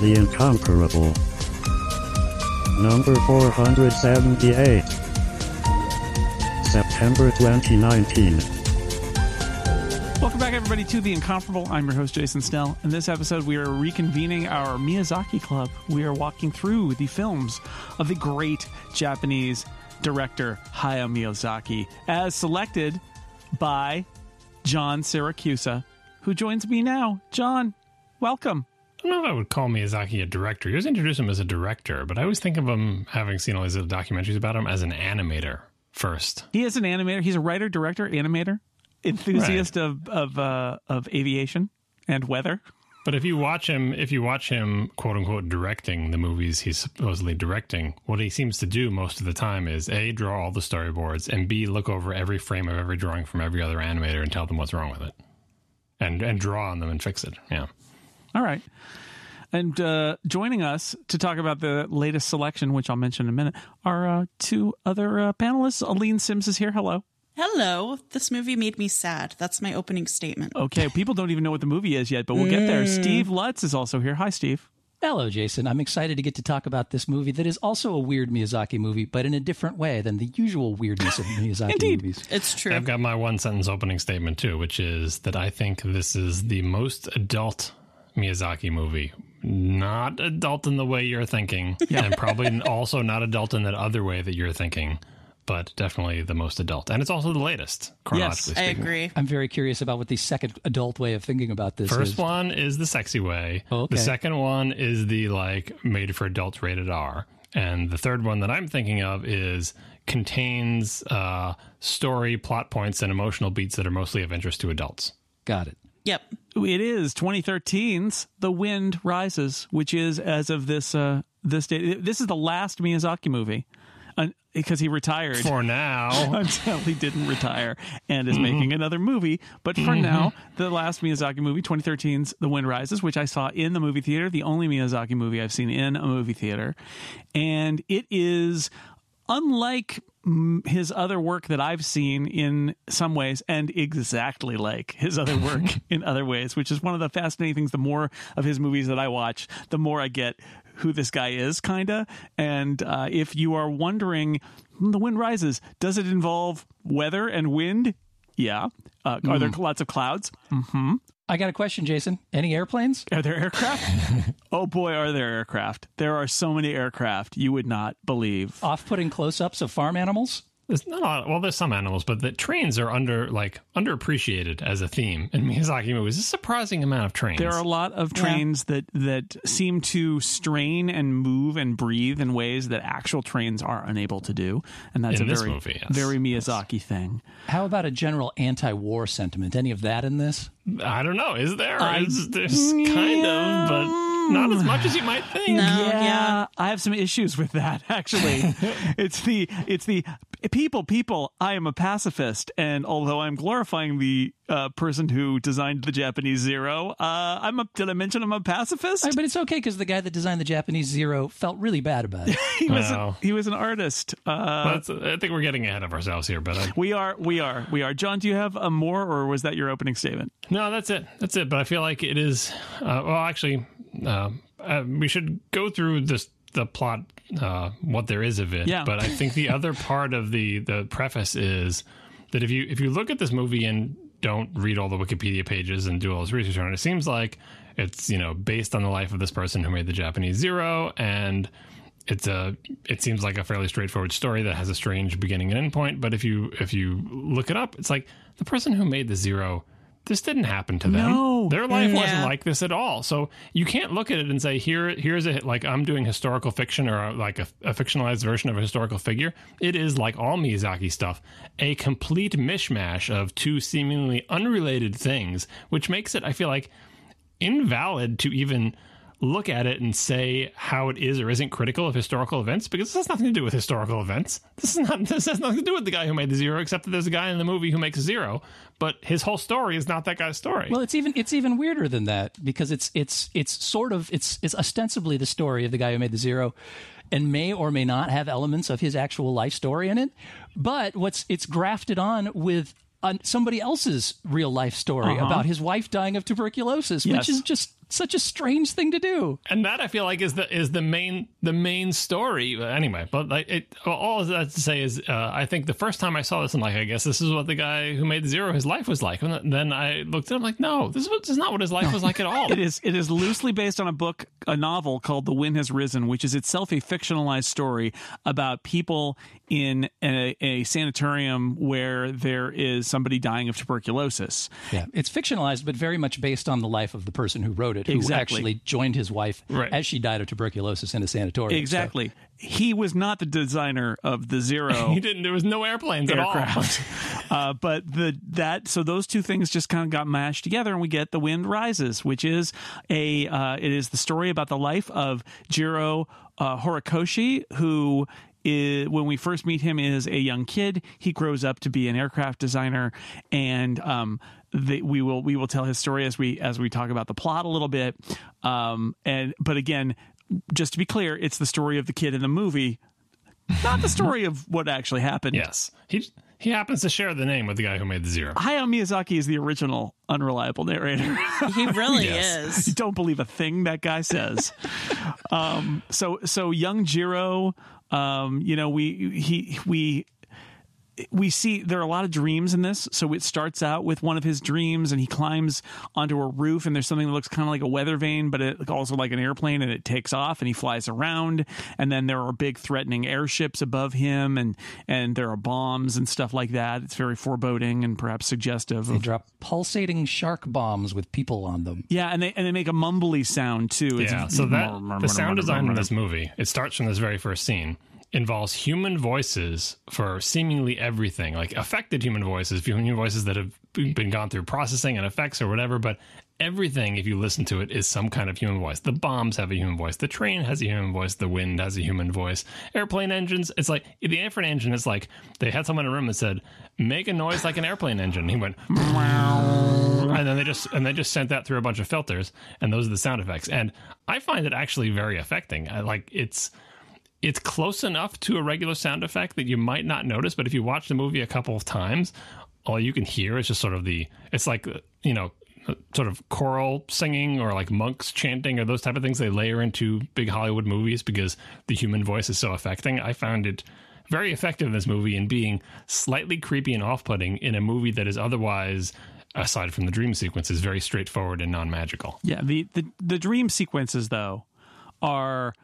The Incomparable. Number 478. September 2019. Welcome back, everybody, to The Incomparable. I'm your host, Jason Snell. In this episode, we are reconvening our Miyazaki Club. We are walking through the films of the great Japanese director Hayao Miyazaki, as selected by John Siracusa, who joins me now. John, welcome. I don't know if I would call Miyazaki a director. He always introduce him as a director, but I always think of him, having seen all these other documentaries about him, as an animator first. He is an animator. He's a writer, director, animator, enthusiast of of uh, of aviation and weather. But if you watch him, if you watch him, quote unquote, directing the movies he's supposedly directing, what he seems to do most of the time is a draw all the storyboards and b look over every frame of every drawing from every other animator and tell them what's wrong with it, and and draw on them and fix it. Yeah. All right. And uh, joining us to talk about the latest selection, which I'll mention in a minute, are uh, two other uh, panelists. Aleen Simms is here. Hello. Hello. This movie made me sad. That's my opening statement. Okay, people don't even know what the movie is yet, but we'll get there. Steve Lutz is also here. Hi, Steve. Hello, Jason. I'm excited to get to talk about this movie that is also a weird Miyazaki movie, but in a different way than the usual weirdness of Miyazaki Indeed. movies. It's true. I've got my one sentence opening statement too, which is that I think this is the most adult Miyazaki movie. Not adult in the way you're thinking, yeah. and probably also not adult in that other way that you're thinking, but definitely the most adult. And it's also the latest, chronologically I speaking. agree. I'm very curious about what the second adult way of thinking about this First is. one is the sexy way. Oh, okay. The second one is the like made for adults rated R. And the third one that I'm thinking of is contains uh, story, plot points, and emotional beats that are mostly of interest to adults. Got it. Yep. It is 2013's The Wind Rises, which is as of this uh, this day. This is the last Miyazaki movie because he retired. For now, until he didn't retire and is making another movie. But for now, the last Miyazaki movie, 2013's The Wind Rises, which I saw in the movie theater, the only Miyazaki movie I've seen in a movie theater. And it is unlike mm, his other work that I've seen in some ways, and exactly like his other work in other ways, which is one of the fascinating things. The more of his movies that I watch, the more I get who this guy is, kind of. And uh, if you are wondering, "Hmm, The Wind Rises, does it involve weather and wind? Yeah. Uh, Are there lots of clouds? I got a question, Jason. Any airplanes? Are there aircraft? oh boy, are there aircraft. There are so many aircraft you would not believe. Off putting close ups of farm animals? There's not a lot. Well, there's some animals, but the trains are under like underappreciated as a theme in Miyazaki movies. A surprising amount of trains. There are a lot of trains that that seem to strain and move and breathe in ways that actual trains are unable to do, and that's In a very movie, yes. very Miyazaki thing. How about a general anti war sentiment? Any of that in this? I don't know. Is there? Is there's kind of, but not as much as you might think. No, yeah, yeah. I have some issues with that actually. it's the it's the people people. I am a pacifist, and although I'm glorifying the uh, person who designed the Japanese Zero, uh, I'm a. Did I mention I'm a pacifist? All right, but it's okay because the guy that designed the Japanese Zero felt really bad about it. he was Wow. he was an artist. Uh, That's, I think we're getting ahead of ourselves here, but I, we are we are we are. John, do you have a more, or was that your opening statement? no, that's it. That's it. But I feel like it is. Uh, well, actually, uh, uh, we should go through this the plot, uh, what there is of it. Yeah. But I think the other part of the the preface is that if you if you look at this movie and don't read all the Wikipedia pages and do all this research on it, it seems like it's you know based on the life of this person who made the Japanese Zero and it's a it seems like a fairly straightforward story that has a strange beginning and end point but if you if you look it up it's like the person who made the zero this didn't happen to them. No. their life wasn't like this at all. So you can't look at it and say here here's a like i'm doing historical fiction or like a, a fictionalized version of a historical figure. It is like all miyazaki stuff a complete mishmash of two seemingly unrelated things which makes it i feel like invalid to even look at it and say how it is or isn't critical of historical events because this has nothing to do with historical events. This is not this has nothing to do with the guy who made the zero, except that there's a guy in the movie who makes a zero, but his whole story is not that guy's story. Well, it's even it's even weirder than that because it's it's it's sort of it's it's ostensibly the story of the guy who made the zero, and may or may not have elements of his actual life story in it. But what's it's grafted on with uh, somebody else's real life story about his wife dying of tuberculosis, Yes. which is just such a strange thing to do. and that I feel like is the is the main the main story. Anyway, but like it, all that to say is, uh, I think the first time I saw this, I'm like, I guess this is what the guy who made Zero his life was like. And then I looked at it, I'm like, no, this is, what, this is not what his life was like at all. It is. It is loosely based on a book, a novel called "The Wind Has Risen," which is itself a fictionalized story about people in a, a sanatorium where there is somebody dying of tuberculosis. Yeah, it's fictionalized, but very much based on the life of the person who wrote it, who Exactly. actually joined his wife Right. as she died of tuberculosis in a sanatorium. Exactly. He was not the designer of the Zero. he didn't. There was no airplanes at all. aircraft. uh, but the that so those two things just kind of got mashed together, and we get the wind rises, which is a uh, it is the story about the life of Jiro uh, Horikoshi, who. Is, when we first meet him is a young kid he grows up to be an aircraft designer and um, the, we will we will tell his story as we as we talk about the plot a little bit um, and but again just to be clear it's the story of the kid in the movie not the story of what actually happened Yes, he he happens to share the name with the guy who made the Zero. Hayao Miyazaki is the original unreliable narrator. He really Yes. you is. don't believe a thing that guy says. um, so so young Jiro, um, you know, we he we we see there are a lot of dreams in this. So it starts out with one of his dreams, and he climbs onto a roof, and there's something that looks kind of like a weather vane, but it also like an airplane, and it takes off, and he flies around, and then there are big threatening airships above him, and and there are bombs and stuff like that. It's very foreboding and perhaps suggestive They of drop pulsating shark bombs with people on them. yeah, and they and they make a mumbly sound too. It's- Yeah, so that the sound design in this movie, it starts from this very first scene, involves human voices for seemingly everything, like affected human voices, human voices that have been gone through processing and effects or whatever, but everything if you listen to it is some kind of human voice. The bombs have a human voice, the train has a human voice, the wind has a human voice. Airplane engines, it's like the airplane engine is like they had someone in a room that said, "Make a noise like an airplane engine." He went and then they just and they just sent that through a bunch of filters and those are the sound effects and i find it actually very affecting I, like it's it's close enough to a regular sound effect that you might not notice but if you watch the movie a couple of times all you can hear is just sort of the it's like you know sort of choral singing or like monks chanting or those type of things. They layer into big hollywood movies because the human voice is so affecting. I found it very effective in this movie in being slightly creepy and off-putting in a movie that is otherwise aside from the dream sequences very straightforward and non-magical. Yeah, the, the the dream sequences though are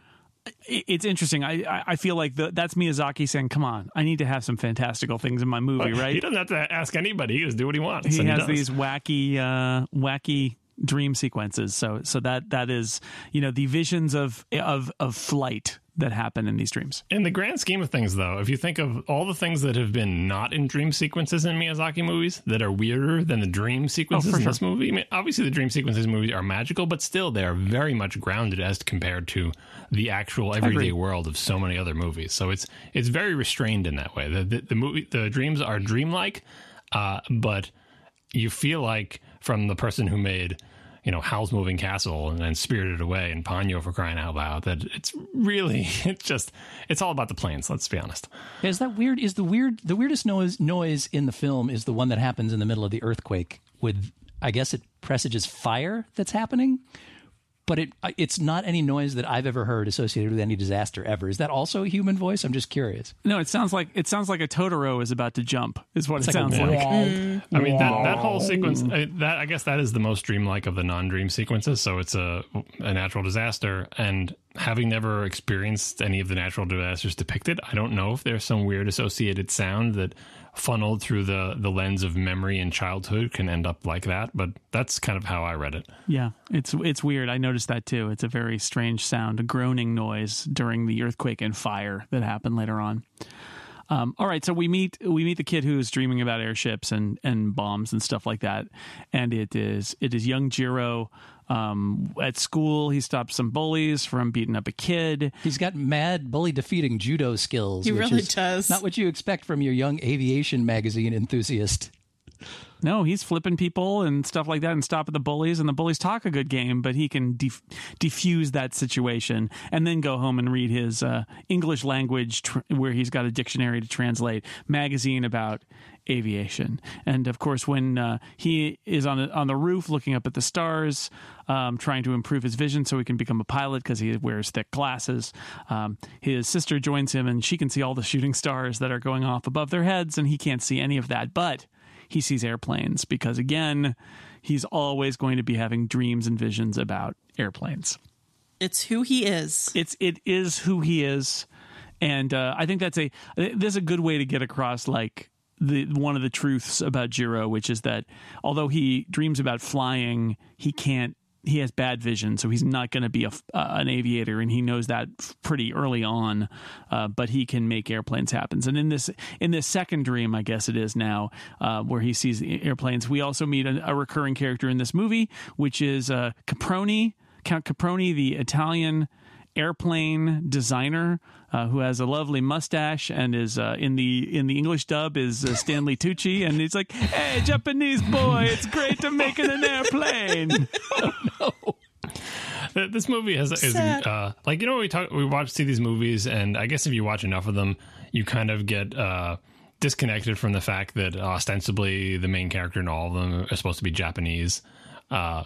it's interesting. I I- feel like the, that's Miyazaki saying, "Come on, I need to have some fantastical things in my movie." Right? he doesn't have to ask anybody he just do what he wants He has does. these wacky uh, wacky dream sequences. So so that that is you know the visions of of of flight that happen in these dreams. In the grand scheme of things, though, if you think of all the things that have been not in dream sequences in Miyazaki movies that are weirder than the dream sequences Oh, in sure. this movie, I mean, obviously the dream sequences movies are magical, but still they are very much grounded as compared to the actual everyday world of so many other movies. So it's it's very restrained in that way. The the, the movie the dreams are dreamlike, uh, but you feel like from the person who made you know Howl's Moving Castle and then Spirited Away and Ponyo for crying out loud that it's really it's just it's all about the planes. Let's be honest. Is that weird? Is the weird the weirdest noise noise in the film is the one that happens in the middle of the earthquake with I guess it presages fire that's happening, but it it's not any noise that I've ever heard associated with any disaster ever. Is that also a human voice? I'm just curious. No, it sounds like it sounds like a Totoro is about to jump. Is what it It's like sounds a like. I mean that that whole sequence uh, that I guess that is the most dreamlike of the non-dream sequences. So it's a a natural disaster and having never experienced any of the natural disasters depicted, I don't know if there's some weird associated sound that funneled through the the lens of memory and childhood can end up like that, but that's kind of how I read it. Yeah, it's it's weird. I noticed that too. It's a very strange sound, a groaning noise during the earthquake and fire that happened later on. Um, all right, so we meet we meet the kid who's dreaming about airships and, and bombs and stuff like that, and it is it is young Jiro um, at school. He stops some bullies from beating up a kid. He's got mad bully defeating judo skills. He which really is does. Not what you expect from your young aviation magazine enthusiast. No, he's flipping people and stuff like that and stopping the bullies. And the bullies talk a good game, but he can def- diffuse that situation and then go home and read his uh, English language, tr- where he's got a dictionary to translate, magazine about aviation. And of course, when uh, he is on the, on the roof looking up at the stars, um, trying to improve his vision so he can become a pilot because he wears thick glasses, um, his sister joins him and she can see all the shooting stars that are going off above their heads, and he can't see any of that. But he sees airplanes because, again, he's always going to be having dreams and visions about airplanes. It's who he is. It's it is who he is, and uh, I think that's a there's a good way to get across like the one of the truths about Jiro, which is that although he dreams about flying, he can't. He has bad vision, so he's not going to be a, uh, an aviator, and he knows that pretty early on. Uh, but he can make airplanes happen. And in this in this second dream, I guess it is now, uh, where he sees the airplanes, we also meet a, a recurring character in this movie, which is uh, Caproni, Count Caproni, the Italian airplane designer uh, who has a lovely mustache and is uh, in the in the English dub is uh, Stanley Tucci. And he's like, "Hey, Japanese boy, it's great to make it an airplane." Uh, This movie has is uh, like you know we talk we watch see these movies and I guess if you watch enough of them you kind of get uh, disconnected from the fact that ostensibly the main character in all of them are supposed to be Japanese. Uh,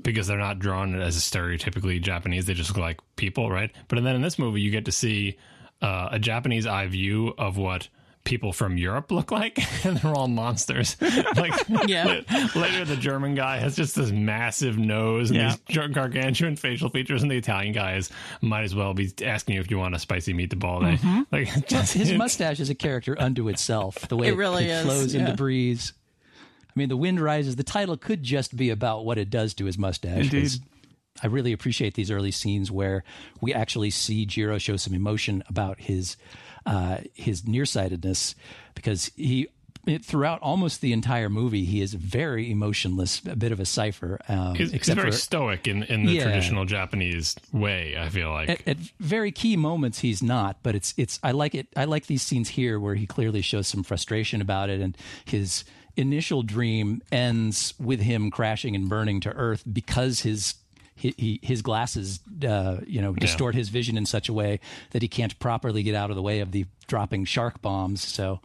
because they're not drawn as stereotypically Japanese they just look like people right but then in this movie you get to see uh, a Japanese eye view of what people from Europe look like and they're all monsters like Yeah. Later, the German guy has just this massive nose and Yeah. these gar- gargantuan facial features, and the Italian guy is might as well be asking you if you want a spicy meatball. Day. Mm-hmm. Like just, His mustache is a character unto itself. The way It really is, flows in yeah. the breeze. I mean, the wind rises. The title could just be about what it does to his mustache. Indeed. I really appreciate these early scenes where we actually see Jiro show some emotion about his uh, his nearsightedness because he. it- Throughout almost the entire movie, he is very emotionless, a bit of a cipher. Um, he's, he's except very for stoic in, in the Yeah. traditional Japanese way. I feel like at, at very key moments he's not but it's it's i like it i like these scenes here where he clearly shows some frustration about it and his initial dream ends with him crashing and burning to earth because his he, his glasses, uh, you know, distort his vision in such a way that he can't properly get out of the way of the dropping shark bombs. So,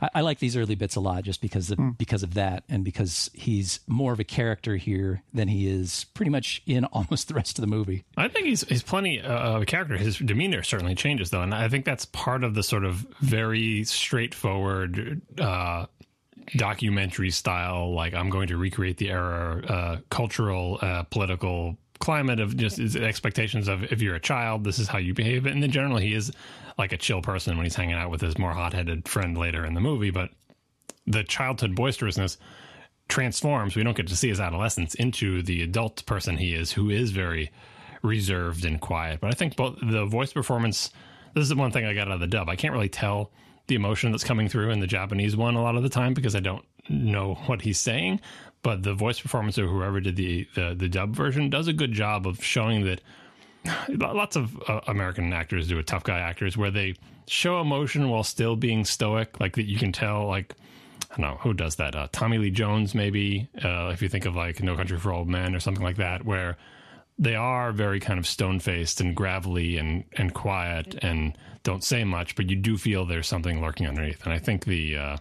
I, I like these early bits a lot, just because of because of that, and because he's more of a character here than he is pretty much in almost the rest of the movie. I think he's he's plenty uh, of a character. His demeanor certainly changes though, and I think that's part of the sort of very straightforward uh, documentary style. Like I'm going to recreate the era, uh, cultural, uh, political climate of just expectations of if you're a child, this is how you behave. And then generally, he is like a chill person when he's hanging out with his more hot-headed friend later in the movie, but the childhood boisterousness transforms. We don't get to see his adolescence into the adult person he is, who is very reserved and quiet. But I think both the voice performance. This is the one thing I got out of the dub. I can't really tell the emotion that's coming through in the Japanese one a lot of the time because I don't know what he's saying. But the voice performance of whoever did the the, the dub version does a good job of showing that lots of uh, American actors do it, tough guy actors, where they show emotion while still being stoic. Like that, you can tell. Like I don't know who does that. Uh, Tommy Lee Jones, maybe. Uh, if you think of like No Country for Old Men or something like that, where they are very kind of stone faced and gravelly and and quiet and don't say much, but you do feel there's something lurking underneath. And I think the uh,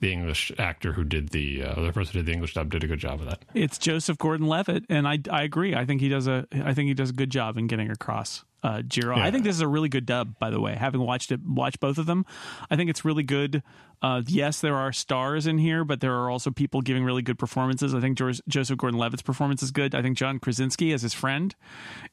the English actor who did the uh, the person who did the English dub did a good job of that. It's Joseph Gordon-Levitt, and I I agree. I think he does a I think he does a good job in getting across uh, Jiro. I think this is a really good dub, by the way. Having watched it, watched both of them, I think it's really good. Uh, yes, there are stars in here, but there are also people giving really good performances. I think George, Joseph Gordon-Levitt's performance is good. I think John Krasinski as his friend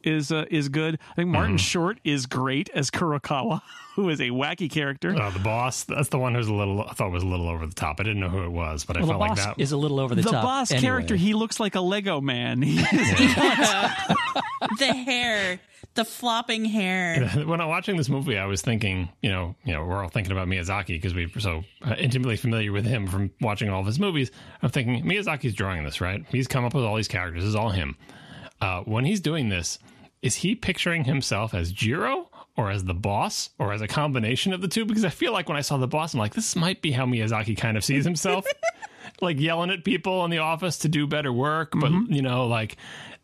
is uh, is good. I think Martin Short is great as Kurokawa, who is a wacky character. Uh, the boss, that's the one who's a little, I thought was a little over the top. I didn't know who it was, but I Well, the felt like boss that. is a little over the, the top. The boss anyway. character, he looks like a Lego man. The hair, the flopping hair. when I'm watching this movie, I was thinking, you know, you know, we're all thinking about Miyazaki because we're so uh, intimately familiar with him from watching all of his movies. I'm thinking Miyazaki's drawing this, right? He's come up with all these characters. This is all him. Uh, when he's doing this, is he picturing himself as Jiro or as the boss or as a combination of the two? Because I feel like when I saw the boss, I'm like, this might be how Miyazaki kind of sees himself. like yelling at people in the office to do better work, but Mm-hmm. you know, like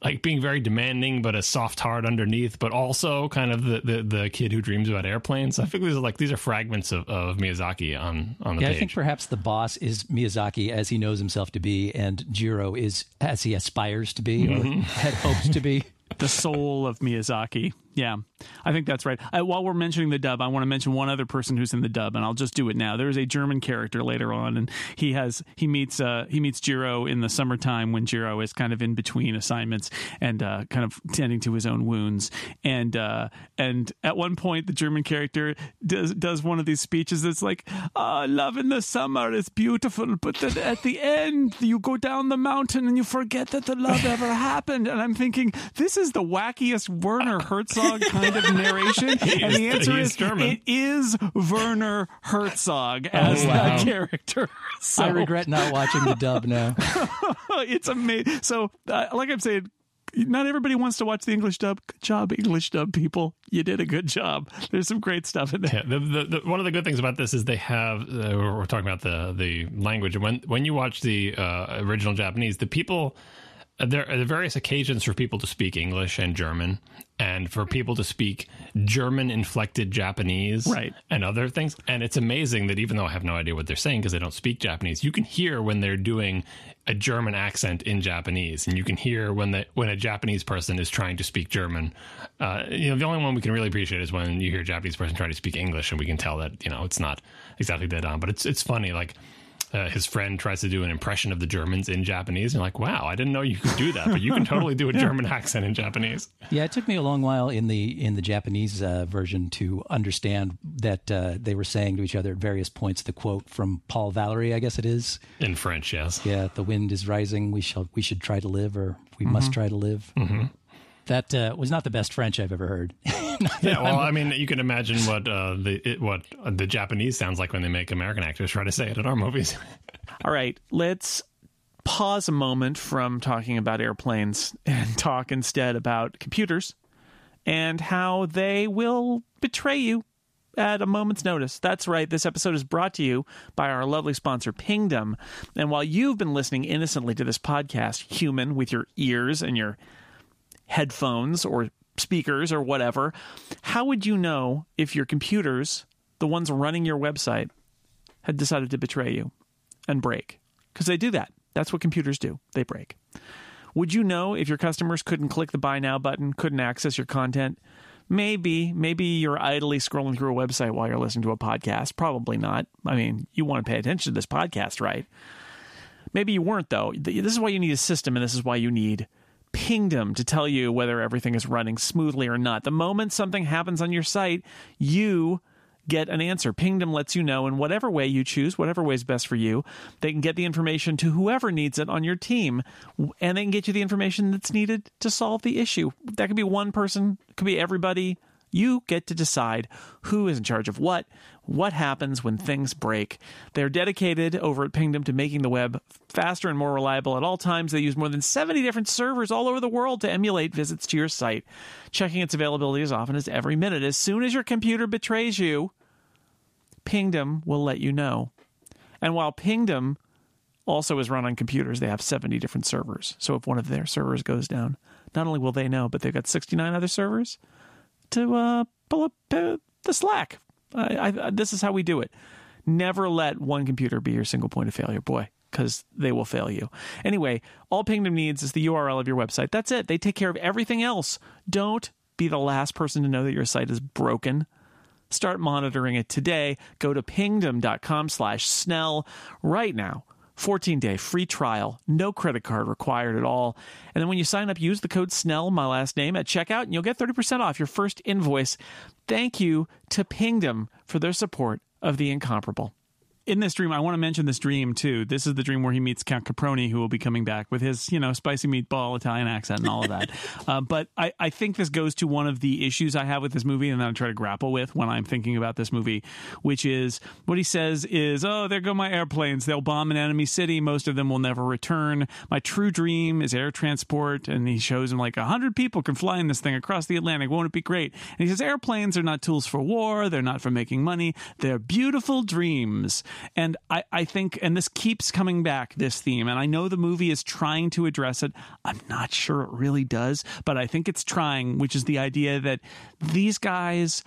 like being very demanding, but a soft heart underneath, but also kind of the, the, the kid who dreams about airplanes. I think these are like these are fragments of, of Miyazaki on on the Yeah, page. I think perhaps the boss is Miyazaki as he knows himself to be, and Jiro is as he aspires to be or mm-hmm. had hopes to be. the soul of Miyazaki. Yeah, I think that's right. Uh, while we're mentioning the dub, I want to mention one other person who's in the dub, and I'll just do it now. There's a German character later on, and he has he meets uh, he meets Jiro in the summertime when Jiro is kind of in between assignments and uh, kind of tending to his own wounds. And uh, and at one point, the German character does does one of these speeches that's like, "Ah, love in the summer is beautiful, but then at the end, you go down the mountain and you forget that the love ever happened." And I'm thinking, this is the wackiest Werner Herzog kind of narration, and the answer is is German. it is Werner Herzog as wow. that character. So I regret not watching the dub now. it's amazing. So, uh, like I'm saying. Not everybody wants to watch the English dub. Good job, English dub people. You did a good job. There's some great stuff in there. Yeah, the, the, the, one of the good things about this is they have. Uh, we're we're talking about the the language. When when you watch the uh, original Japanese, the people uh, there are various occasions for people to speak English and German, and for people to speak German inflected Japanese, Right. and other things. And it's amazing that even though I have no idea what they're saying because they don't speak Japanese, you can hear when they're doing a German accent in Japanese, and you can hear when the when a Japanese person is trying to speak German. Uh, you know, the only one we can really appreciate is when you hear a Japanese person trying to speak English, and we can tell that you know it's not exactly dead on, but it's it's funny like. Uh, his friend tries to do an impression of the Germans in Japanese. And like, wow, I didn't know you could do that, but you can totally do a German accent in Japanese. Yeah, it took me a long while in the in the Japanese uh, version to understand that uh, they were saying to each other at various points the quote from Paul Valery, I guess it is. In French, yes. Yeah, the wind is rising. We shall we should try to live, or we must try to live. Mm-hmm. That uh, was not the best French I've ever heard. Yeah, well, I mean, you can imagine what uh, the it, what the Japanese sounds like when they make American actors try to say it in our movies. All right, let's pause a moment from talking about airplanes and talk instead about computers and how they will betray you at a moment's notice. That's right. This episode is brought to you by our lovely sponsor, Pingdom. And while you've been listening innocently to this podcast, human, with your ears and your headphones or speakers or whatever, how would you know if your computers, the ones running your website, had decided to betray you and break? Because they do that. That's what computers do. They break. Would you know if your customers couldn't click the buy now button, couldn't access your content? Maybe, maybe you're idly scrolling through a website while you're listening to a podcast. Probably not. I mean, you want to pay attention to this podcast, right? Maybe you weren't though. This is why you need a system, and this is why you need Pingdom to tell you whether everything is running smoothly or not. The moment something happens on your site, you get an answer. Pingdom lets you know in whatever way you choose, whatever way is best for you. They can get the information to whoever needs it on your team, and they can get you the information that's needed to solve the issue. That could be one person, could be everybody. You get to decide who is in charge of what, what happens when things break. They're dedicated over at Pingdom to making the web faster and more reliable at all times. They use more than 70 different servers all over the world to emulate visits to your site, checking its availability as often as every minute. As soon as your computer betrays you, Pingdom will let you know. And while Pingdom also is run on computers, they have 70 different servers. So if one of their servers goes down, not only will they know, but they've got 69 other servers to uh, pull up uh, the slack. I, I, this is how we do it. Never let one computer be your single point of failure, boy, because they will fail you. Anyway, all Pingdom needs is the URL of your website. That's it. They take care of everything else. Don't be the last person to know that your site is broken. Start monitoring it today. Go to pingdom.com slash Snell right now. 14 day free trial, no credit card required at all. And then when you sign up, use the code SNELL, my last name, at checkout, and you'll get 30% off your first invoice. Thank you to Pingdom for their support of the incomparable. In this dream, I want to mention this dream too. This is the dream where he meets Count Caproni, who will be coming back with his, you know, spicy meatball Italian accent and all of that. uh, but I, I think this goes to one of the issues I have with this movie, and that I try to grapple with when I'm thinking about this movie, which is what he says is, "Oh, there go my airplanes. They'll bomb an enemy city. Most of them will never return. My true dream is air transport." And he shows him like a hundred people can fly in this thing across the Atlantic. Won't it be great? And he says, "Airplanes are not tools for war. They're not for making money. They're beautiful dreams." And I, I think, and this keeps coming back, this theme, and I know the movie is trying to address it. I'm not sure it really does, but I think it's trying, which is the idea that these guys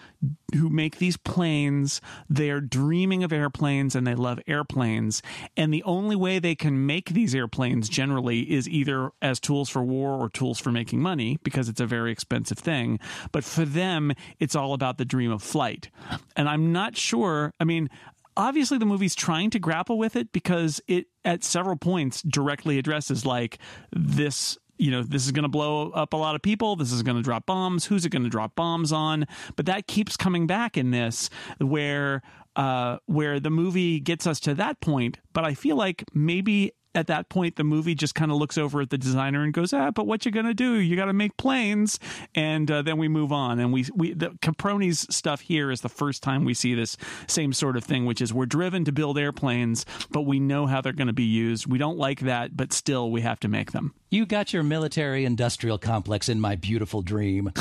who make these planes, they're dreaming of airplanes and they love airplanes. And the only way they can make these airplanes generally is either as tools for war or tools for making money because it's a very expensive thing. But for them, it's all about the dream of flight. And I'm not sure, I mean, obviously the movie's trying to grapple with it because it at several points directly addresses like this you know, this is going to blow up a lot of people. This is going to drop bombs. Who's it going to drop bombs on? But that keeps coming back in this, where uh, where the movie gets us to that point. But I feel like maybe at that point the movie just kind of looks over at the designer and goes ah but what you gonna do you gotta make planes and uh, then we move on and we we the caproni's stuff here is the first time we see this same sort of thing which is we're driven to build airplanes but we know how they're going to be used we don't like that but still we have to make them You got your military industrial complex in my beautiful dream.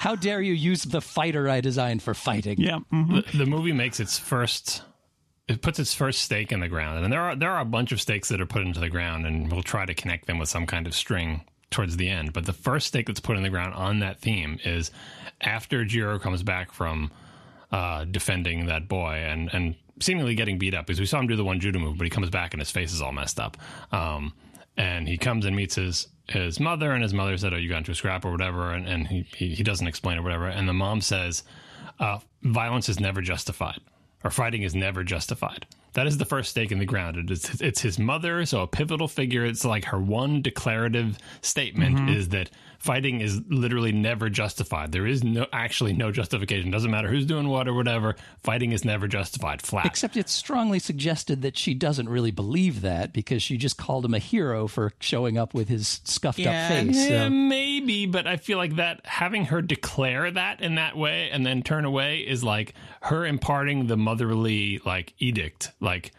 How dare you use the fighter I designed for fighting? yeah mhm. the, the movie makes its first it puts its first stake in the ground. And there are there are a bunch of stakes that are put into the ground and we'll try to connect them with some kind of string towards the end. But the first stake that's put in the ground on that theme is after Jiro comes back from uh, defending that boy and and seemingly getting beat up because we saw him do the one judo move but he comes back and his face is all messed up. Um, and he comes and meets his his mother and his mother said oh you got into a scrap or whatever and, and he, he he doesn't explain or whatever. And the mom says uh, violence is never justified or fighting is never justified. That is the first stake in the ground. It is, it's his mother, so a pivotal figure. It's like her one declarative statement mm-hmm. is that fighting is literally never justified. There is no actually no justification. Doesn't matter who's doing what or whatever. Fighting is never justified. Flat. Except it's strongly suggested that she doesn't really believe that because she just called him a hero for showing up with his scuffed Yeah. up face. Yeah, So- maybe, but I feel like that having her declare that in that way and then turn away is like her imparting the motherly like edict. Like,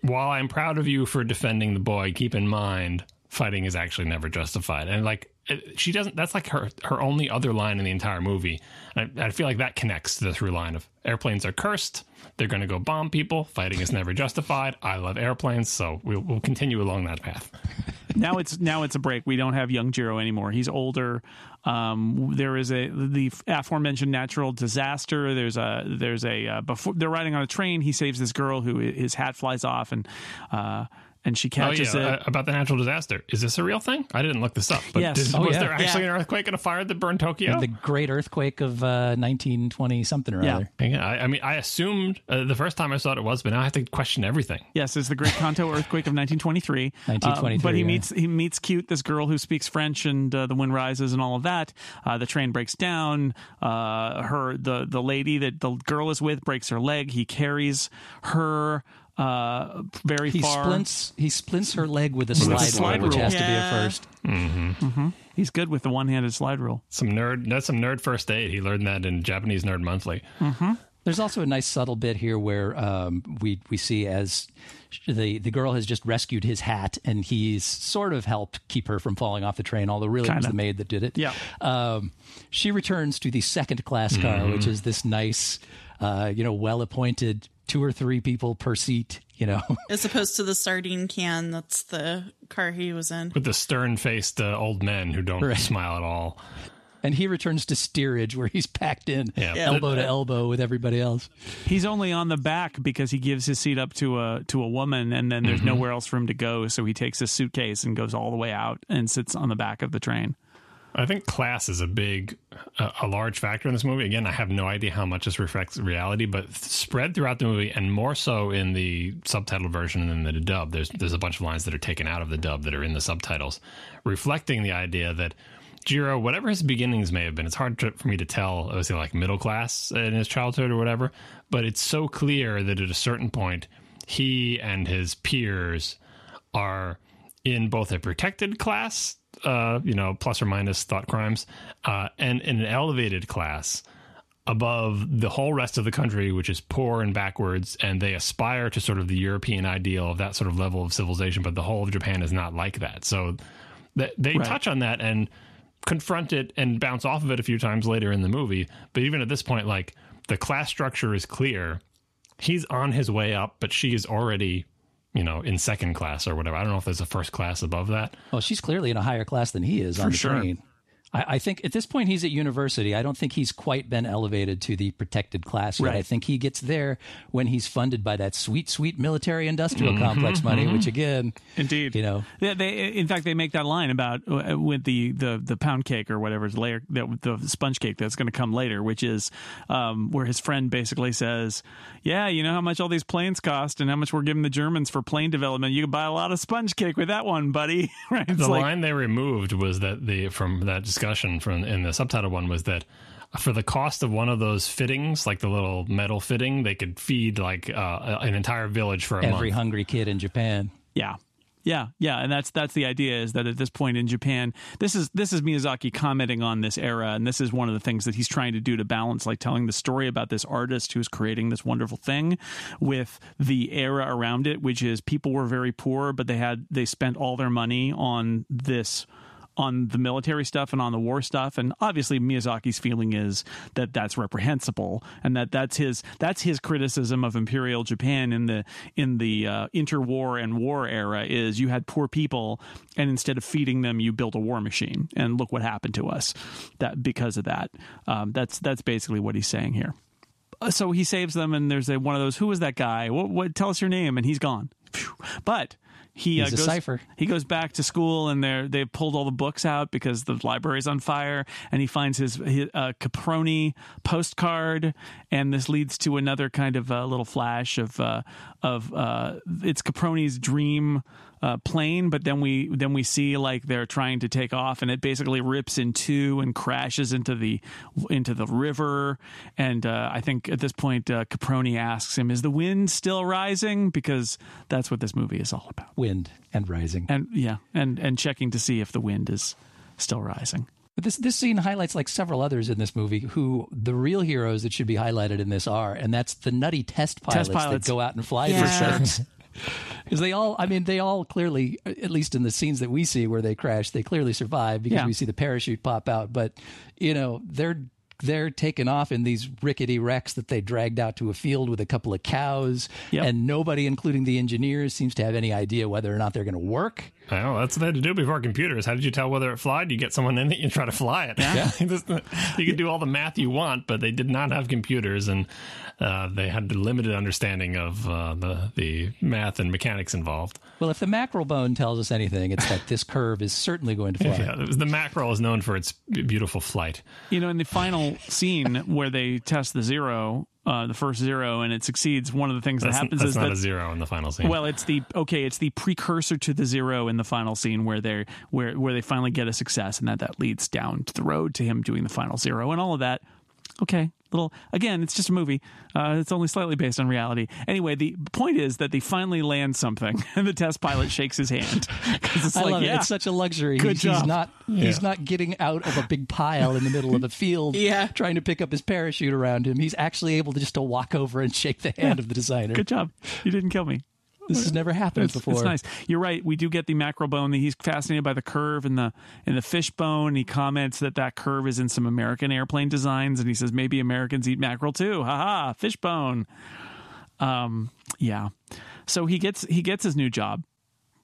while I'm proud of you for defending the boy, keep in mind fighting is actually never justified. And like, she doesn't. That's like her her only other line in the entire movie. I, I feel like that connects to the through line of airplanes are cursed. They're going to go bomb people. Fighting is never justified. I love airplanes, so we'll, we'll continue along that path. now it's now it's a break. We don't have young Jiro anymore. He's older. Um, there is a the aforementioned natural disaster. There's a there's a uh, before they're riding on a train. He saves this girl who his hat flies off and uh, and she Oh catches yeah, it. uh, about the natural disaster. Is this a real thing? I didn't look this up. But Yes. did- Oh, was yeah. there actually Yeah. an earthquake and a fire that burned Tokyo? The great earthquake of uh, 1920 something or Yeah. other. yeah, I, I mean, I assumed uh, the first time I saw it, it was, but now I have to question everything. Yes, it's the Great Kanto earthquake of 1923. 1923, Uh, but he yeah. meets he meets cute this girl who speaks French and uh, the wind rises and all of that. Uh, the train breaks down. Uh, her the the lady that the girl is with breaks her leg. He carries her uh, very He far. splints he splints her leg with a a slide, slide rule, which rule. has to be a Yeah. first. He's good with the one handed slide rule. Some nerd. That's some nerd first aid. He learned that in Japanese Nerd Monthly. There's also a nice subtle bit here where um, we we see as the the girl has just rescued his hat and he's sort of helped keep her from falling off the train, although really it was the maid that did it. Yeah. Um, she returns to the second class car, which is this nice, uh, you know, well appointed two or three people per seat. You know, As opposed to the sardine can, that's the car he was in. With the stern faced uh, old men who don't Right. smile at all. and he returns to steerage where he's packed in Yeah. Yeah. elbow to elbow with everybody else. He's only on the back because he gives his seat up to a to a woman, and then there's nowhere else for him to go. So he takes his suitcase and goes all the way out and sits on the back of the train. I think class is a big, uh, a large factor in this movie. Again, I have no idea how much this reflects reality, but spread throughout the movie, and more so in the subtitle version than the dub. There's there's a bunch of lines that are taken out of the dub that are in the subtitles, reflecting the idea that Jiro, whatever his beginnings may have been, it's hard to, for me to tell. Was he like middle class in his childhood or whatever? But it's so clear that at a certain point, he and his peers are in both a protected class, uh, you know, plus or minus thought crimes, uh, and in an elevated class above the whole rest of the country, which is poor and backwards, and they aspire to sort of the European ideal of that sort of level of civilization, but the whole of Japan is not like that. So th- they Right. touch on that and confront it and bounce off of it a few times later in the movie. But even at this point, like the class structure is clear he's on his way up, but she is already, you know, in second class or whatever. I don't know if there's a first class above that. Well, she's clearly in a higher class than he is on the sure. train. I, I think at this point he's at university. I don't think he's quite been elevated to the protected class yet. Right. I think he gets there when he's funded by that sweet, sweet military industrial Mm-hmm, complex money, which again, Indeed. you know, They, they, in fact, they make that line about uh, with the, the, the pound cake or whatever layer, the, the sponge cake that's going to come later, which is um, where his friend basically says, "Yeah, you know how much all these planes cost and how much we're giving the Germans for plane development. You could buy a lot of sponge cake with that one, buddy." right? It's the like, line they removed was that the from that discussion from in the subtitle one was that for the cost of one of those fittings, like the little metal fitting, they could feed like uh, an entire village for a every month. hungry kid in Japan. Yeah. Yeah, yeah, and that's that's the idea is that at this point in Japan, this is this is Miyazaki commenting on this era, and this is one of the things that he's trying to do to balance, like telling the story about this artist who's creating this wonderful thing, with the era around it, which is people were very poor, but they had they spent all their money on this on the military stuff and on the war stuff. And obviously Miyazaki's feeling is that that's reprehensible and that that's his that's his criticism of imperial Japan in the in the uh, interwar and war era is you had poor people and instead of feeding them you built a war machine. And look what happened to us that because of that. Um, that's that's basically what he's saying here. Uh, so he saves them and there's a one of those who was that guy? What, what tell us your name. And he's gone. But he uh, goes, cipher. he goes back to school and they're they pulled all the books out because the library's on fire and he finds his, his uh, caproni postcard and this leads to another kind of uh, little flash of uh, of uh, it's caproni's dream uh, plane but then we then we see like they're trying to take off and it basically rips in two and crashes into the into the river and uh, i think at this point uh, caproni asks him is the wind still rising because that's what this movie is all about Wind and rising. and yeah, and and checking to see if the wind is still rising. But this this scene highlights like several others in this movie who the real heroes that should be highlighted in this are, and that's the nutty test pilots, pilots. that go out and fly Yeah. for sure. Because they all, I mean, they all clearly, at least in the scenes that we see where they crash, they clearly survive because Yeah. we see the parachute pop out. But you know, they're they're taken off in these rickety wrecks that they dragged out to a field with a couple of cows, Yep. and nobody, including the engineers, seems to have any idea whether or not they're going to work. Well, that's what they had to do before computers. How did you tell whether it flied? You get someone in it and try to fly it. Yeah. you could do all the math you want, but they did not have computers and uh, they had limited understanding of uh, the, the math and mechanics involved. Well, if the mackerel bone tells us anything, it's that this curve is certainly going to fly. Yeah, the mackerel is known for its beautiful flight. You know, in the final scene where they test the zero, uh, the first zero, and it succeeds, one of the things That's, that happens that's is not that a zero in the final scene. well, it's the okay, it's the precursor to the zero in the final scene where they are where where they finally get a success, and that that leads down to the road to him doing the final zero and all of that. Okay, little again, it's just a movie. Uh, it's only slightly based on reality. Anyway, the point is that they finally land something, and the test pilot shakes his hand it's I like, love yeah, it. It's such a luxury. Good he's, he's job. not he's not getting out of a big pile in the middle of a field Yeah. trying to pick up his parachute around him. He's actually able to just to walk over and shake the hand of the designer. good job. You didn't kill me. This has never happened It's, before. it's nice. You're right. We do get the mackerel bone. He's fascinated by the curve and the in the fish bone. He comments that that curve is in some American airplane designs, and he says maybe Americans eat mackerel too. Ha ha! Fish bone. Um. Yeah. So he gets he gets his new job.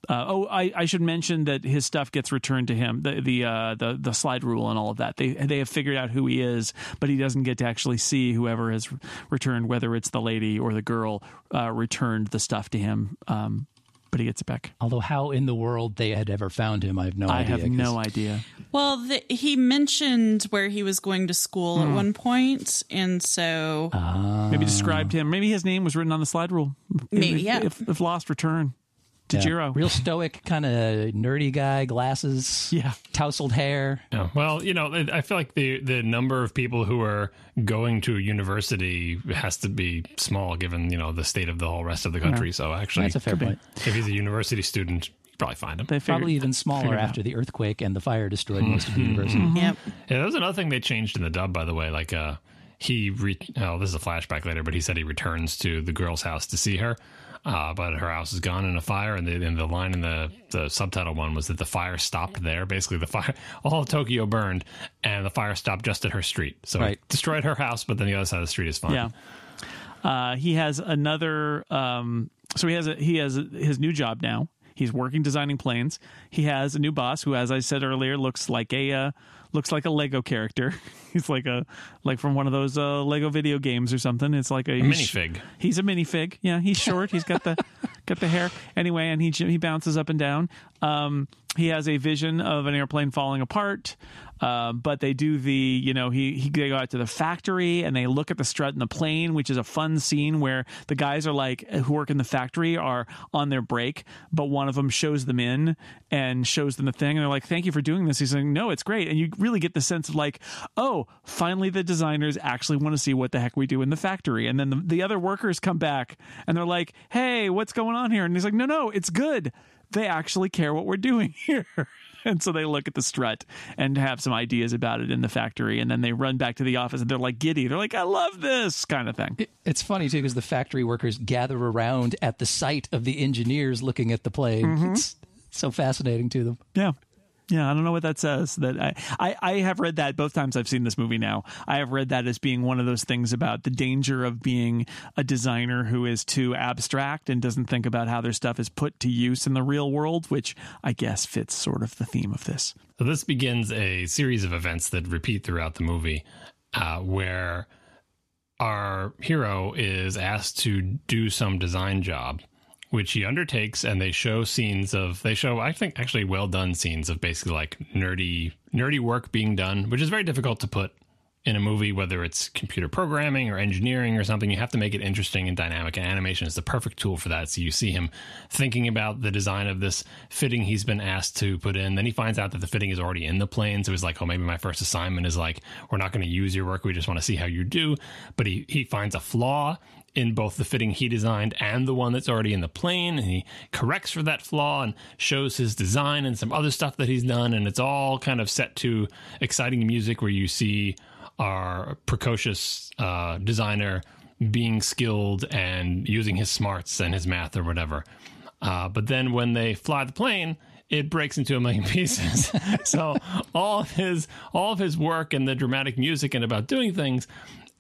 Uh, oh, I, I should mention that his stuff gets returned to him. The the uh, the the slide rule and all of that. They they have figured out who he is, but he doesn't get to actually see whoever has returned, whether it's the lady or the girl, uh, returned the stuff to him. Um, but he gets it back. Although how in the world they had ever found him, I have no I idea. have no idea. Well, the, he mentioned where he was going to school Hmm. at one point, and so Maybe described him. Maybe his name was written on the slide rule. Maybe, if, yeah. If, if lost, return to Yeah. Jiro. Uh, Real stoic, kind of nerdy guy, glasses, Yeah. tousled hair. Yeah. Well, you know, I feel like the the number of people who are going to a university has to be small, given you know the state of the whole rest of the country. So actually, That's a fair point. if he's a university student, you probably find him. They figured, Probably even smaller figured it out. after the earthquake and the fire destroyed most of the hmm. university. Mm-hmm. yep. Yeah, that was another thing they changed in the dub, by the way. Like, uh, he, re- oh, this is a flashback later, but he said he returns to the girl's house to see her. Uh, but her house is gone in a fire, and the, and the line in the, the subtitle one was that the fire stopped there. Basically, the fire, all of Tokyo burned, and the fire stopped just at her street. So Right. it destroyed her house, but then the other side of the street is fine. Yeah. Uh, he has another. Um, so he has a, he has a, his new job now. He's working designing planes. He has a new boss who, as I said earlier, looks like a uh, looks like a Lego character. He's like a like from one of those uh, Lego video games or something. It's like a, A minifig. He's a minifig. Yeah, he's short. He's got the got the hair. Anyway, and he he bounces up and down. Um, he has a vision of an airplane falling apart. Uh, but they do the, you know, he, he they go out to the factory and they look at the strut in the plane, which is a fun scene where the guys are like who work in the factory are on their break, but one of them shows them in and shows them the thing, and they're like, "Thank you for doing this." He's saying, "No, it's great," and you really get the sense of like, "Oh, finally the designers actually want to see what the heck we do in the factory." And then the, the other workers come back and they're like, "Hey, what's going on here?" And he's like, "No, no, it's good. They actually care what we're doing here." And so they look at the strut and have some ideas about it in the factory. And then they run back to the office and they're like giddy. They're like, I love this kind of thing. It's funny too because the factory workers gather around at the site of the engineers looking at the plane. Mm-hmm. It's so fascinating to them. Yeah. Yeah, I don't know what that says. That I, I, I have read that both times I've seen this movie now. I have read that as being one of those things about the danger of being a designer who is too abstract and doesn't think about how their stuff is put to use in the real world, which I guess fits sort of the theme of this. So this begins a series of events that repeat throughout the movie, uh, where our hero is asked to do some design job, which he undertakes, and they show scenes of they show I think actually well done scenes of basically like nerdy nerdy work being done, which is very difficult to put in a movie, whether it's computer programming or engineering or something, you have to make it interesting and dynamic. And animation is the perfect tool for that. So you see him thinking about the design of this fitting he's been asked to put in. Then he finds out that the fitting is already in the plane. So he's like, oh, maybe my first assignment is like, we're not going to use your work. We just want to see how you do. But he, he finds a flaw in both the fitting he designed and the one that's already in the plane. And he corrects for that flaw and shows his design and some other stuff that he's done. And it's all kind of set to exciting music where you see our precocious uh, designer being skilled and using his smarts and his math or whatever. Uh, but then when they fly the plane, it breaks into a million pieces. so all of his all of his work and the dramatic music and about doing things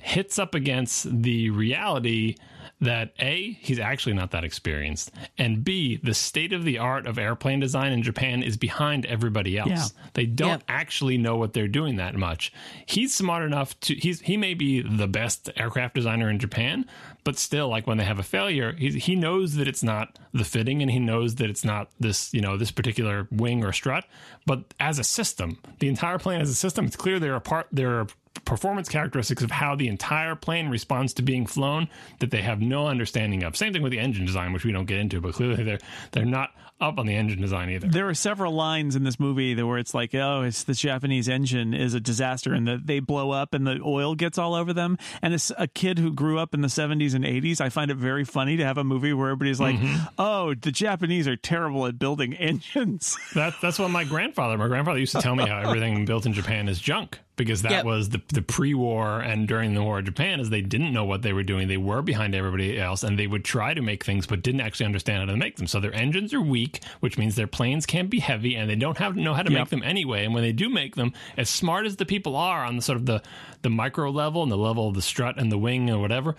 hits up against the reality that A, he's actually not that experienced, and B, the state of the art of airplane design in Japan is behind everybody else. Yeah. They don't Yep. actually know what they're doing that much. He's smart enough to he's he may be the best aircraft designer in Japan, but still like when they have a failure, he he knows that it's not the fitting and he knows that it's not this, you know, this particular wing or strut, but as a system, the entire plane as a system, it's clear there are part there are performance characteristics of how the entire plane responds to being flown that they have no understanding of. Same thing with the engine design, which we don't get into, but clearly they're they're not up on the engine design either. There are several lines in this movie that where it's like, oh, it's the Japanese engine is a disaster, and that they blow up and the oil gets all over them. And as a kid who grew up in the '70s and '80s, I find it very funny to have a movie where everybody's like, mm-hmm. oh, the Japanese are terrible at building engines. That that's what my grandfather. My grandfather used to tell me how everything built in Japan is junk because that Yep. was the the pre-war and during the war of Japan is they didn't know what they were doing. They were behind everybody else, and they would try to make things but didn't actually understand how to make them. So their engines are weak, which means their planes can't be heavy, and they don't have know how to Yep. make them anyway. And when they do make them, as smart as the people are on the sort of the the micro level and the level of the strut and the wing or whatever,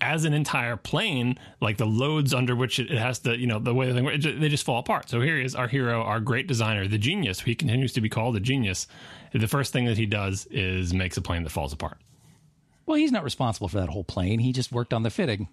as an entire plane, like the loads under which it, has to, you know, the way they, it ju- they just fall apart. So here is our hero, our great designer, the genius. He continues to be called a genius. The first thing that he does is makes a plane that falls apart. Well, he's not responsible for that whole plane. He just worked on the fitting.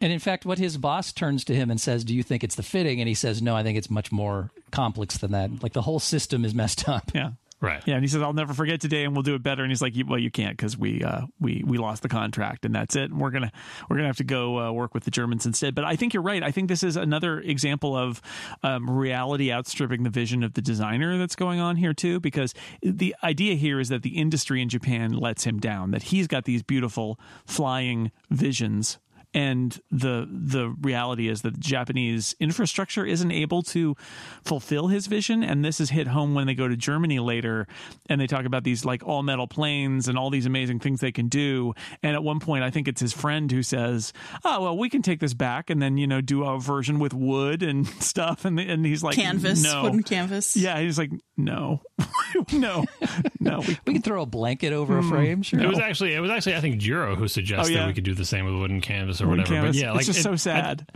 And in fact, what his boss turns to him and says, Do you think it's the fitting? And he says, No, I think it's much more complex than that. Like the whole system is messed up. yeah. Right. Yeah, and he says, "I'll never forget today, and we'll do it better." And he's like, "Well, you can't because we uh, we we lost the contract, and that's it. And we're gonna we're gonna have to go uh, work with the Germans instead." But I think you're right. I think this is another example of um, reality outstripping the vision of the designer that's going on here too. Because the idea here is that the industry in Japan lets him down. That he's got these beautiful flying visions and the the reality is that the Japanese infrastructure isn't able to fulfill his vision. And this is hit home when they go to Germany later, and they talk about these like all metal planes and all these amazing things they can do. And at one point, I think it's his friend who says, "Oh well, we can take this back and then you know do a version with wood and stuff." And and he's like, Canvas, no. wooden canvas. Yeah, he's like, no, no, no. We, We can throw a blanket over a mm. frame, sure. It was actually it was actually I think Jiro who suggested Oh, yeah. that we could do the same with wooden canvas or whatever. But yeah, like it's just it- so sad.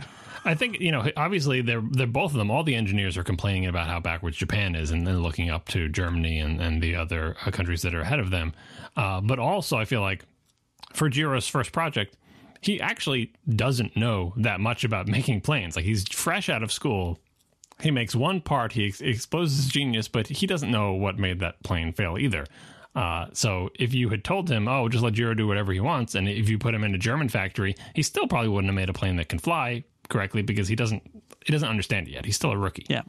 I think you know obviously they're they're both of them. All the engineers are complaining about how backwards Japan is, and then looking up to Germany and, and the other uh, countries that are ahead of them. Uh, but also, I feel like for Jiro's first project, he actually doesn't know that much about making planes. Like he's fresh out of school. He makes one part. He ex- exposes genius, but he doesn't know what made that plane fail either. Uh, so if you had told him, "Oh, just let Jiro do whatever he wants," and if you put him in a German factory, he still probably wouldn't have made a plane that can fly correctly because he doesn't he doesn't understand it yet. He's still a rookie. Yeah.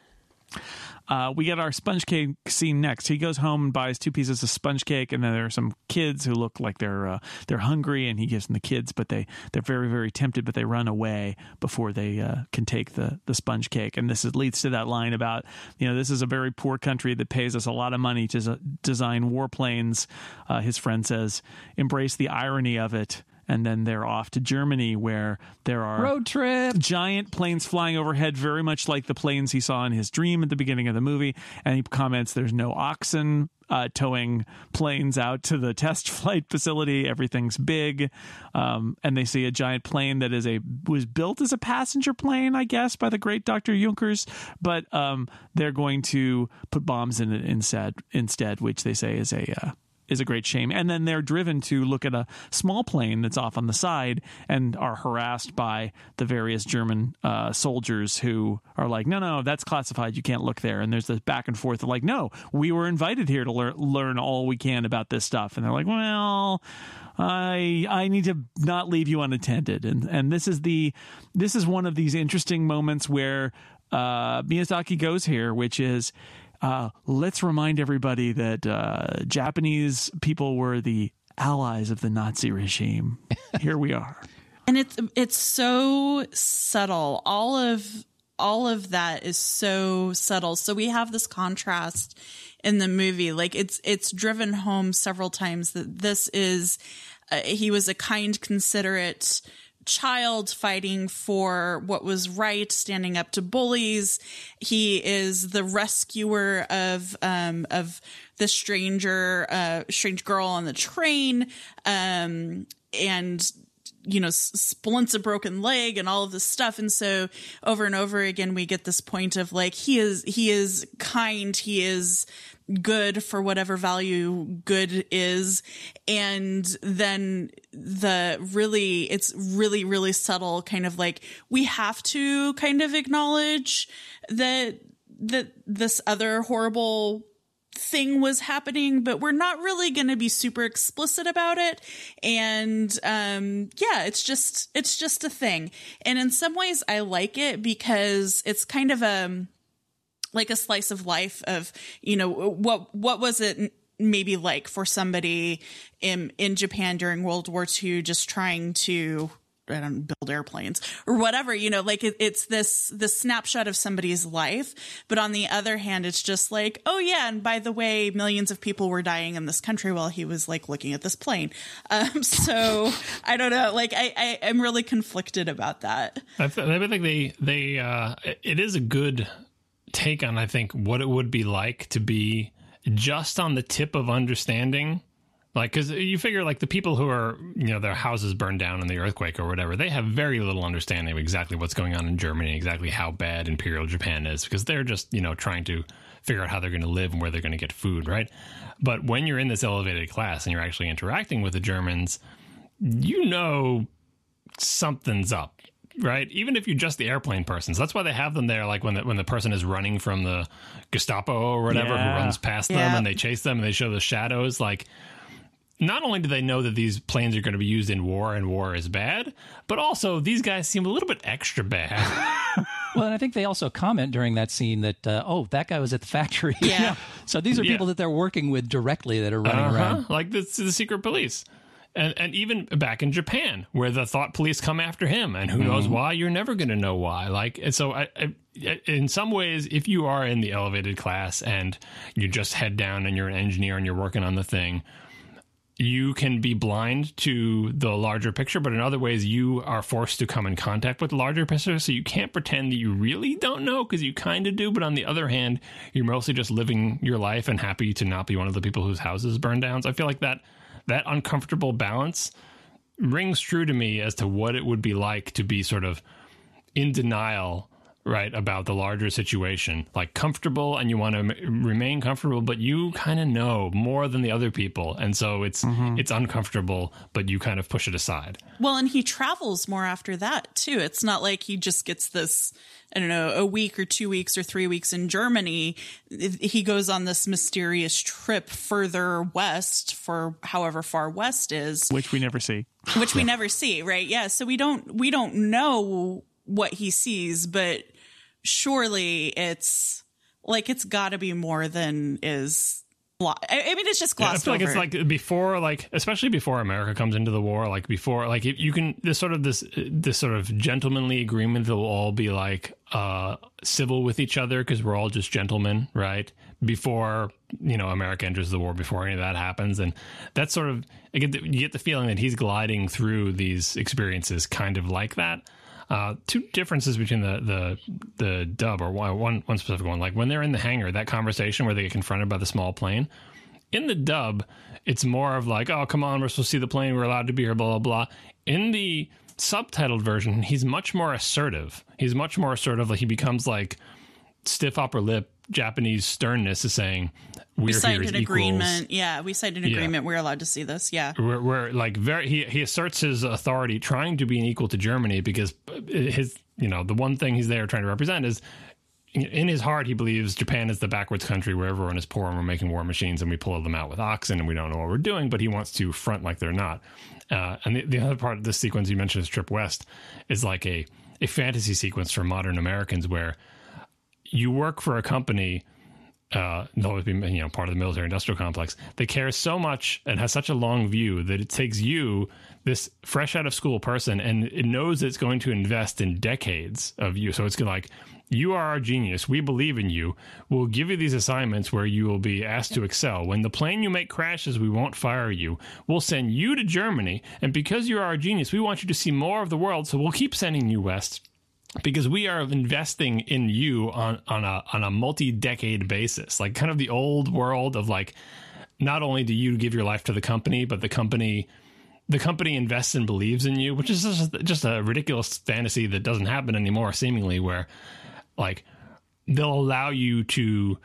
Uh, we get our sponge cake scene next. He goes home and buys two pieces of sponge cake, and then there are some kids who look like they're uh, they're hungry, and he gives them the kids, but they they're very very tempted, but they run away before they uh, can take the the sponge cake. And this is, leads to that line about you know this is a very poor country that pays us a lot of money to s- design warplanes. Uh, his friend says, embrace the irony of it. And then they're off to Germany, where there are Road trip. giant planes flying overhead, very much like the planes he saw in his dream at the beginning of the movie. And he comments, "There's no oxen uh, towing planes out to the test flight facility. Everything's big." Um, and they see a giant plane that is a was built as a passenger plane, I guess, by the great Dr. Junkers, but um, they're going to put bombs in it instead, instead, which they say is a uh, is a great shame. And then they're driven to look at a small plane that's off on the side and are harassed by the various German uh, soldiers who are like, no, no, that's classified. You can't look there. And there's this back and forth of like, no, we were invited here to learn learn all we can about this stuff. And they're like, well. I I need to not leave you unattended, and and this is the this is one of these interesting moments where uh, Miyazaki goes here, which is uh, let's remind everybody that uh, Japanese people were the allies of the Nazi regime. Here we are. and it's it's so subtle all of all of that is so subtle so we have this contrast in the movie like it's it's driven home several times that this is uh, he was a kind considerate child fighting for what was right standing up to bullies. He is the rescuer of um of the stranger uh strange girl on the train. Um and you know, splints a broken leg and all of this stuff. And so over and over again, we get this point of like, he is, he is kind. He is good for whatever value good is. And then the really, it's really, really subtle kind of like, we have to kind of acknowledge that, that this other horrible thing was happening, but we're not really going to be super explicit about it. And um, yeah, it's just it's just a thing. And in some ways, I like it because it's kind of a like a slice of life of you know what what was it maybe like for somebody in in Japan during World War II just trying to I don't build airplanes or whatever, you know, like it, it's this, this snapshot of somebody's life. But on the other hand, it's just like, oh yeah. And by the way, millions of people were dying in this country while he was like looking at this plane. Um, so I don't know, like I, I am really conflicted about that. I, th- I think they they uh, it is a good take on I think what it would be like to be just on the tip of understanding. Like, because you figure, like, the people who are, you know, their houses burned down in the earthquake or whatever, they have very little understanding of exactly what's going on in Germany, exactly how bad Imperial Japan is, because they're just, you know, trying to figure out how they're going to live and where they're going to get food, right? But when you're in this elevated class and you're actually interacting with the Germans, you know something's up, right? Even if you're just the airplane person. So that's why they have them there, like when the, when the person is running from the Gestapo or whatever Yeah. who runs past them and they chase them and they show the shadows. Like, not only do they know that these planes are going to be used in war and war is bad, but also these guys seem a little bit extra bad. Well, and I think they also comment during that scene that, uh, oh, that guy was at the factory. Yeah. so these are Yeah. people that they're working with directly that are running Uh-huh. around. Like the, the secret police. and and even back in Japan, where the thought police come after him, and who knows why? You're never going to know why. Like, and so I, I, in some ways, if you are in the elevated class and you just head down and you're an engineer and you're working on the thing, you can be blind to the larger picture, but in other ways, you are forced to come in contact with the larger picture. So you can't pretend that you really don't know because you kind of do. But on the other hand, you're mostly just living your life and happy to not be one of the people whose houses burn down. So I feel like that that uncomfortable balance rings true to me as to what it would be like to be sort of in denial right about the larger situation like comfortable and you want to m- remain comfortable but you kind of know more than the other people and so it's mm-hmm. it's uncomfortable but you kind of push it aside Well, and he travels more after that too. It's not like he just gets this, I don't know, a week or two weeks or three weeks in Germany. He goes on this mysterious trip further west for however far west is, which we never see. which we never see, right? Yeah. So we don't, we don't know what he sees, but surely it's like, it's gotta be more than is. I mean, it's just Yeah, I glossed feel like over. it's like before, like especially before America comes into the war, like before, like if you can this sort of this this sort of gentlemanly agreement that will all be like uh civil with each other because we're all just gentlemen, right? Before you know America enters the war, before any of that happens, and that's sort of I get the, you get the feeling that he's gliding through these experiences kind of like that. Uh, two differences between the the the dub or one one specific one, like when they're in the hangar, that conversation where they get confronted by the small plane in the dub, it's more of like, oh, come on, we're supposed to see the plane, we're allowed to be here, blah, blah, blah. In the subtitled version, he's much more assertive. He's much more assertive. Like he becomes like stiff upper lip Japanese sternness is saying, we signed an agreement. Yeah. We signed an agreement. We're allowed to see this. Yeah. We're, we're like very he, he asserts his authority trying to be an equal to germany because his you know the one thing he's there trying to represent is in his heart he believes japan is the backwards country where everyone is poor and we're making war machines and we pull them out with oxen and we don't know what we're doing but he wants to front like they're not uh, and the, the other part of this sequence you mentioned is trip west is like a, a fantasy sequence for modern americans where you work for a company uh, always be you know part of the military industrial complex. They care so much and has such a long view that it takes you, this fresh out of school person, and it knows it's going to invest in decades of you. So it's like you are our genius. We believe in you. We'll give you these assignments where you will be asked to excel. When the plane you make crashes, we won't fire you. We'll send you to Germany, and because you're our genius, we want you to see more of the world. So we'll keep sending you west because we are investing in you on on a on a multi-decade basis like kind of the old world of like not only do you give your life to the company but the company the company invests and believes in you which is just, just a ridiculous fantasy that doesn't happen anymore seemingly where like they'll allow you to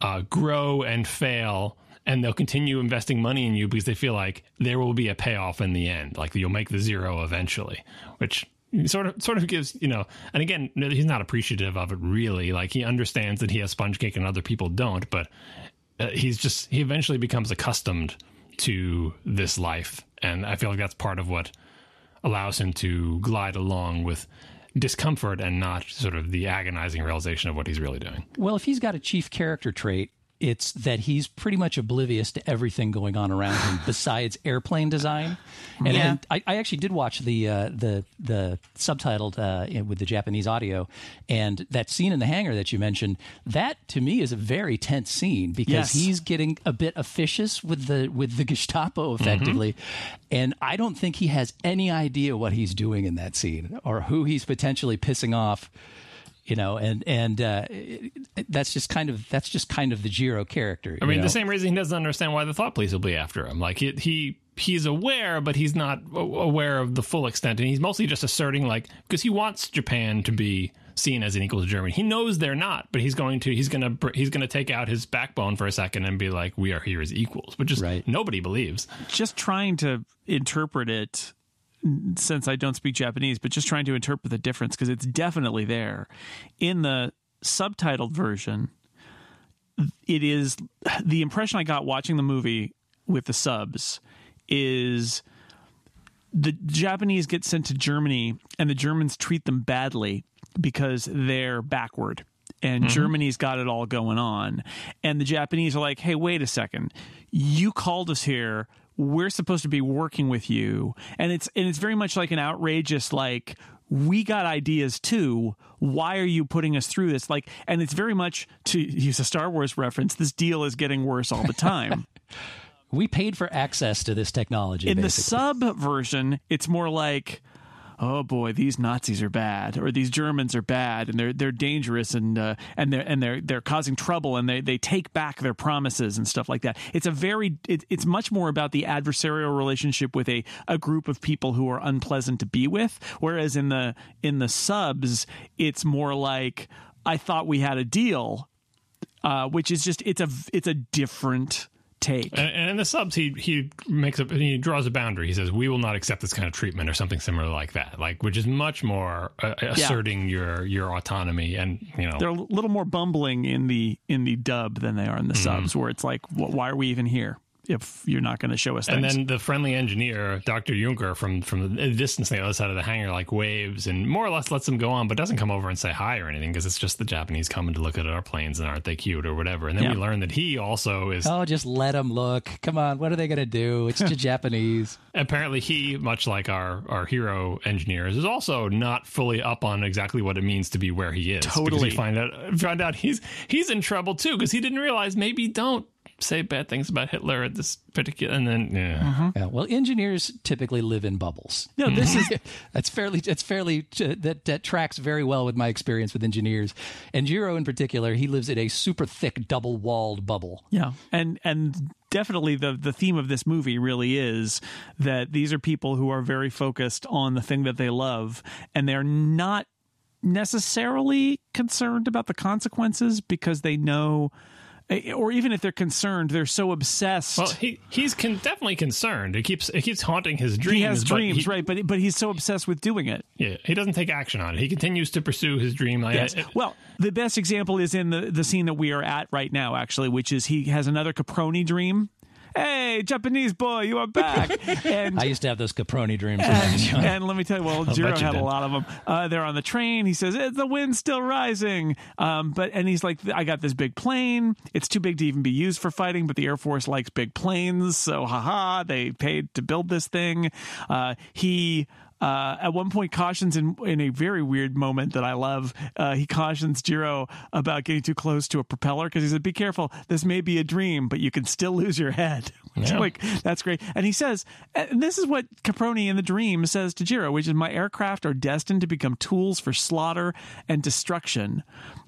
uh, grow and fail and they'll continue investing money in you because they feel like there will be a payoff in the end like you'll make the zero eventually which sort of sort of gives you know and again he's not appreciative of it really. Like he understands that he has sponge cake and other people don't but uh, he's just he eventually becomes accustomed to this life. And i feel like that's part of what allows him to glide along with discomfort and not sort of the agonizing realization of what he's really doing. Well, if he's got a chief character trait, it's that he's pretty much oblivious to everything going on around him besides airplane design. And, Yeah. and I, I actually did watch the uh, the the subtitled uh, with the Japanese audio, and that scene in the hangar that you mentioned. That to me is a very tense scene because Yes. he's getting a bit officious with the with the Gestapo effectively, and I don't think he has any idea what he's doing in that scene or who he's potentially pissing off you know and and uh, it- it- that's just kind of that's just kind of the Jiro character. I mean, the same reason he doesn't understand why the thought police will be after him. Like he, he he's aware, but he's not aware of the full extent, and he's mostly just asserting like because he wants Japan to be seen as an equal to Germany. He knows they're not, but he's going to he's gonna he's gonna take out his backbone for a second and be like, "We are here as equals," which is Right. nobody believes. just trying to interpret it since I don't speak Japanese, but just trying to interpret the difference because it's definitely there. In the subtitled version, it is the impression I got watching the movie with the subs is the Japanese get sent to Germany and the Germans treat them badly because they're backward and mm-hmm. Germany's got it all going on. And the Japanese are like, hey, wait a second. You called us here. We're supposed to be working with you. And it's and it's very much like an outrageous like we got ideas too. Why are you putting us through this? Like and it's very much to use a star wars reference this deal is getting worse all the time. We paid for access to this technology. in the sub version it's more like oh boy these nazis are bad or these germans are bad and they're they're dangerous and uh, and they're and they're they're causing trouble and they they take back their promises and stuff like that. It's a very it, it's much more about the adversarial relationship with a a group of people who are unpleasant to be with whereas in the in the subs it's more like i thought we had a deal uh, which is just it's a it's a different take And, and in the subs, he he makes a he draws a boundary. He says, "We will not accept this kind of treatment," or something similar like that. Like, which is much more uh, asserting your your autonomy and you know. they're a little more bumbling in the in the dub than they are in the Mm-hmm. subs where it's like why are we even here if you're not going to show us things And then the friendly engineer, Dr. Juncker, from from the distance the other side of the hangar, like waves and more or less lets them go on, but doesn't come over and say hi or anything because it's just the Japanese coming to look at our planes and aren't they cute or whatever. And then Yeah. we learn that he also is Oh, just let them look. Come on, what are they going to do? It's just Japanese. apparently he, much like our our hero engineers, is also not fully up on exactly what it means to be where he is. Because Totally. find out find out he's he's in trouble too because he didn't realize maybe don't say bad things about Hitler at this particular and then yeah. Uh-huh. Yeah, well, engineers typically live in bubbles. no mm-hmm. this is That's fairly. It's fairly uh, that that tracks very well with my experience with engineers. And Jiro in particular, he lives in a super thick, double-walled bubble. yeah and and definitely the the theme of this movie really is that these are people who are very focused on the thing that they love and they're not necessarily concerned about the consequences because they know Eh, or even if they're concerned they're so obsessed Well, he he's con- definitely concerned. It keeps it keeps haunting his dreams. he has dreams he- right but but he's so obsessed with doing it Yeah, he doesn't take action on it. He continues to pursue his dream. I- Yes. I- Well, the best example is in the the scene that we are at right now, actually, which is he has another Caproni dream. Hey, Japanese boy, you are back. And I used to have those Caproni dreams. When I was young. and let me tell you, well, Jiro had a lot of them. Uh, they're on the train. He says "Eh, the wind's still rising, um, but and he's like, I got this big plane. It's too big to even be used for fighting, but the Air Force likes big planes, so haha, they paid to build this thing. Uh, he. Uh, at one point, cautions in in a very weird moment that I love. Uh, he cautions Jiro about getting too close to a propeller because he said, "Be careful. This may be a dream, but you can still lose your head." Yeah. like that's great. And he says, and this is what Caproni in the dream says to Jiro, which is my aircraft are destined to become tools for slaughter and destruction.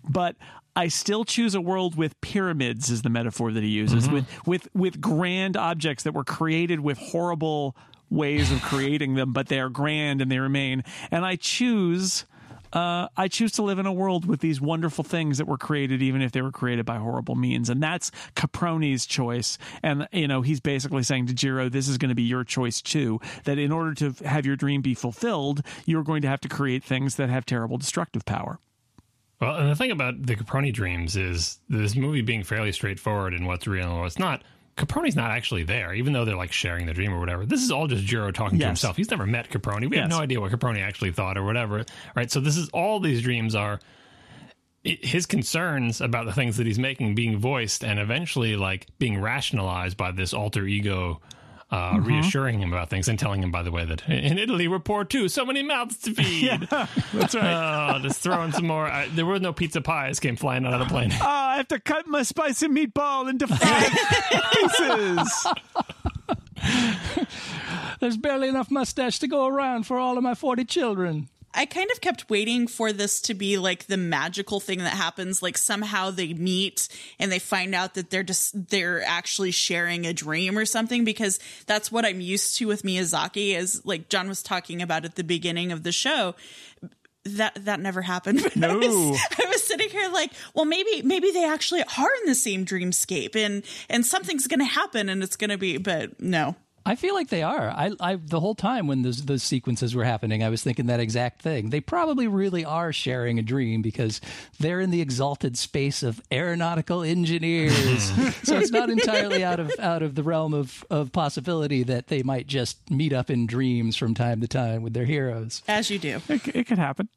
But I still choose a world with pyramids is the metaphor that he uses, with with with grand objects that were created with horrible ways of creating them, but they are grand and they remain. And I choose uh, I choose to live in a world with these wonderful things that were created, even if they were created by horrible means. And that's Caproni's choice. And, you know, he's basically saying to Jiro, this is going to be your choice too. That in order to have your dream be fulfilled, you're going to have to create things that have terrible destructive power. Well, and the thing about the Caproni dreams is this movie being fairly straightforward in what's real and what's not. Caproni's not actually there, even though they're like sharing the dream or whatever. This is all just Jiro talking to himself. He's never met Caproni. We have no idea what Caproni actually thought or whatever. Right. So this is all these dreams are his concerns about the things that he's making being voiced and eventually like being rationalized by this alter ego. Uh, Mm-hmm. reassuring him about things and telling him, by the way, that in Italy we're poor too. So many mouths to feed. That's right. Oh, just throwing some more. I, there were no pizza pies came flying out of the plane. Oh, I have to cut my spicy meatball into five pieces. There's barely enough mustache to go around for all of my 40 children. I kind of kept waiting for this to be like the magical thing that happens. Like somehow they meet and they find out that they're just they're actually sharing a dream or something. Because that's what I'm used to with Miyazaki. Is like John was talking about at the beginning of the show. That that never happened. But I, was, No. I was sitting here like, well, maybe maybe they actually are in the same dreamscape, and and something's going to happen, and it's going to be. But no, I feel like they are. I, I the whole time when those those sequences were happening, I was thinking that exact thing. They probably really are sharing a dream because they're in the exalted space of aeronautical engineers. so it's not entirely out of out of the realm of of possibility that they might just meet up in dreams from time to time with their heroes. as you do. it, it could happen.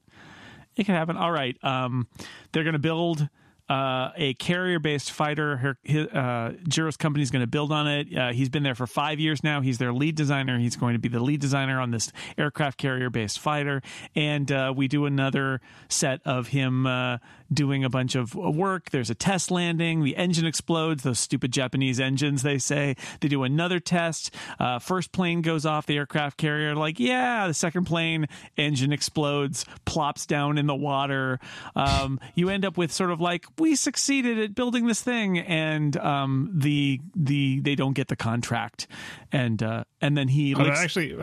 It could happen. All right. Um, they're going to build uh, a carrier-based fighter. Her, his, uh, Jiro's company is going to build on it. Uh, he's been there for five years now. He's their lead designer. He's going to be the lead designer on this aircraft carrier-based fighter. And uh, we do another set of him uh, doing a bunch of work. There's a test landing. The engine explodes. Those stupid Japanese engines, they say. They do another test. Uh, first plane goes off the aircraft carrier. Like, yeah, the second plane engine explodes, plops down in the water. Um, you end up with sort of like, we succeeded at building this thing, and um, the the they don't get the contract, and uh, and then he licks- actually,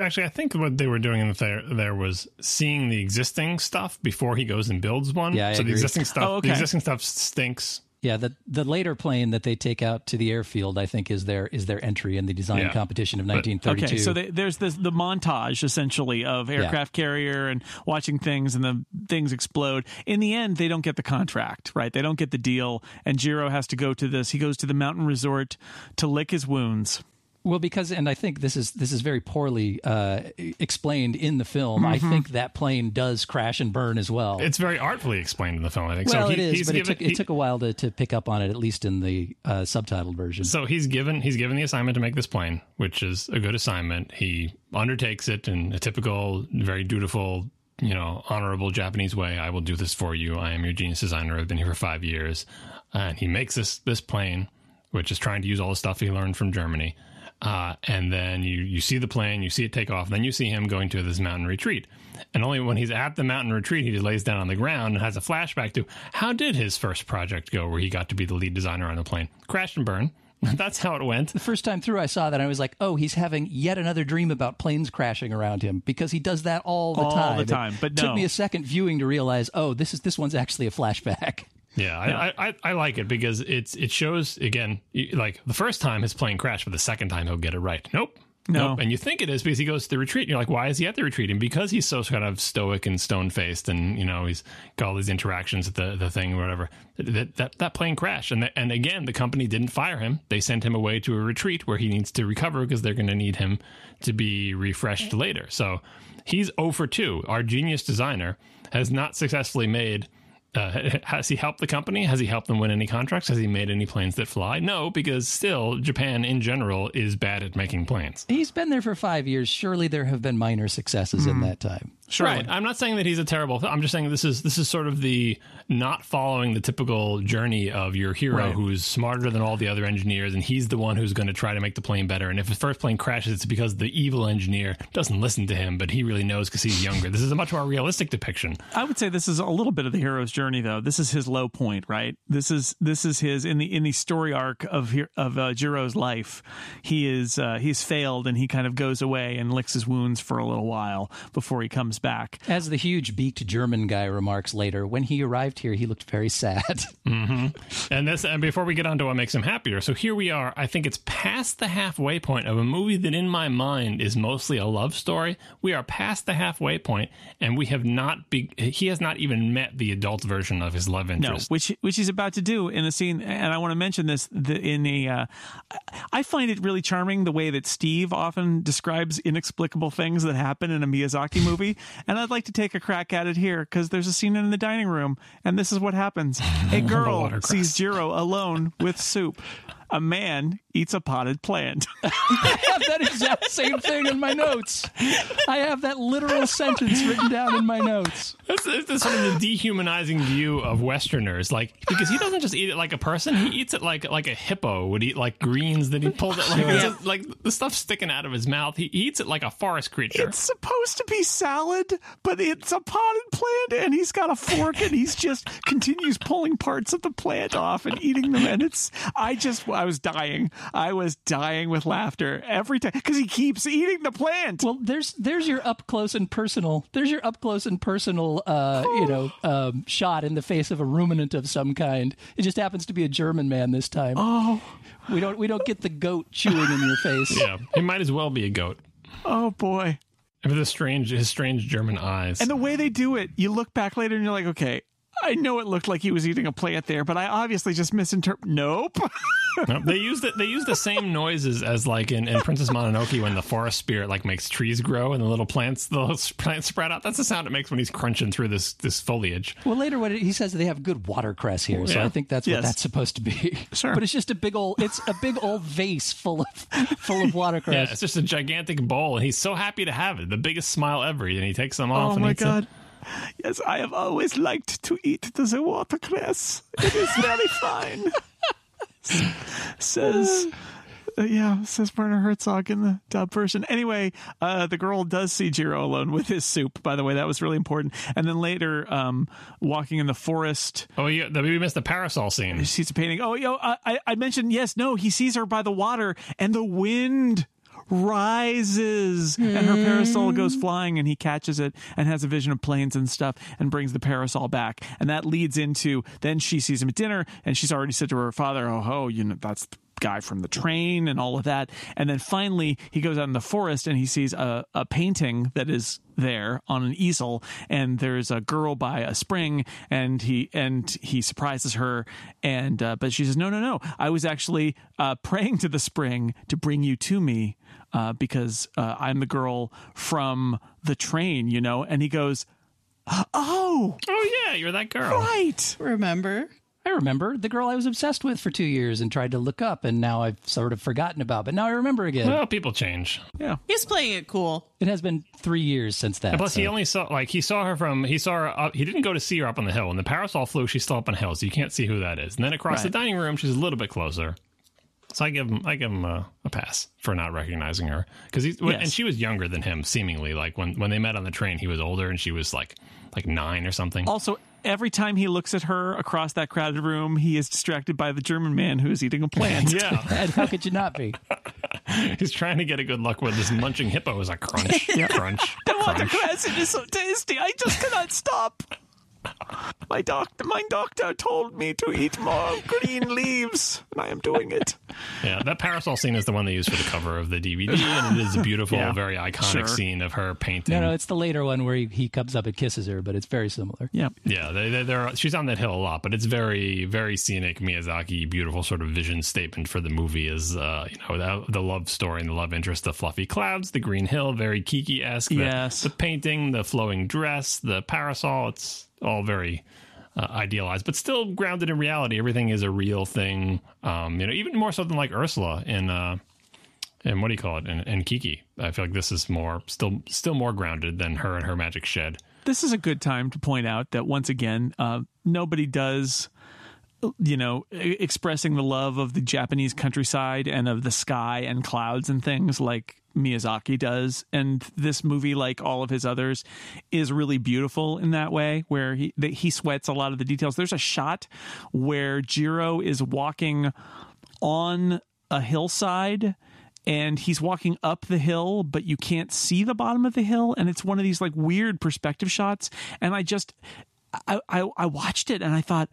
actually, I think what they were doing in there there was seeing the existing stuff before he goes and builds one. Yeah, I so agree. the existing stuff, Oh, okay. the existing stuff stinks. Yeah, the the later plane that they take out to the airfield, I think, is their is their entry in the design Yeah. competition of 1932. Okay, so they, there's this, the montage essentially of aircraft carrier and watching things and the things explode. In the end, they don't get the contract, right? They don't get the deal, and Jiro has to go to this. He goes to the mountain resort to lick his wounds. Well, because and I think this is this is very poorly uh, explained in the film. I Mm-hmm. think that plane does crash and burn as well. It's very artfully explained in the film. I think. well, so he, it is, he's but it given, took it took a while to, to pick up on it, at least in the uh, subtitled version. So he's given he's given the assignment to make this plane, which is a good assignment. He undertakes it in a typical, very dutiful, you know, honorable Japanese way. I will do this for you. I am your genius designer. I've been here for five years, and he makes this this plane, which is trying to use all the stuff he learned from Germany. Uh, and then you you see the plane, you see it take off. Then you see him going to this mountain retreat, and only when he's at the mountain retreat, he just lays down on the ground and has a flashback to how did his first project go, where he got to be the lead designer on the plane, crashed and burn. That's how it went. the first time through, I saw that I was like, "Oh, he's having yet another dream about planes crashing around him," because he does that all the All time. the It time, but took me a second viewing to realize, "Oh, this is this one's actually a flashback." Yeah, I, I, I, I like it because it's it shows again like the first time his plane crashed, but the second time he'll get it right. Nope. No. Nope. And you think it is because he goes to the retreat. And you're like, why is he at the retreat? And because he's so kind of stoic and stone faced, and you know he's got all these interactions at the the thing or whatever. That that, that plane crashed, and the, and again the company didn't fire him. They sent him away to a retreat where he needs to recover because they're going to need him to be refreshed later. So he's 0 for 2. Our genius designer has not successfully made. Uh, has he helped the company? Has he helped them win any contracts? Has he made any planes that fly? No, because still Japan in general is bad at making planes. He's been there for five years. Surely there have been minor successes in that time. Sure. Right. I'm not saying that he's a terrible. I'm just saying this is this is sort of the not following the typical journey of your hero Right. who's smarter than all the other engineers, and he's the one who's going to try to make the plane better. And if his first plane crashes, it's because the evil engineer doesn't listen to him, but he really knows because he's younger. This is a much more realistic depiction. I would say this is a little bit of the hero's journey, though. This is his low point, right? This is this is his in the in the story arc of of uh, Jiro's life. He is uh, he's failed, and he kind of goes away and licks his wounds for a little while before he comes back. As the huge beaked German guy remarks later, when he arrived here, he looked very sad. And this, and before we get on to what makes him happier, so here we are. I think it's past the halfway point of a movie that, in my mind, is mostly a love story. We are past the halfway point, and we have not. Be, he has not even met the adult version of his love No, interest. which which he's about to do in the scene, and I want to mention this the, in the. Uh, I find it really charming the way that Steve often describes inexplicable things that happen in a Miyazaki movie, and I'd like to take a crack at it here because there's a scene in the dining room, and this is what happens: a girl sees Jiro alone with soup. A man eats a potted plant. I have that exact same thing in my notes. I have that literal sentence written down in my notes. That's, that's sort of the dehumanizing view of Westerners, like because he doesn't just eat it like a person; he eats it like like a hippo would eat like greens that he pulls it like it's just, like the stuff sticking out of his mouth. He, he eats it like a forest creature. It's supposed to be salad, but it's a potted plant, and he's got a fork, and he's just continues pulling parts of the plant off and eating them. And it's, I just, I was dying. I was dying with laughter every time because he keeps eating the plant. Well, there's there's your up close and personal. There's your up close and personal, uh, you know, um, shot in the face of a ruminant of some kind. It just happens to be a German man this time. Oh, We don't we don't get the goat chewing in your face. yeah, he might as well be a goat. oh boy. With his strange, his strange German eyes. And the way they do it, you look back later and you're like, okay, I know it looked like he was eating a plant there, but I obviously just misinterpreted. Nope. No, they used it. They use the same noises as like in, in Princess Mononoke when the forest spirit like makes trees grow and the little plants the little plants spread out. That's the sound it makes when he's crunching through this this foliage. Well, later what it, he says they have good watercress here, so Yeah. I think that's Yes. what that's supposed to be. Sure. but it's just a big old it's a big old vase full of full of watercress. Yeah, it's just a gigantic bowl, and he's so happy to have it. The biggest smile ever, and he takes them oh off. Oh and my eats it. Yes, I have always liked to eat the watercress. It is very fine. says uh, yeah, says Werner Herzog in the dub version. Anyway, uh, the girl does see Jiro alone with his soup. By the way, that was really important. And then later, um, walking in the forest, Oh, yeah, the- we missed the parasol scene. he sees a painting. Oh, yo, I- I mentioned yes, no. He sees her by the water, and the wind rises, and her parasol goes flying, and he catches it and has a vision of planes and stuff, and brings the parasol back, and that leads into then she sees him at dinner, and she's already said to her father, "Oh, ho, you know that's." the guy from the train and all of that. And then finally he goes out in the forest and he sees a, a painting that is there on an easel and there's a girl by a spring and he and he surprises her and uh, but she says no no no. I was actually uh, praying to the spring to bring you to me uh, because uh, i'm the girl from the train you know and he goes oh Oh yeah, you're that girl. right Remember? I remember the girl I was obsessed with for two years and tried to look up, and now I've sort of forgotten about. But now I remember again. Well, people change. yeah He's playing it cool. it has been three years since that. And plus, he only saw like he saw her from he saw her up. He didn't go to see her up on the hill. When the parasol flew, she's still up on the hill, so you can't see who that is. And then across the dining room, she's a little bit closer. So I give him I give him a, a pass for not recognizing her because he's Yes. and she was younger than him seemingly. Like when when they met on the train, he was older and she was like like nine or something. Also, every time he looks at her across that crowded room, he is distracted by the German man who is eating a plant. Yeah, And how could you not be? he's trying to get a good look with this munching hippo is a crunch, crunch, The water crunch. cress, it is so tasty. I just cannot stop. My doctor, my doctor told me to eat more green leaves, and I am doing it. Yeah, that parasol scene is the one they used for the cover of the DVD, and it is a beautiful, Yeah, very iconic sure. scene of her painting. No, no, it's the later one where he, he comes up and kisses her, but it's very similar. Yeah. Yeah, they, they, they're, she's on that hill a lot, but it's very, very scenic. Miyazaki, beautiful sort of vision statement for the movie is, uh, you know, the, the love story and the love interest, the fluffy clouds, the green hill, very Kiki esque. Yes. The, painting, the flowing dress, the parasol. It's all very uh, idealized, but still grounded in reality. Everything is a real thing. Um, you know, even more so than like Ursula in, uh, and what do you call it? And, Kiki. I feel like this is more, still, still more grounded than her and her magic shed. This is a good time to point out that once again, uh, nobody does, you know, expressing the love of the Japanese countryside and of the sky and clouds and things like Miyazaki does. And this movie, like all of his others, is really beautiful in that way, where he that he sweats a lot of the details. There's a shot where Jiro is walking on a hillside and he's walking up the hill but you can't see the bottom of the hill and it's one of these like weird perspective shots and i just i i, I watched it and i thought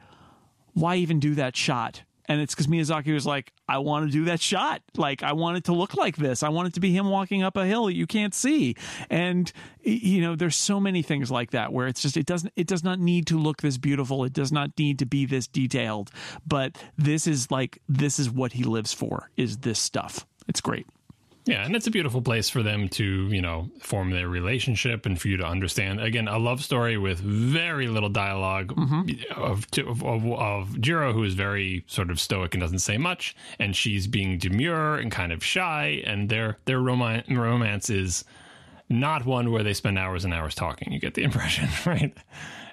why even do that shot and it's because Miyazaki was like, I want to do that shot. Like, I want it to look like this. I want it to be him walking up a hill that you can't see. And you know, there's so many things like that where it's just it doesn't it does not need to look this beautiful. It does not need to be this detailed. But this is like this is what he lives for. Is this stuff? It's great. Yeah, and it's a beautiful place for them to, you know, form their relationship and for you to understand. Again, a love story with very little dialog mm-hmm. of, of, of, of Jiro, who is very sort of stoic and doesn't say much, and she's being demure and kind of shy, and their their romance romance is not one where they spend hours and hours talking. You get the impression, right?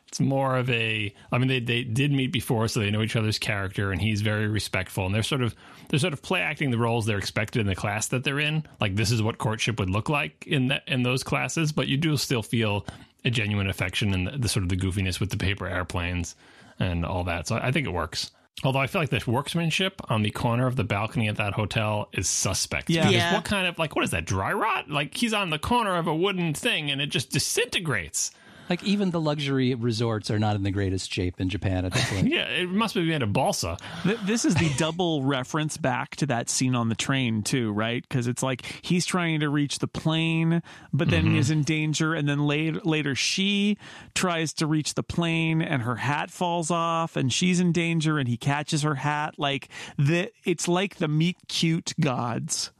It's more of a. I mean, they they did meet before, so they know each other's character, and he's very respectful, and they're sort of they're sort of play acting the roles they're expected in the class that they're in. Like this is what courtship would look like in that in those classes, but you do still feel a genuine affection and the, the sort of the goofiness with the paper airplanes and all that. So I think it works. Although I feel like the workmanship on the corner of the balcony at that hotel is suspect. Yeah. Because Yeah. what kind of like what is that dry rot? Like he's on the corner of a wooden thing and it just disintegrates. Like even the luxury resorts are not in the greatest shape in Japan at this point. Yeah, it must be made of balsa. Th- This is the double reference back to that scene on the train too, right? Because it's like he's trying to reach the plane, but then mm-hmm. is in danger, and then later, later she tries to reach the plane, and her hat falls off, and she's in danger, and he catches her hat. Like the, it's like the meet cute gods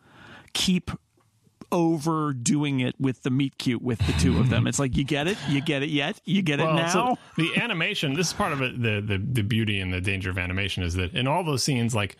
keep overdoing it with the meet cute with the two of them. It's like you get it, you get it yet, you get it now. so the animation. This is part of it. The, the the beauty and the danger of animation is that in all those scenes, like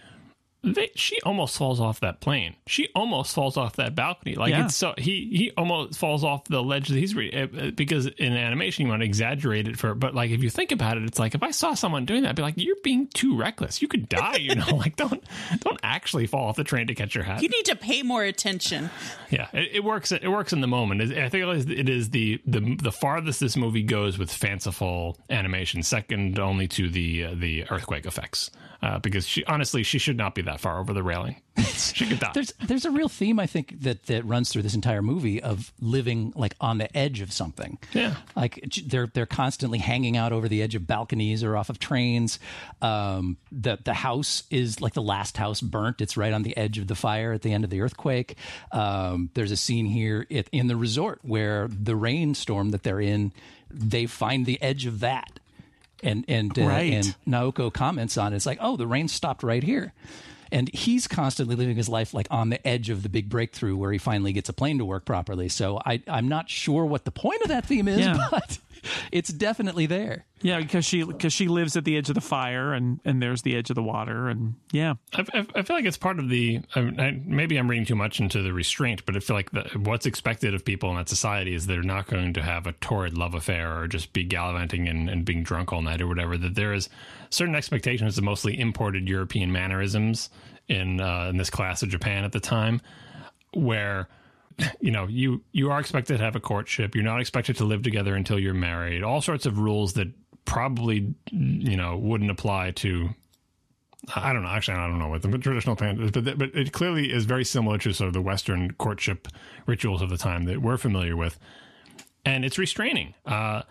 they, she almost falls off that plane. She almost falls off that balcony. Like Yeah. it's so he he almost falls off the ledge that he's re- uh, because in animation you want to exaggerate it for. But like if you think about it, it's like if I saw someone doing that, I'd be like, you're being too reckless. You could die. You know, like don't don't actually fall off the train to catch your hat. You need to pay more attention. Yeah, it, it works. It works in the moment. I think it is, it is the, the the farthest this movie goes with fanciful animation, second only to the uh, the earthquake effects. Uh, because she honestly, she should not be that far over the railing. she could die. There's there's a real theme I think that that runs through this entire movie of living like on the edge of something. Yeah. like they're they're constantly hanging out over the edge of balconies or off of trains. Um, the the house is like the last house burnt. It's right on the edge of the fire at the end of the earthquake. Um, there's a scene here in the resort where the rainstorm that they're in, they find the edge of that. And and uh, Right. and Naoko comments on it. It's like, oh, the rain stopped right here. And he's constantly living his life like on the edge of the big breakthrough where he finally gets a plane to work properly. So I, I'm not sure what the point of that theme is, Yeah. but it's definitely there. Yeah, because she because she lives at the edge of the fire, and and there's the edge of the water, and yeah, I, I, I feel like it's part of the. I, I, maybe I'm reading too much into the restraint, but I feel like the, what's expected of people in that society is they're not going to have a torrid love affair or just be gallivanting and, and being drunk all night or whatever. That there is certain expectations of mostly imported European mannerisms in uh, in this class of Japan at the time, where you know you you are expected to have a courtship. You're not expected to live together until you're married. All sorts of rules that probably you know wouldn't apply to I don't know. Actually, I don't know what the traditional plan is, but but it clearly is very similar to sort of the Western courtship rituals of the time that we're familiar with, and it's restraining. Uh,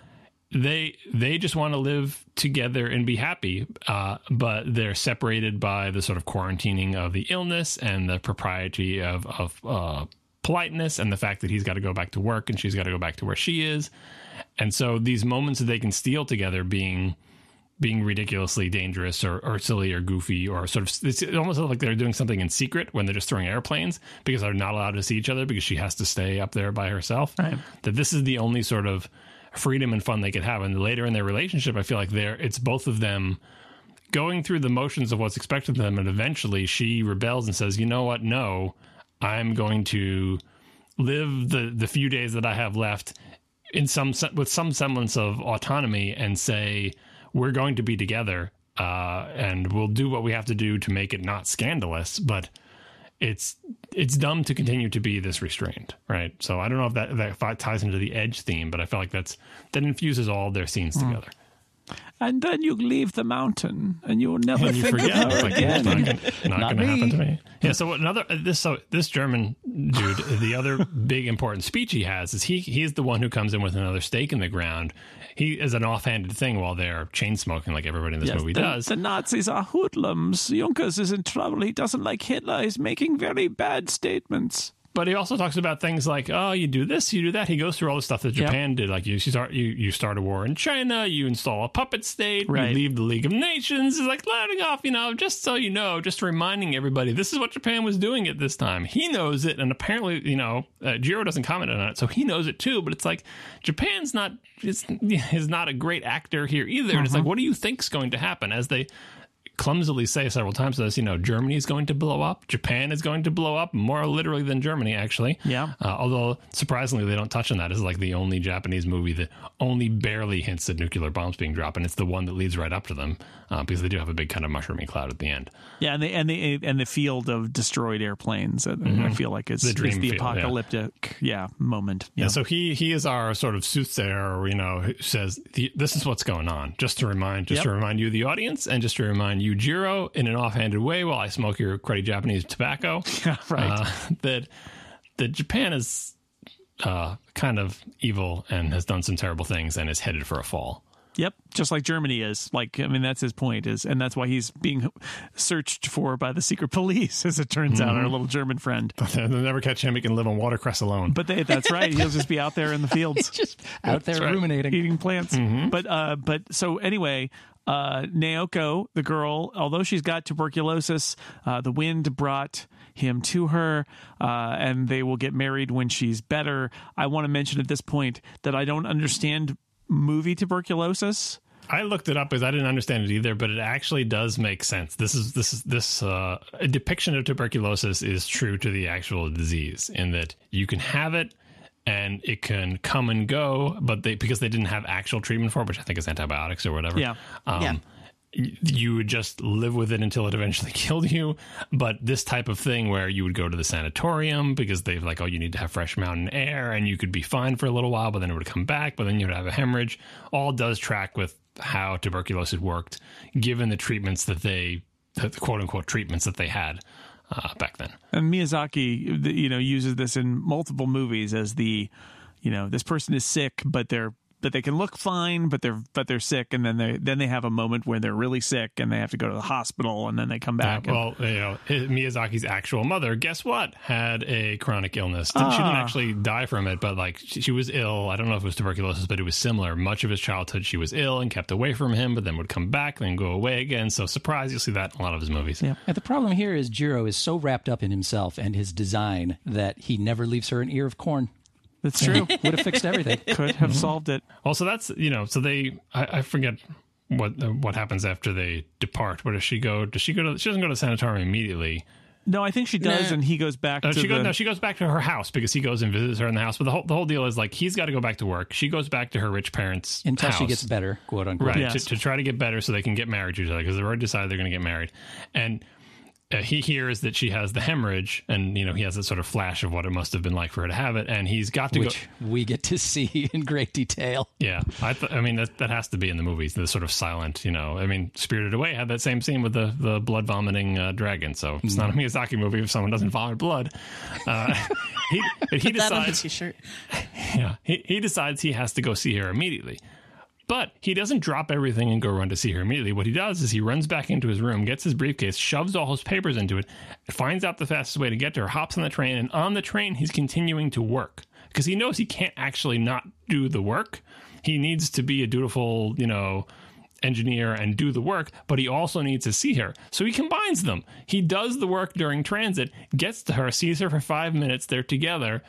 they they just want to live together and be happy, uh, but they're separated by the sort of quarantining of the illness and the propriety of of uh, politeness and the fact that he's got to go back to work and she's got to go back to where she is, and so these moments that they can steal together being being ridiculously dangerous or, or silly or goofy or sort of it's almost like they're doing something in secret when they're just throwing airplanes because they're not allowed to see each other because she has to stay up there by herself. Right. that this is the only sort of freedom and fun they could have. And later in their relationship i feel like they're it's both of them going through the motions of what's expected of them. And eventually she rebels and says you know what? No i'm going to live the the few days that i have left in some with some semblance of autonomy and say we're going to be together uh, and we'll do what we have to do to make it not scandalous but it's it's dumb to continue to be this restrained right? So i don't know if that that ties into the edge theme but i feel like that's that infuses all their scenes together and then you leave the mountain, and you'll never and you think forget of it's her again. not, gonna- not Not gonna happen to me yeah so another uh, this so this german dude the other big important speech he has is he he's the one who comes in with another stake in the ground he is an offhanded thing while they're chain smoking like everybody in this Yes, movie the, does the Nazis are hoodlums. Junkers is in trouble. He doesn't like Hitler. He's making very bad statements. But he also talks about things like, oh, you do this, you do that. He goes through all the stuff that Yep. Japan did. Like you start, you, you start a war in China, you install a puppet state, Right. you leave the League of Nations. It's like letting off, you know, just so you know, just reminding everybody this is what Japan was doing at this time. He knows it, and apparently, you know, uh, Jiro doesn't comment on it, so he knows it too. But it's like Japan's not is, is not a great actor here either. And it's Mm-hmm. like, what do you think's going to happen as they clumsily say several times this, you know, Germany is going to blow up, Japan is going to blow up, more literally than Germany, actually. Yeah. Uh, although, surprisingly, they don't touch on that. Is like the only Japanese movie that only barely hints at nuclear bombs being dropped, and it's the one that leads right up to them uh, because they do have a big kind of mushrooming cloud at the end. Yeah, and the and the and the field of destroyed airplanes. uh, I feel like is The the field, apocalyptic, yeah, moment. Yeah. And so he he is our sort of soothsayer, you know, who says the, this is what's going on, just to remind, just Yep. to remind you, the audience, and just to remind you, Jiro, in an offhanded way, while I smoke your cruddy Japanese tobacco, right. uh, that that Japan is uh, kind of evil and has done some terrible things and is headed for a fall. Yep, just like Germany is. Like, I mean, that's his point is, and that's why he's being searched for by the secret police, as it turns out, our little German friend. They'll never catch him. He can live on watercress alone. But they, that's right. He'll just be out there in the fields. Just out there right. ruminating. eating plants. But uh, but so anyway, uh, Naoko, the girl, although she's got tuberculosis, uh, the wind brought him to her, uh, and they will get married when she's better. I want to mention at this point that I don't understand movie tuberculosis. I looked it up because I didn't understand it either, but it actually does make sense. This is this is this uh, depiction of tuberculosis is true to the actual disease in that you can have it and it can come and go, but they because they didn't have actual treatment for it, which I think is antibiotics or whatever. Yeah. Um, Yeah. You would just live with it until it eventually killed you. But this type of thing where you would go to the sanatorium because they've like, oh, you need to have fresh mountain air and you could be fine for a little while, but then it would come back, but then you'd have a hemorrhage. All does track with how tuberculosis worked, given the treatments that they, the quote unquote treatments that they had uh, back then. And Miyazaki, you know, uses this in multiple movies as the, you know, this person is sick, but they're but they can look fine, but they're but they're sick, and then they then they have a moment where they're really sick and they have to go to the hospital, and then they come back. and- well, you know, Miyazaki's actual mother, guess what, had a chronic illness. She didn't Ah. actually die from it, but like she, she was ill. I don't know if it was tuberculosis, but it was similar. Much of his childhood, she was ill and kept away from him, but then would come back, then go away again. So, surprise, you'll see that in a lot of his movies. Yeah. And the problem here is Jiro is so wrapped up in himself and his design that he never leaves her an ear of corn. That's true. Would have fixed everything. Could have solved it. Well, so that's you know, so they, I, I forget what uh, what happens after they depart. Where does she go? Does she go to? She doesn't go to the sanatorium immediately. No, I think she does, No. and he goes back Uh, to she the. goes. No, she goes back to her house because he goes and visits her in the house. But the whole the whole deal is like he's got to go back to work. She goes back to her rich parents Until she gets better, quote unquote. right Yes. to, to try to get better so they can get married to each other because they've already decided they're going to get married and uh, he hears that she has the hemorrhage and you know he has a sort of flash of what it must have been like for her to have it and he's got to Which go we get to see in great detail. yeah i th- i mean that, that has to be in the movies the sort of silent you know i mean spirited away had that same scene with the the blood vomiting uh, dragon so it's not a miyazaki movie if someone doesn't vomit blood uh, he, but he That on the decides t-shirt. yeah, he, he decides he has to go see her immediately. But he doesn't drop everything and go run to see her immediately. What he does is he runs back into his room, gets his briefcase, shoves all his papers into it, finds out the fastest way to get to her, hops on the train, and on the train he's continuing to work because he knows he can't actually not do the work. He needs to be a dutiful, you know, engineer and do the work, but he also needs to see her. So he combines them. He does the work during transit, gets to her, sees her for five minutes, they're together,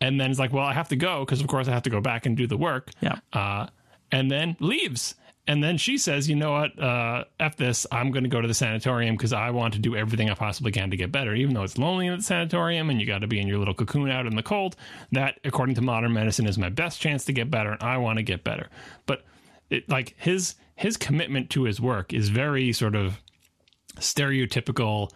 and then it's like, well, I have to go because, of course, I have to go back and do the work. Yeah. Uh, and then leaves. And then she says, you know what? Uh, F this. I'm going to go to the sanatorium because I want to do everything I possibly can to get better. Even though it's lonely in the sanatorium and you got to be in your little cocoon out in the cold, that, according to modern medicine, is my best chance to get better. And I want to get better. But it, like his his commitment to his work is very sort of stereotypical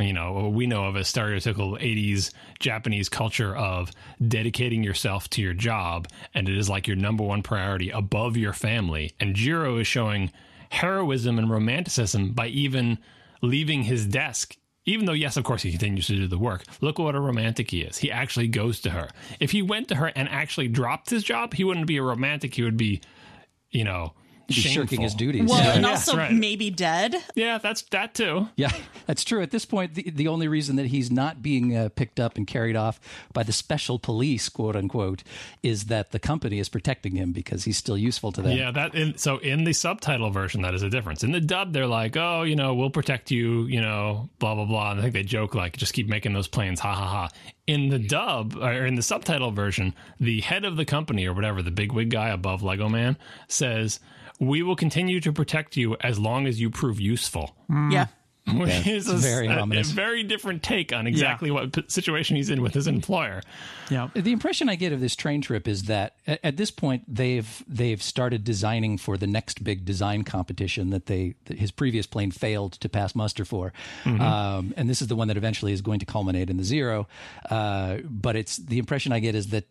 you know we know of a stereotypical 80s japanese culture of dedicating yourself to your job and it is like your number one priority above your family. And jiro is showing heroism and romanticism by even leaving his desk even though yes of course he continues to do the work. Look what a romantic he is. He actually goes to her. If he went to her and actually dropped his job he wouldn't be a romantic. He would be you know He's shirking his duties. Well, yeah. and Yes, also right. maybe dead. yeah that's that too Yeah, that's true. At this point, the, the only reason that he's not being uh, picked up and carried off by the special police, quote unquote, is that the company is protecting him because he's still useful to them. Yeah, that in, so in the subtitle version, that is a difference. In the dub, they're like, "Oh, you know, we'll protect you," you know, blah blah blah. And I think they joke like, "Just keep making those planes, ha ha ha." In the dub or in the subtitle version, the head of the company or whatever, the big wig guy above Lego Man, says, "We will continue to protect you as long as you prove useful." Yeah. Which is a, very a- a very different take on exactly what p- situation he's in with his employer. yeah. The impression I get of this train trip is that at, at this point they've they've started designing for the next big design competition that they that his previous plane failed to pass muster for, um, and this is the one that eventually is going to culminate in the zero. Uh, but it's the impression I get is that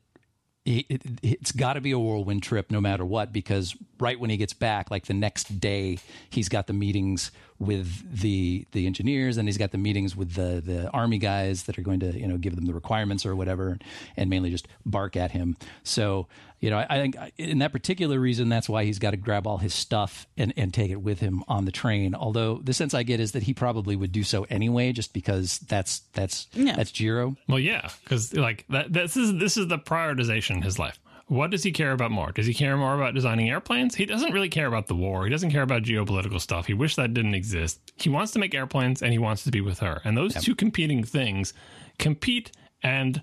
it, it's got to be a whirlwind trip no matter what because right when he gets back like the next day he's got the meetings with the the engineers, and he's got the meetings with the the army guys that are going to you know give them the requirements or whatever, and mainly just bark at him. So you know, I, I think in that particular reason, that's why he's got to grab all his stuff and, and take it with him on the train. Although the sense I get is that he probably would do so anyway, just because that's that's Yeah. that's Jiro. Well, yeah, because like that, this is this is the prioritization in his life. What does he care about more? Does he care more about designing airplanes? He doesn't really care about the war. He doesn't care about geopolitical stuff. He wished that didn't exist. He wants to make airplanes and he wants to be with her. And those two competing things compete and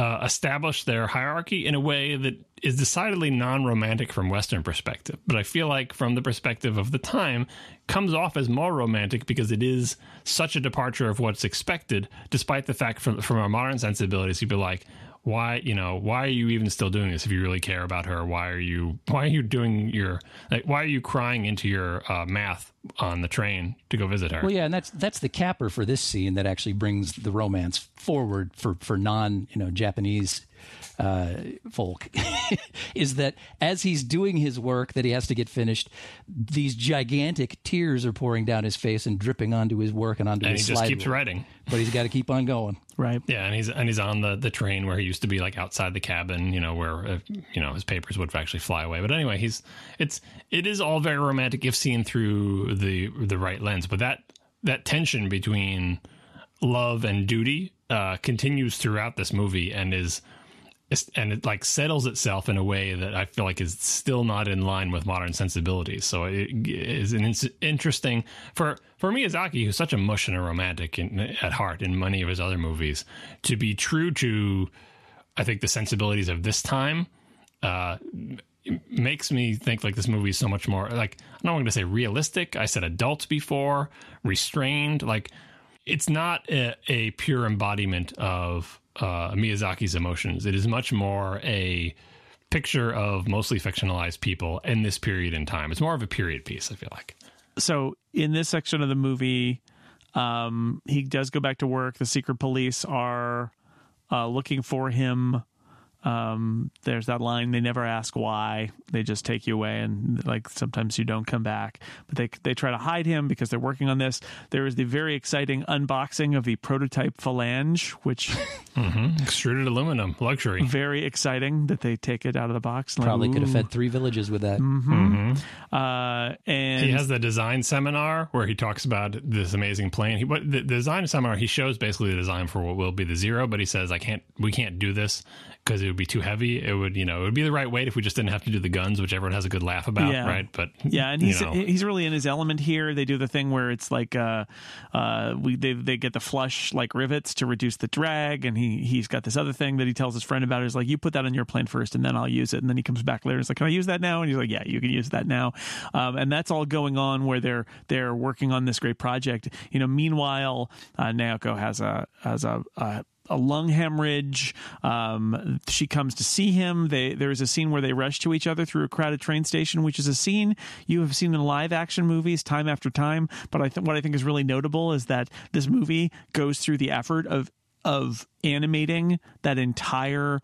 uh, establish their hierarchy in a way that is decidedly non-romantic from Western perspective. But I feel like from the perspective of the time, comes off as more romantic because it is such a departure of what's expected. Despite the fact from from our modern sensibilities, you'd be like, why you know why are you even still doing this if you really care about her? Why are you why are you doing your like why are you crying into your uh, math on the train to go visit her? Well, yeah, and that's that's the capper for this scene that actually brings the romance forward for for non you know Japanese uh, folk is that as he's doing his work that he has to get finished, these gigantic tears are pouring down his face and dripping onto his work and onto and he just keeps rule. writing. But he's got to keep on going. Right. Yeah, and he's and he's on the the train where he used to be like outside the cabin, you know, where uh, you know his papers would actually fly away. But anyway, he's it's it is all very romantic if seen through the the right lens. But that that tension between love and duty uh, continues throughout this movie and is is- and it like settles itself in a way that I feel like is still not in line with modern sensibilities. So it is an interesting for for Miyazaki, who's such a mush and a romantic in, at heart in many of his other movies, to be true to I think the sensibilities of this time. Uh, makes me think like this movie is so much more like I'm not going to say realistic. I said adult before, restrained. Like it's not a, a pure embodiment of uh, Miyazaki's emotions. It is much more a picture of mostly fictionalized people in this period in time. It's more of a period piece. I feel like. so in this section of the movie, um, he does go back to work. The secret police are uh, looking for him. Um, there's that line: they never ask why; they just take you away, and like sometimes you don't come back. But they they try to hide him because they're working on this. There is the very exciting unboxing of the prototype phalange, which Extruded aluminum, luxury. very exciting that they take it out of the box. and like, Probably could have fed three villages with that. Uh, and He has the design seminar where he talks about this amazing plane. He, what the, the design seminar he shows basically the design for what will be the zero, but he says I can't, we can't do this because it would be too heavy. It would, you know, it would be the right weight if we just didn't have to do the guns, which everyone has a good laugh about, Yeah. right? But Yeah, and you he's know. he's really in his element here. They do the thing where it's like uh, uh, we they they get the flush like rivets to reduce the drag, and he he's got this other thing that he tells his friend about. Is like you put that on your plane first, and then I'll use it. And then he comes back later. and He's like, "Can I use that now?" And he's like, "Yeah, you can use that now." Um, and that's all going on where they're they're working on this great project. You know, meanwhile, uh, Naoko has a has a. a a lung hemorrhage. Um, she comes to see him. They, there is a scene where they rush to each other through a crowded train station, which is a scene you have seen in live action movies time after time. But I think what I think is really notable is that this movie goes through the effort of of animating that entire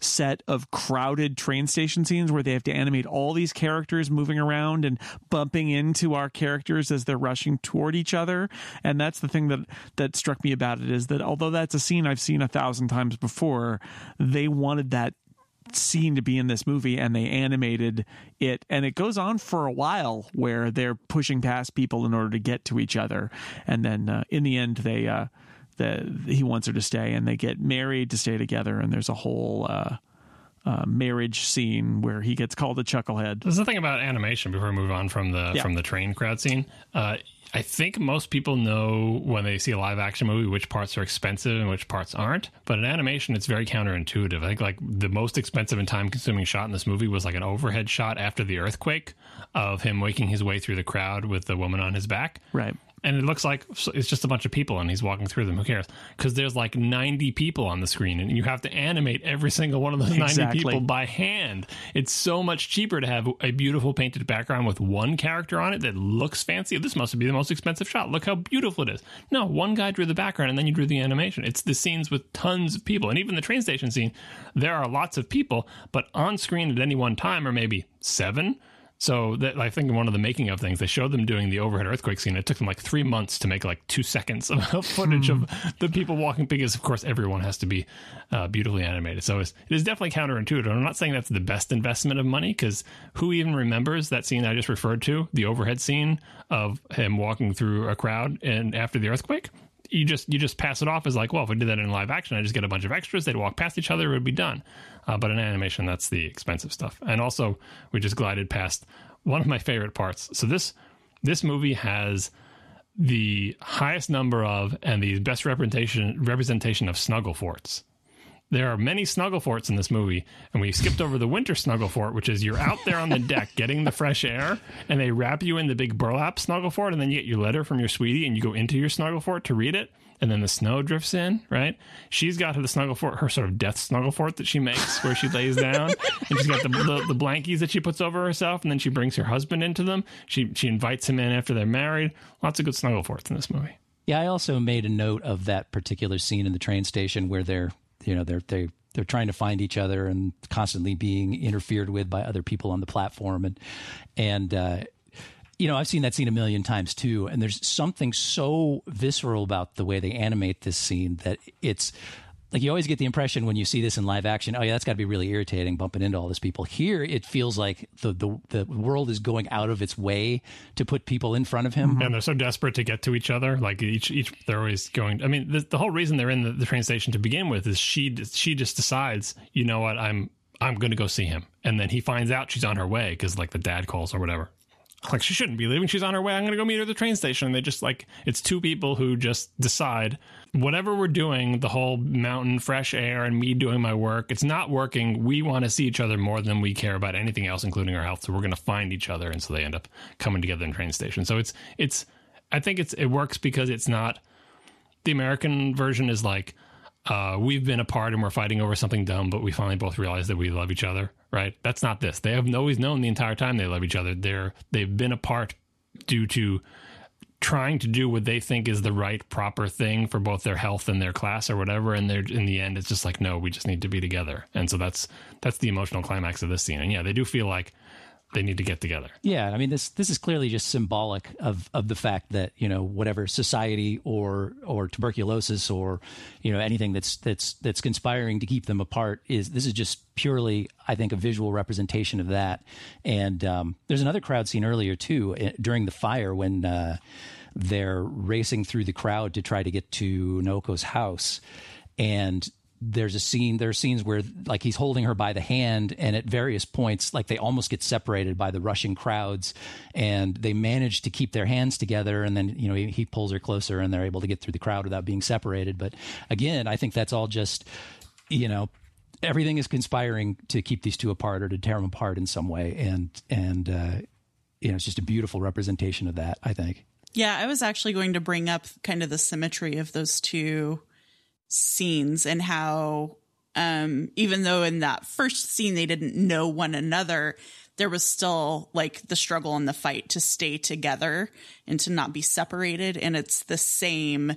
set of crowded train station scenes where they have to animate all these characters moving around and bumping into our characters as they're rushing toward each other. And that's the thing that that struck me about it is that although that's a scene I've seen a thousand times before they wanted that scene to be in this movie and they animated it. And it goes on for a while where they're pushing past people in order to get to each other. And then uh, in the end they uh the, he wants her to stay and they get married to stay together and there's a whole uh, uh, marriage scene where he gets called a chucklehead There's the thing about animation before we move on from the Yeah. from the train crowd scene. Uh, I think most people know when they see a live action movie which parts are expensive and which parts aren't. But in animation, it's very counterintuitive. I think like the most expensive and time consuming shot in this movie was like an overhead shot after the earthquake of him waking his way through the crowd with the woman on his back. right And it looks like it's just a bunch of people and he's walking through them. Who cares? Because there's like 90 people on the screen and you have to animate every single one of those 90 Exactly. people by hand. It's so much cheaper to have a beautiful painted background with one character on it that looks fancy. This must be the most expensive shot. Look how beautiful it is. No, one guy drew the background and then you drew the animation. It's the scenes with tons of people. And even the train station scene, there are lots of people, but on screen at any one time are maybe seven So that I think in one of the making of things, they showed them doing the overhead earthquake scene. It took them like three months to make like two seconds of footage of the people walking because, of course, everyone has to be uh, beautifully animated. So it's, it is definitely counterintuitive. I'm not saying that's the best investment of money because who even remembers that scene I just referred to, the overhead scene of him walking through a crowd and after the earthquake? You just you just pass it off as like, well, if I did that in live action, I just get a bunch of extras. They'd walk past each other, it would be done. Uh, but in animation, that's the expensive stuff. And also, we just glided past one of my favorite parts. So this this movie has the highest number of and the best representation representation of snuggle forts. There are many snuggle forts in this movie, and we skipped over the winter snuggle fort, which is you're out there on the deck getting the fresh air, and they wrap you in the big burlap snuggle fort, and then you get your letter from your sweetie, and you go into your snuggle fort to read it, and then the snow drifts in, right? She's got her the snuggle fort, her sort of death snuggle fort that she makes, where she lays down, and she's got the, the, the blankies that she puts over herself, and then she brings her husband into them. She she invites him in after they're married. Lots of good snuggle forts in this movie. Yeah, I also made a note of that particular scene in the train station where they're, you know, they're they they're trying to find each other and constantly being interfered with by other people on the platform. And and uh, you know I've seen that scene a million times too. And there's something so visceral about the way they animate this scene that it's like you always get the impression when you see this in live action, oh yeah, that's got to be really irritating bumping into all these people. Here, it feels like the, the the world is going out of its way to put people in front of him. And they're so desperate to get to each other. Like each each they're always going. I mean, the, the whole reason they're in the, the train station to begin with is she she just decides, you know what, I'm I'm going to go see him, and then he finds out she's on her way because like the dad calls or whatever. Like she shouldn't be leaving. She's on her way. I'm to go meet her at the train station. And they just like it's two people who just decide whatever we're doing, the whole mountain, fresh air, and me doing my work, it's not working. We want to see each other more than we care about anything else, including our health. So we're to find each other, and so they end up coming together in train station. So it's it's. I think it's it works because it's not. The American version is like. Uh, we've been apart and we're fighting over something dumb, but we finally both realize that we love each other. Right? That's not this. They have always known the entire time they love each other. They're they've been apart due to trying to do what they think is the right proper thing for both their health and their class or whatever and they're in the end it's just like no we just need to be together and so that's that's the emotional climax of this scene and yeah they do feel like they need to get together Yeah, I mean this this is clearly just symbolic of of the fact that you know whatever society or or tuberculosis or you know anything that's that's that's conspiring to keep them apart is this is just purely I think a visual representation of that. And um, there's another crowd scene earlier too eh, during the fire when uh, they're racing through the crowd to try to get to Naoko's house and there's a scene there are scenes where like he's holding her by the hand and at various points like they almost get separated by the rushing crowds and they manage to keep their hands together and then you know he, he pulls her closer and they're able to get through the crowd without being separated. But again i think that's all just you know everything is conspiring to keep these two apart or to tear them apart in some way and and uh you know it's just a beautiful representation of that i think. Yeah, I was actually going to bring up kind of the symmetry of those two scenes and how um even though in that first scene they didn't know one another, there was still like the struggle and the fight to stay together and to not be separated. And it's the same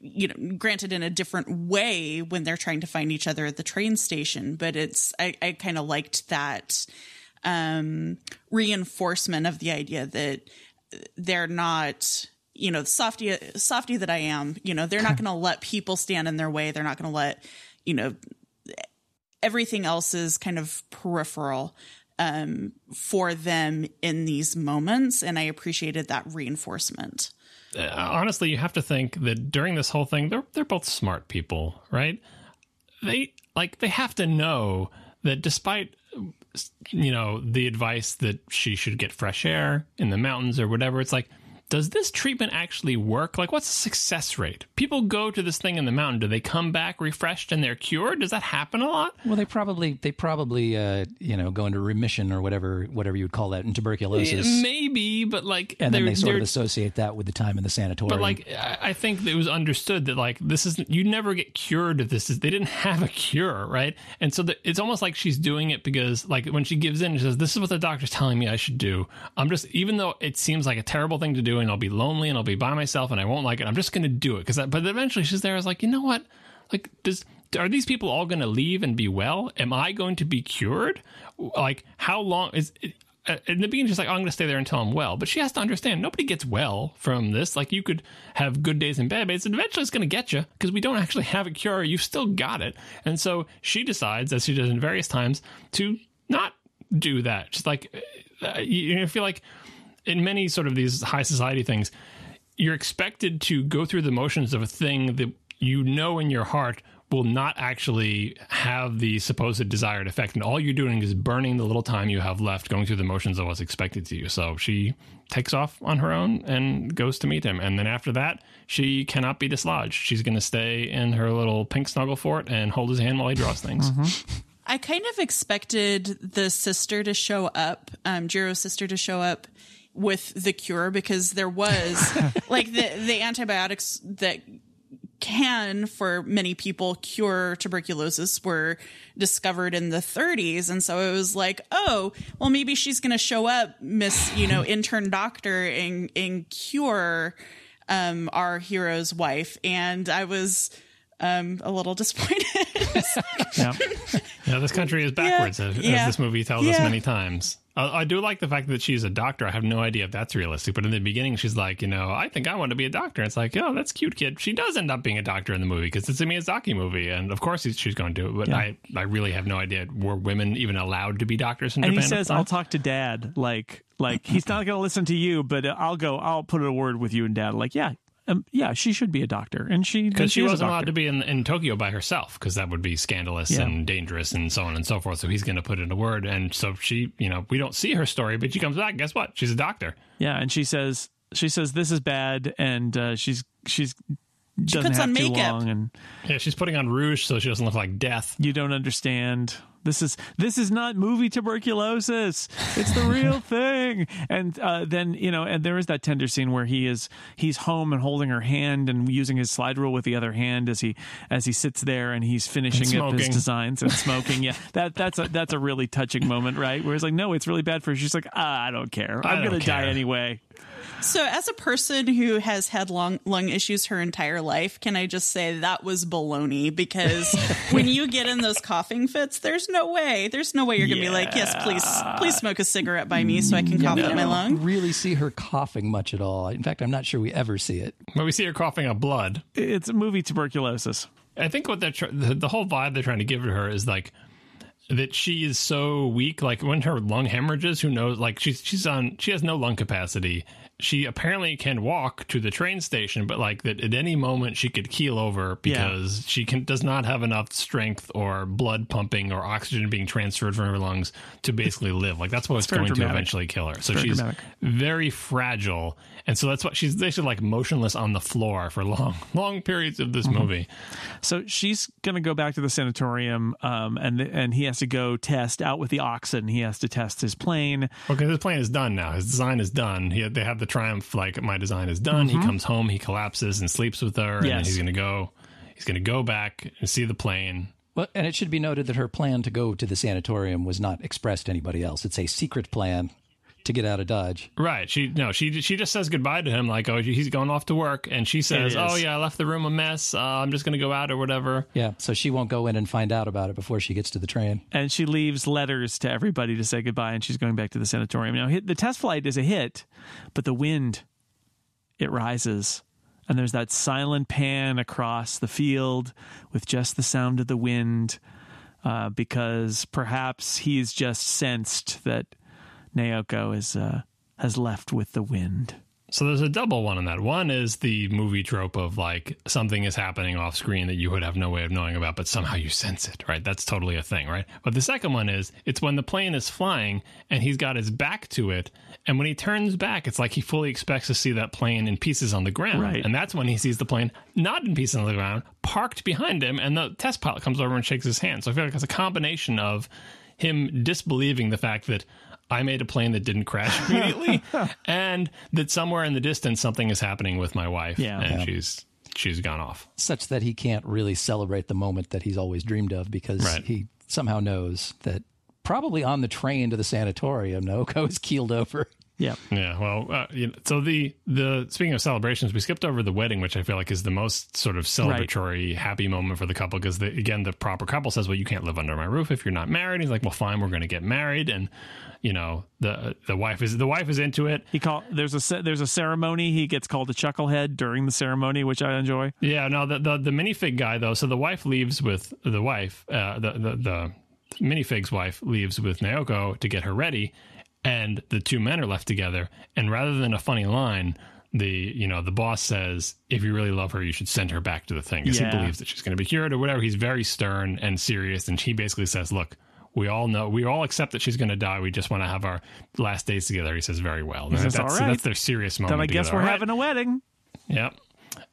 you know granted in a different way when they're trying to find each other at the train station but it's i, I kind of liked that um reinforcement of the idea that they're not you know softy softy that i am you know they're not going to let people stand in their way they're not going to let you know everything else is kind of peripheral um for them in these moments and i appreciated that reinforcement uh, honestly, you have to think that during this whole thing, they're they're both smart people, right? They like they have to know that despite you know the advice that she should get fresh air in the mountains or whatever, it's like does this treatment actually work? Like, what's the success rate? People go to this thing in the mountain. Do they come back refreshed and they're cured? Does that happen a lot? Well, they probably they probably uh, you know go into remission or whatever whatever you would call that in tuberculosis, Maybe, but like, and then they're- sort of associate that with the time in the sanatorium. But like, I I think it was understood that like this is you never get cured of this they didn't have a cure, right? And so the, it's almost like she's doing it because like when she gives in, she says, "This is what the doctor's telling me I should do." I'm just even though it seems like a terrible thing to do, and I'll be lonely and I'll be by myself and I won't like it. I'm just going to do it because. But eventually, she's there. I was like, you know what? Like, does are these people all going to leave and be well? Am I going to be cured? Like, how long is? uh, in the beginning, she's like, oh, I'm going to stay there until I'm well. But she has to understand nobody gets well from this. Like, you could have good days and bad days, and eventually it's going to get you because we don't actually have a cure. You've still got it. And so she decides, as she does in various times, to not do that. Just like, uh, you, you feel like in many sort of these high society things, you're expected to go through the motions of a thing that you know in your heart will not actually have the supposed desired effect. And all you're doing is burning the little time you have left going through the motions of what's expected to you. So she takes off on her own and goes to meet him. And then after that, she cannot be dislodged. She's going to stay in her little pink snuggle fort and hold his hand while he draws things. I kind of expected the sister to show up, um, Jiro's sister to show up with the cure because there was like the the antibiotics that can for many people cure tuberculosis were discovered in the 30s and so it was like oh well maybe she's going to show up miss you know intern doctor and and cure um our hero's wife. And i was um a little disappointed Yeah. Yeah, this country is backwards, as, yeah. as this movie tells us many times. I, I do like the fact that she's a doctor. I have no idea if that's realistic, but in the beginning, she's like, you know, I think I want to be a doctor. It's like, oh, that's cute, kid. She does end up being a doctor in the movie because it's a Miyazaki movie, and of course he's, she's going to do it. But Yeah. I, I really have no idea were women even allowed to be doctors in and Japan. he says, "I'll talk to Dad." Like, like he's not going to listen to you, but I'll go. I'll put a word with you and Dad. Like, yeah, um, yeah, she should be a doctor, and she because she a wasn't allowed to be in, in Tokyo by herself because that would be scandalous Yeah. and dangerous and so on and so forth. So he's going to put in a word, and so she, you know, we don't see her story, but she comes back. Guess what? She's a doctor. Yeah, and she says, she says this is bad, and uh, she's she's doesn't puts have on too makeup. long, and Yeah, she's putting on rouge so she doesn't look like death. you don't understand. This is this is not movie tuberculosis. It's the real thing. And uh, then you know, and there is that tender scene where he is he's home and holding her hand and using his slide rule with the other hand as he as he sits there and he's finishing And up his designs and smoking. Yeah, that that's a that's a really touching moment, right? Where it's like, no, it's really bad for her. She's like, ah, I don't care. I I'm don't gonna die anyway. So, as a person who has had lung lung issues her entire life, can I just say that was baloney? Because when you get in those coughing fits, there's no way, there's no way you're gonna be like, yes, please, please smoke a cigarette by me so I can cough I up my lung. really see her coughing much at all. In fact, I'm not sure we ever see it. But we see her coughing up blood. It's a movie tuberculosis. I think what they're tr- the, the whole vibe they're trying to give to her is like that she is so weak. Like when her lung hemorrhages, who knows? Like she's she's on she has no lung capacity. She apparently can walk to the train station, but like that at any moment she could keel over because she can does not have enough strength or blood pumping or oxygen being transferred from her lungs to basically live. Like that's what's going to eventually kill her. So very she's dramatic. very fragile, and so that's what she's basically like motionless on the floor for long long periods of Mm-hmm. this movie. So she's going to go back to the sanatorium, um, and and he has to go test out with the oxen. He has to test his plane. Okay, his plane is done now. His design is done. He, they have the triumph, like my design is done. He comes home, he collapses and sleeps with her, and then Mm-hmm. He's gonna go. He's gonna go back and see the plane. Well, and it should be noted that her plan to go to the sanatorium was not expressed to anybody else. It's a secret plan to get out of Dodge. Right? She no, she she just says goodbye to him, like oh he's going off to work, and she says, oh yeah, I left the room a mess. Uh, I'm just gonna go out or whatever. Yeah, so she won't go in and find out about it before she gets to the train. and she leaves letters to everybody to say goodbye and she's going back to the sanatorium now the test flight is a hit but the wind it rises and there's that silent pan across the field with just the sound of the wind uh, because perhaps he's just sensed that Naoko is uh, has left with the wind So there's a double one on that. One is the movie trope of like something is happening off screen that you would have no way of knowing about, but somehow you sense it, right? That's totally a thing, right? But the second one is it's when the plane is flying and he's got his back to it. And when he turns back, it's like he fully expects to see that plane in pieces on the ground. Right. And that's when he sees the plane not in pieces on the ground, parked behind him, and the test pilot comes over and shakes his hand. So I feel like it's a combination of him disbelieving the fact that I made a plane that didn't crash immediately, and that somewhere in the distance something is happening with my wife, Yeah. and Yeah. she's she's gone off. Such that he can't really celebrate the moment that he's always dreamed of because Right. he somehow knows that probably on the train to the sanatorium, Naoko is keeled over. Yeah. Yeah, well, uh, you know, so the the speaking of celebrations, we skipped over the wedding, which I feel like is the most sort of celebratory, happy moment for the couple because the, again, the proper couple says, "Well, you can't live under my roof if you're not married." He's like, "Well, fine, we're going to get married," and you know, the the wife is the wife is into it. He call there's a there's a ceremony. He gets called a chucklehead during the ceremony, which I enjoy. Yeah, no, the the, the minifig guy though. So the wife leaves with the wife, uh, the the the minifig's wife leaves with Naoko to get her ready, and the two men are left together. And rather than a funny line, the you know the boss says, "If you really love her, you should send her back to the thing," because Yeah. he believes that she's going to be cured or whatever. He's very stern and serious, and he basically says, "Look." We all know, we all accept that she's going to die. We just want to have our last days together. He says very well. says, that's, "All right. that's their serious moment. Then I guess together. we're right. having a wedding. Yep.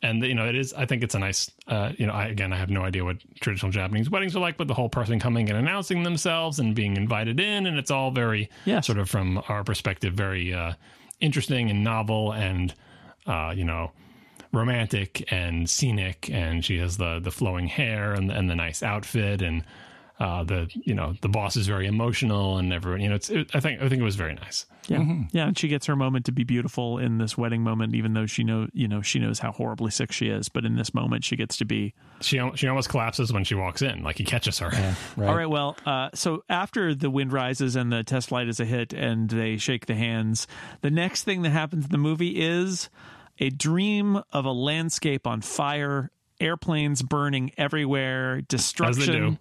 And you know, it is. I think it's a nice. Uh, you know, I, again, I have no idea what traditional Japanese weddings are like, but the whole person coming and announcing themselves and being invited in, and it's all very Yes. sort of from our perspective, very uh, interesting and novel, and uh, you know, romantic and scenic. And she has the the flowing hair and and the nice outfit, and uh, the you know the boss is very emotional, and everyone. You know, it's. It, I think I think it was very nice. Yeah, yeah, and she gets her moment to be beautiful in this wedding moment, even though she know you know she knows how horribly sick she is. But in this moment, she gets to be She she almost collapses when she walks in, like he catches her. Right. All right. Well, uh, so after the wind rises and the test light is a hit and they shake the hands, the next thing that happens in the movie is a dream of a landscape on fire, airplanes burning everywhere, destruction,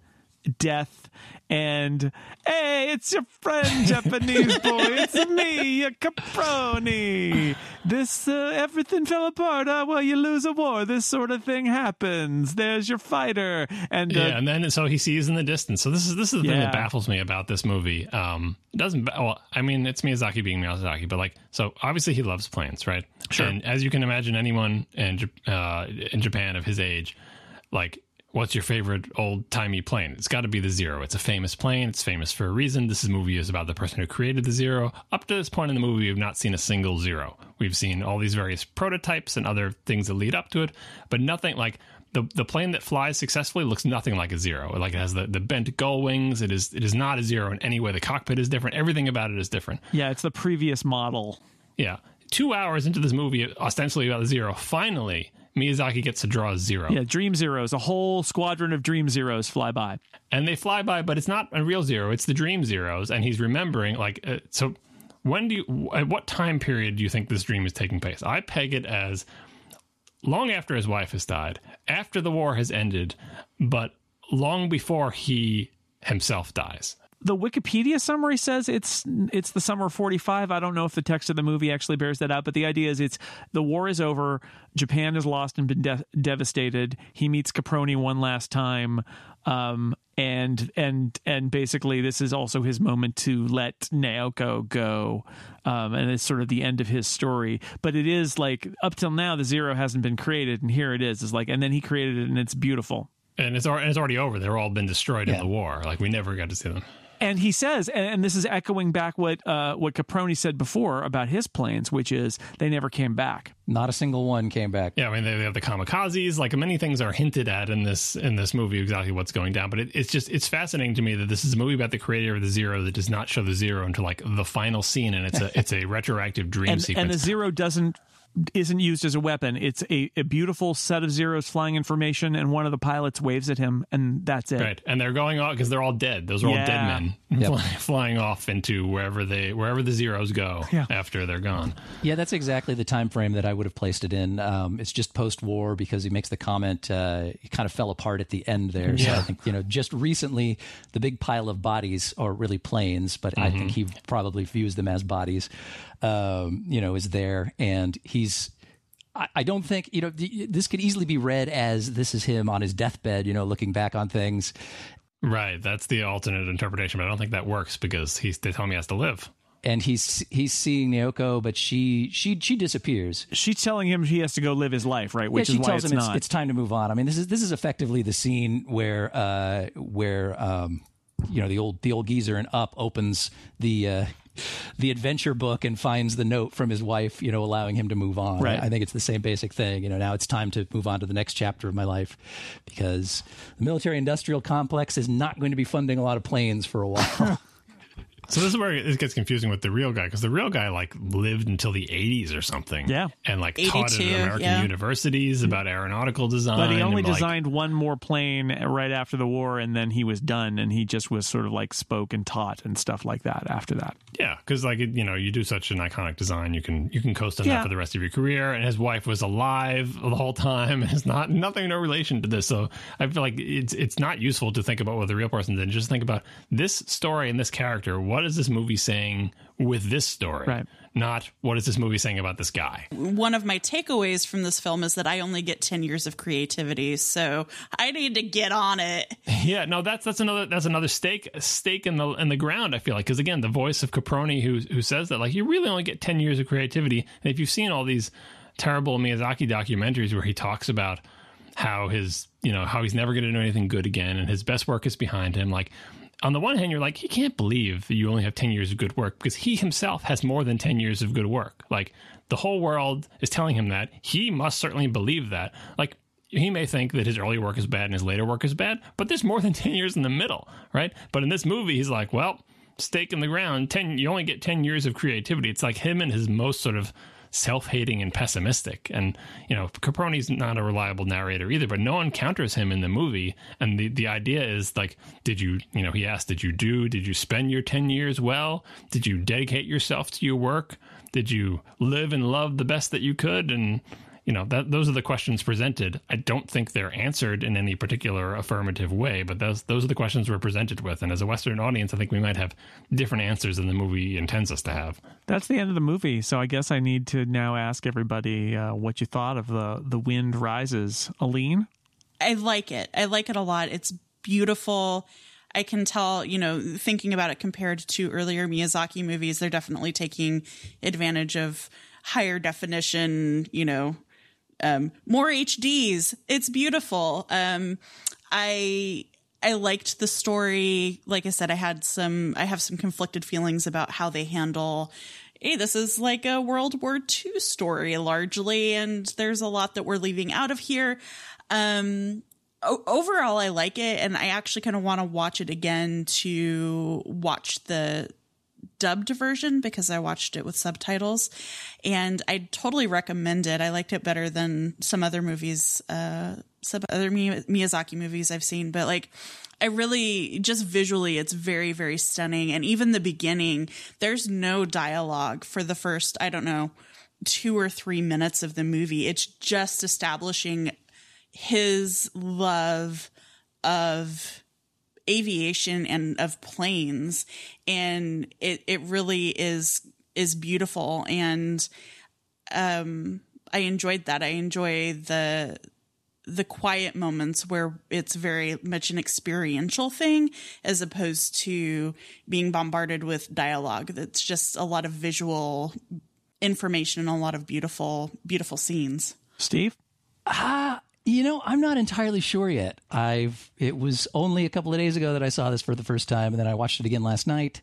death, and hey, it's your friend, Japanese boy. It's me, your caproni. This uh, everything fell apart. Uh, well, you lose a war. This sort of thing happens. There's your fighter, and uh, Yeah, and then so he sees in the distance. So this is this is the thing Yeah. that baffles me about this movie. Um, it doesn't well, I mean, it's Miyazaki being Miyazaki, but like, so obviously he loves planes, right? Sure. And as you can imagine, anyone in uh, in Japan of his age, like, what's your favorite old timey plane? It's got to be the Zero. It's a famous plane. It's famous for a reason. This movie is about the person who created the Zero. Up to this point in the movie, we've not seen a single Zero. We've seen all these various prototypes and other things that lead up to it, but nothing like the the plane that flies successfully looks nothing like a zero. Like it has the, the bent gull wings. It is it is not a zero in any way. The cockpit is different. Everything about it is different. yeah, it's the previous model. Yeah. Two hours into this movie, ostensibly about the zero, finally Miyazaki gets to draw a zero. Yeah, Dream Zeros, a whole squadron of Dream Zeros fly by. and they fly by, but it's not a real zero. It's the dream zeros, and he's remembering like uh, so. When do you? At what time period do you think this dream is taking place? I peg it as long after his wife has died, after the war has ended, but long before he himself dies. The Wikipedia summary says it's it's the summer of 45. I don't know if the text of the movie actually bears that out, but the idea is it's the war is over, Japan is lost and been de- devastated. He meets Caproni one last time um and and and basically this is also his moment to let Naoko go. Um and it's sort of the end of his story, but it is like up till now the zero hasn't been created and here it is. It's like and then he created it and it's beautiful. And it's, and it's already over. They're all been destroyed in the war. Like we never got to see them. And he says, and, and this is echoing back what uh, what Caproni said before about his planes, which is they never came back. Not a single one came back. Yeah, I mean they, they have the kamikazes. Like many things are hinted at in this in this movie exactly what's going down. But it, it's just it's fascinating to me that this is a movie about the creator of the zero that does not show the zero until like the final scene, and it's a it's a retroactive dream And, sequence. and the zero doesn't isn't used as a weapon. It's a, a beautiful set of zeros flying information, and one of the pilots waves at him, and that's it. Right, and they're going off because they're all dead. Those are all dead men Yep. fly, flying off into wherever they wherever the zeros go Yeah. after they're gone. Yeah, that's exactly the time frame that I would have placed it in. Um, it's just post-war because he makes the comment. Uh, he kind of fell apart at the end there. So I think you know, just recently, the big pile of bodies are really planes, but I think he probably views them as bodies. Um, you know, is there, and he's. I- I don't think you know this could easily be read as this is him on his deathbed. You know, looking back on things. Right, that's the alternate interpretation, but I don't think that works because he's they tell me he has to live. and he's he's seeing Naoko, but she she she disappears. She's telling him he has to go live his life, right? Which yeah, she is why it's him not. It's, it's time to move on. I mean, this is this is effectively the scene where uh, where um, you know the old the old geezer and Up opens the. Uh, the adventure book and finds the note from his wife, you know, allowing him to move on. Right. I think it's the same basic thing. You know, now it's time to move on to the next chapter of my life because the military industrial complex is not going to be funding a lot of planes for a while. So this is where it gets confusing with the real guy because the real guy like lived until the 80s or something. Yeah. and like taught at American yeah. universities about aeronautical design. But he only and, like, designed one more plane right after the war, and then he was done, and he just was sort of like spoke and taught and stuff like that after that. Yeah, because like you know, you do such an iconic design, you can you can coast on Yeah. that for the rest of your career. And his wife was alive the whole time, and has not nothing no relation to this. So I feel like it's it's not useful to think about what the real person did. Just think about this story and this character. What is this movie saying with this story? Right. Not what is this movie saying about this guy? One of my takeaways from this film is that I only get 10 years of creativity, so I need to get on it. Yeah, no, that's that's another that's another stake stake in the in the ground. I feel like because again, the voice of Caproni who who says that like you really only get ten years of creativity, and if you've seen all these terrible Miyazaki documentaries where he talks about how his you know how he's never going to do anything good again, and his best work is behind him, like. On the one hand, you're like, he can't believe that you only have 10 years of good work because he himself has more than 10 years of good work. Like, the whole world is telling him that. He must certainly believe that. Like, he may think that his early work is bad and his later work is bad, but there's more than 10 years in the middle, right? But in this movie, he's like, well, stake in the ground, 10 you only get 10 years of creativity. It's like him and his most sort of self-hating and pessimistic. And, you know, Caproni's not a reliable narrator either, but no one counters him in the movie. And the the idea is like, did you, you know, he asked, did you do, did you spend your 10 years well? Did you dedicate yourself to your work? Did you live and love the best that you could? And you know that those are the questions presented. I don't think they're answered in any particular affirmative way, but those those are the questions we're presented with. And as a Western audience, I think we might have different answers than the movie intends us to have. That's the end of the movie. So I guess I need to now ask everybody uh, what you thought of the the Wind Rises. Aleen, I like it. I like it a lot. It's beautiful. I can tell, you know, thinking about it compared to earlier Miyazaki movies, they're definitely taking advantage of higher definition, you know, um, more HDs. It's beautiful. Um, I I liked the story. Like I said, I had some I have some conflicted feelings about how they handle hey, this is like a World War II story largely, and there's a lot that we're leaving out of here. Um, o- overall, I like it, and I actually kind of want to watch it again to watch the dubbed version because I watched it with subtitles, and I totally recommend it. I liked it better than some other movies, uh, some other Miyazaki movies I've seen, but like. I really just visually it's very very stunning and even the beginning there's no dialogue for the first I don't know 2 or 3 minutes of the movie it's just establishing his love of aviation and of planes and it it really is is beautiful. And um I enjoyed that. I enjoy the the quiet moments where it's very much an experiential thing as opposed to being bombarded with dialogue that's just a lot of visual information and a lot of beautiful beautiful scenes. Steve. You know, I'm not entirely sure yet. I've it was only a couple of days ago that I saw this for the first time, and then I watched it again last night.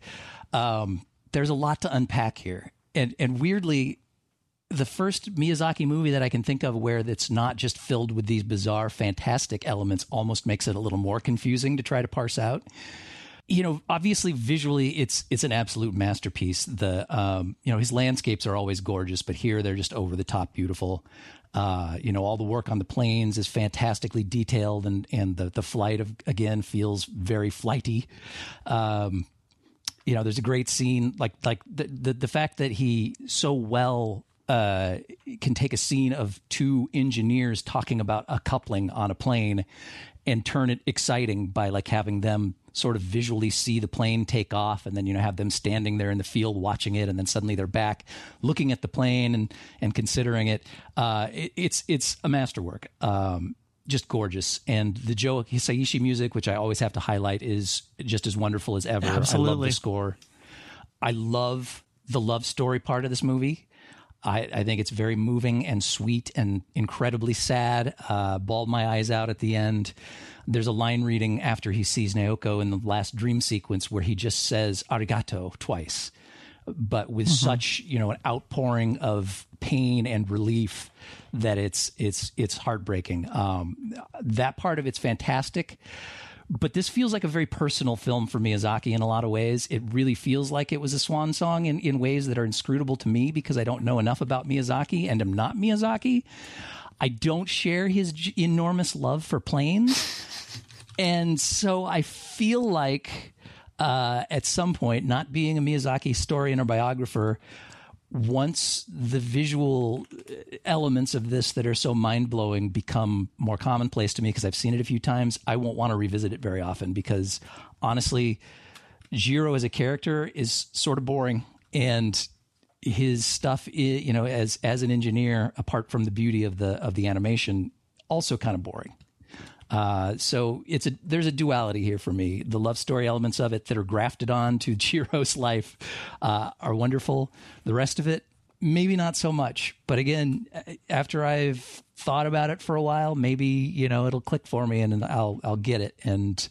Um, there's a lot to unpack here, and and weirdly, the first Miyazaki movie that I can think of where that's not just filled with these bizarre, fantastic elements almost makes it a little more confusing to try to parse out. You know, obviously, visually, it's it's an absolute masterpiece. The um, you know his landscapes are always gorgeous, but here they're just over the top beautiful. Uh, you know, all the work on the planes is fantastically detailed, and and the the flight of again feels very flighty. Um, you know, there's a great scene like like the the, the fact that he so well uh, can take a scene of two engineers talking about a coupling on a plane and turn it exciting by like having them sort of visually see the plane take off and then you know have them standing there in the field watching it and then suddenly they're back looking at the plane and and considering it. Uh it, it's it's a masterwork. Um just gorgeous. And the Joe Hisaishi music which I always have to highlight is just as wonderful as ever. I love Absolutely. the score. I love the love story part of this movie. I, I think it's very moving and sweet and incredibly sad. Uh, bawled my eyes out at the end. There's a line reading after he sees Naoko in the last dream sequence where he just says arigato twice, but with such you know an outpouring of pain and relief that it's it's it's heartbreaking. Um, that part of it's fantastic but this feels like a very personal film for Miyazaki in a lot of ways. It really feels like it was a swan song in, in ways that are inscrutable to me because I don't know enough about Miyazaki and am not Miyazaki. I don't share his g- enormous love for planes. and so I feel like uh, at some point, not being a Miyazaki historian or biographer, once the visual uh, elements of this that are so mind blowing become more commonplace to me because I've seen it a few times, I won't want to revisit it very often because honestly, Jiro as a character is sort of boring and his stuff you know as as an engineer apart from the beauty of the of the animation also kind of boring uh, so it's a there's a duality here for me. The love story elements of it that are grafted on to Jiro's life uh, are wonderful. The rest of it, maybe not so much. But again, after I've thought about it for a while, maybe you know it'll click for me, and I'll I'll get it, and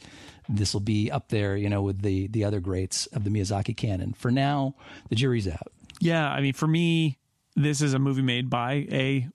this will be up there, you know, with the the other greats of the Miyazaki canon. For now, the jury's out. Yeah, I mean, for me, this is a movie made by a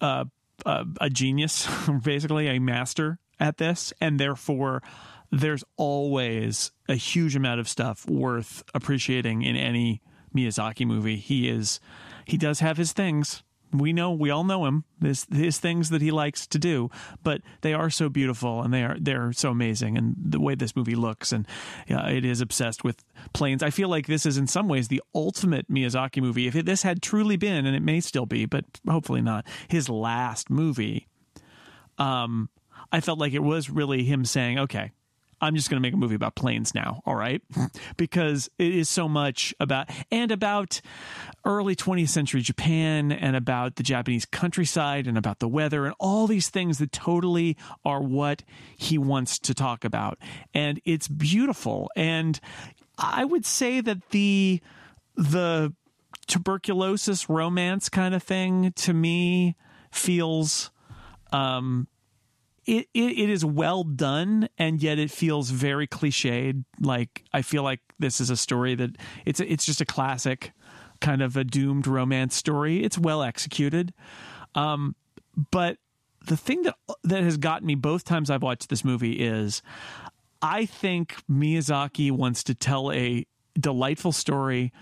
uh, a, a genius, basically a master at this, and therefore there's always a huge amount of stuff worth appreciating in any Miyazaki movie. He is he does have his things. We know we all know him. His his things that he likes to do, but they are so beautiful and they are they're so amazing. And the way this movie looks and it is obsessed with planes. I feel like this is in some ways the ultimate Miyazaki movie. If it, this had truly been, and it may still be, but hopefully not, his last movie. Um, I felt like it was really him saying, okay, I'm just going to make a movie about planes now, all right? because it is so much about, and about early 20th century Japan and about the Japanese countryside and about the weather and all these things that totally are what he wants to talk about. And it's beautiful. And I would say that the, the tuberculosis romance kind of thing to me feels, um, it, it, it is well done and yet it feels very cliched. Like i feel like this is a story that it's it's just a classic kind of a doomed romance story. It's well executed. Um, but the thing that that has gotten me both times i've watched this movie is i think miyazaki wants to tell a delightful story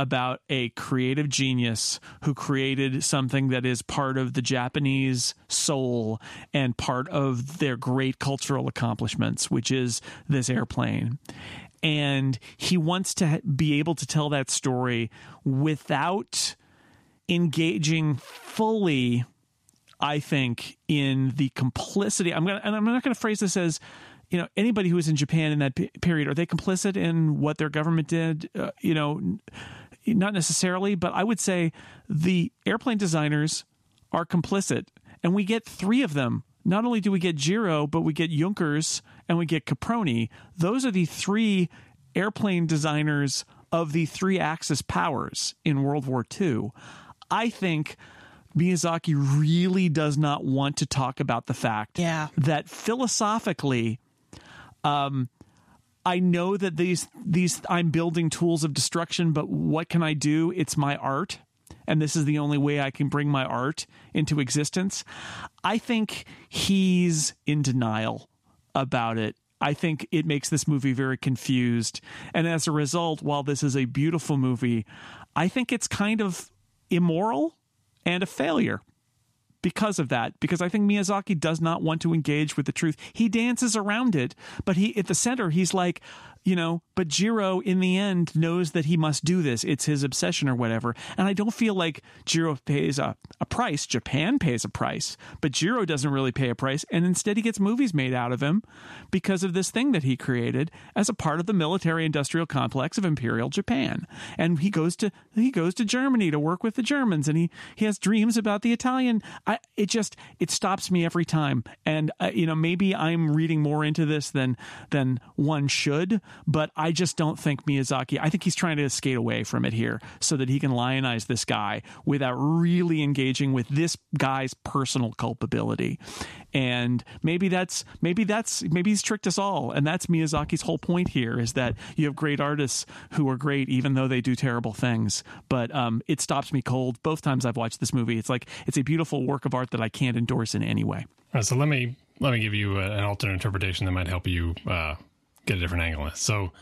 about a creative genius who created something that is part of the Japanese soul and part of their great cultural accomplishments, which is this airplane. And he wants to be able to tell that story without engaging fully I think in the complicity. I'm gonna, and I'm not going to phrase this as you know anybody who was in Japan in that period are they complicit in what their government did? Uh, you know, not necessarily, but I would say the airplane designers are complicit, and we get three of them. Not only do we get Jiro, but we get Junkers and we get Caproni. Those are the three airplane designers of the three axis powers in World War II. I think Miyazaki really does not want to talk about the fact Yeah. that philosophically, um, I know that these these I'm building tools of destruction, but what can I do? It's my art, and this is the only way I can bring my art into existence. I think he's in denial about it. I think it makes this movie very confused. And as a result, while this is a beautiful movie, I think it's kind of immoral and a failure because of that because i think miyazaki does not want to engage with the truth. He dances around it but he at the center he's like you know but jiro in the end knows that he must do this. It's his obsession or whatever. And i don't feel like jiro pays a, a price. Japan pays a price but jiro doesn't really pay a price. And instead he gets movies made out of him because of this thing that he created as a part of the military industrial complex of imperial japan. And he goes to he goes to germany to work with the germans and he he has dreams about the italian. I, it just it stops me every time. And uh, you know maybe i'm reading more into this than than one should but i just don't think miyazaki i think he's trying to skate away from it here so that he can lionize this guy without really engaging with this guy's personal culpability. And maybe that's maybe that's maybe he's tricked us all. And that's miyazaki's whole point here is that you have great artists who are great even though they do terrible things. But um, it stops me cold. Both times i've watched this movie it's like it's a beautiful work of art that i can't endorse in any way. All right, so let me let me give you an alternate interpretation that might help you uh, get a different angle. So,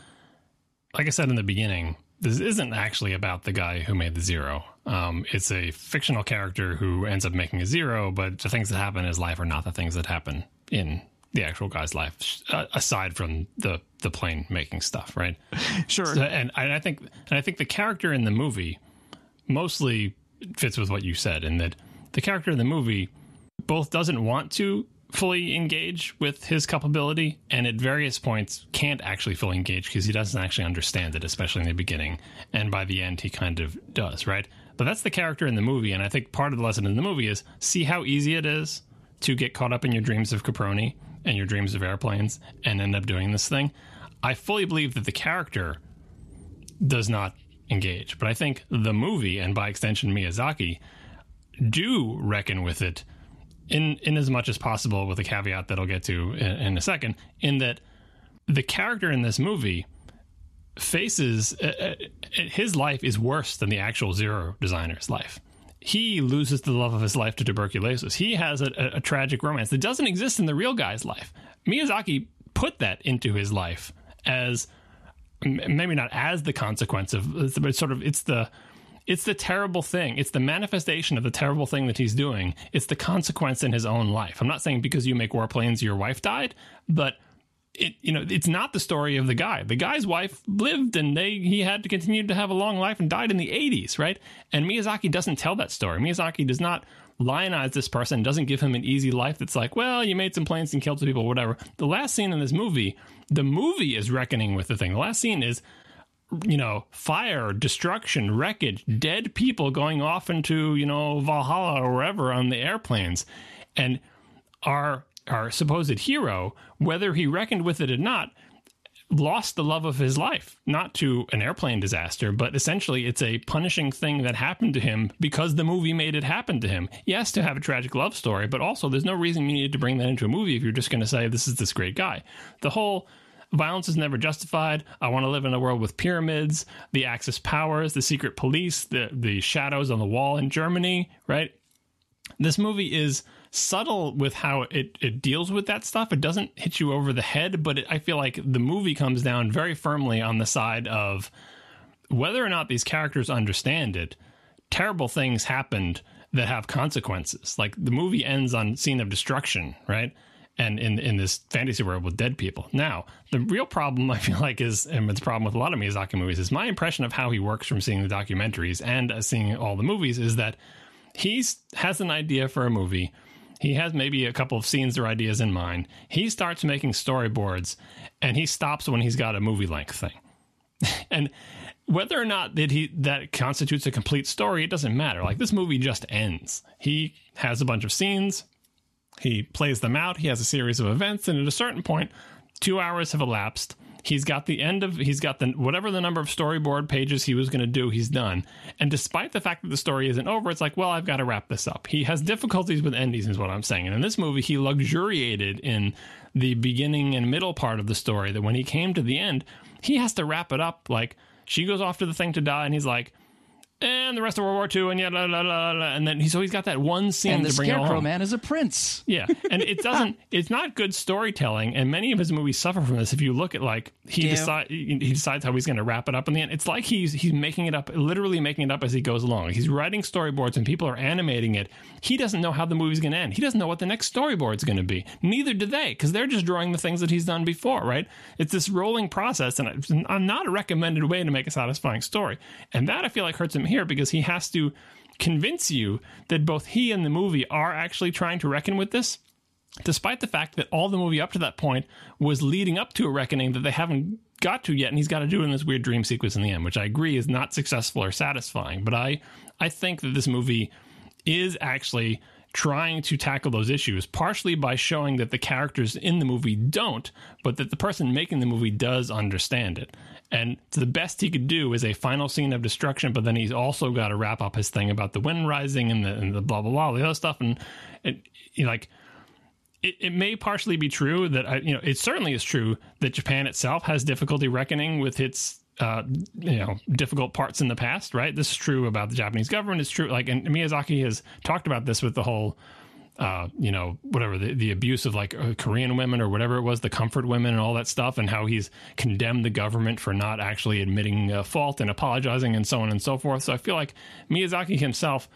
like I said in the beginning, this isn't actually about the guy who made the zero. Um, it's a fictional character who ends up making a zero, but the things that happen in his life are not the things that happen in the actual guy's life, uh, aside from the the plane making stuff, right? Sure. So, and, and I think and I think the character in the movie mostly fits with what you said, in that the character in the movie both doesn't want to fully engage with his culpability and at various points can't actually fully engage because he doesn't actually understand it especially in the beginning. And by the end he kind of does right? But that's the character in the movie and i think part of the lesson in the movie is see how easy it is to get caught up in your dreams of caproni and your dreams of airplanes and end up doing this thing. I fully believe that the character does not engage but i think the movie and by extension miyazaki do reckon with it in in as much as possible with a caveat that I'll get to in, in a second in that the character in this movie faces uh, uh, his life is worse than the actual zero designer's life. He loses the love of his life to tuberculosis. He has a, a, a tragic romance that doesn't exist in the real guy's life. Miyazaki put that into his life as maybe not as the consequence of but sort of it's the it's the terrible thing. It's the manifestation of the terrible thing that he's doing. It's the consequence in his own life. I'm not saying because you make warplanes, your wife died, but it you know it's not the story of the guy. The guy's wife lived, and they he had to continue to have a long life and died in the 80s, right? And Miyazaki doesn't tell that story. Miyazaki does not lionize this person, doesn't give him an easy life that's like, well, you made some planes and killed some people, whatever. The last scene in this movie, the movie is reckoning with the thing. The last scene is you know, fire, destruction, wreckage, dead people going off into, you know, Valhalla or wherever on the airplanes. And our our supposed hero, whether he reckoned with it or not, lost the love of his life, not to an airplane disaster, but essentially it's a punishing thing that happened to him because the movie made it happen to him. Yes, to have a tragic love story, but also there's no reason you need to bring that into a movie if you're just going to say this is this great guy. The whole Violence is never justified. I want to live in a world with pyramids, the Axis powers, the secret police, the the shadows on the wall in Germany, right? This movie is subtle with how it, it deals with that stuff. It doesn't hit you over the head, but it, I feel like the movie comes down very firmly on the side of whether or not these characters understand it. Terrible things happened that have consequences. Like the movie ends on scene of destruction, right? And in in this fantasy world with dead people. Now, the real problem I feel like is, and it's a problem with a lot of Miyazaki movies, is my impression of how he works from seeing the documentaries and uh, seeing all the movies is that he has an idea for a movie. He has maybe a couple of scenes or ideas in mind. He starts making storyboards, and he stops when he's got a movie length thing. and whether or not that he that constitutes a complete story, it doesn't matter. Like this movie just ends. He has a bunch of scenes he plays them out. He has a series of events, and at a certain point, two hours have elapsed. He's got the end of he's got the whatever the number of storyboard pages he was going to do. He's done, and despite the fact that the story isn't over, it's like, well, I've got to wrap this up. He has difficulties with endings, is what I'm saying. And in this movie, he luxuriated in the beginning and middle part of the story. That when he came to the end, he has to wrap it up. Like she goes off to the thing to die, and he's like, and the rest of World War II, and yeah, la, la, la, la, and then he, so he's got that one scene and the to bring it Scarecrow home. Man is a prince. Yeah, and it doesn't. it's not good storytelling, and many of his movies suffer from this. If you look at like he Yeah. decide he decides how he's going to wrap it up in the end. It's like he's he's making it up, literally making it up as he goes along. He's writing storyboards, and people are animating it. He doesn't know how the movie's going to end. He doesn't know what the next storyboard's going to be. Neither do they, because they're just drawing the things that he's done before. Right? It's this rolling process, and it's not a recommended way to make a satisfying story. And that I feel like hurts him here because he has to convince you that both he and the movie are actually trying to reckon with this despite the fact that all the movie up to that point was leading up to a reckoning that they haven't got to yet and he's got to do in this weird dream sequence in the end which i agree is not successful or satisfying but i i think that this movie is actually trying to tackle those issues partially by showing that the characters in the movie don't but that the person making the movie does understand it and the best he could do is a final scene of destruction but then he's also got to wrap up his thing about the wind rising and the, and the blah blah blah the other stuff and it, you know, like it, it may partially be true that I, you know it certainly is true that Japan itself has difficulty reckoning with its uh, you know difficult parts in the past. Right, this is true about the Japanese government. It's true, like and Miyazaki has talked about this with the whole uh, you know, whatever the, the abuse of like uh, Korean women or whatever it was, the comfort women and all that stuff, and how he's condemned the government for not actually admitting fault and apologizing and so on and so forth. So I feel like Miyazaki himself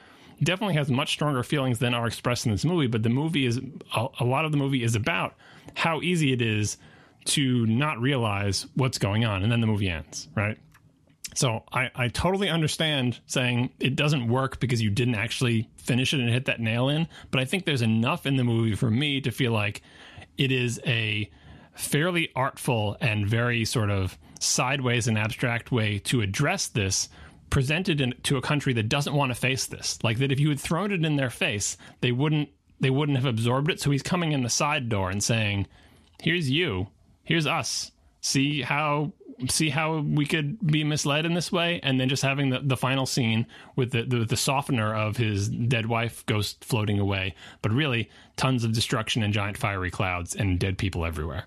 definitely has much stronger feelings than are expressed in this movie. But the movie is a, a lot of the movie is about how easy it is to not realize what's going on, and then the movie ends, right? So I, I totally understand saying it doesn't work because you didn't actually finish it and hit that nail in. But I think there's enough in the movie for me to feel like it is a fairly artful and very sort of sideways and abstract way to address this presented in, to a country that doesn't want to face this. Like that if you had thrown it in their face they wouldn't they wouldn't have absorbed it. So he's coming in the side door and saying here's you. Here's us. See how see how we could be misled in this way and then just having the, the final scene with the, the, the softener of his dead wife ghost floating away. But really tons of destruction and giant fiery clouds and dead people everywhere.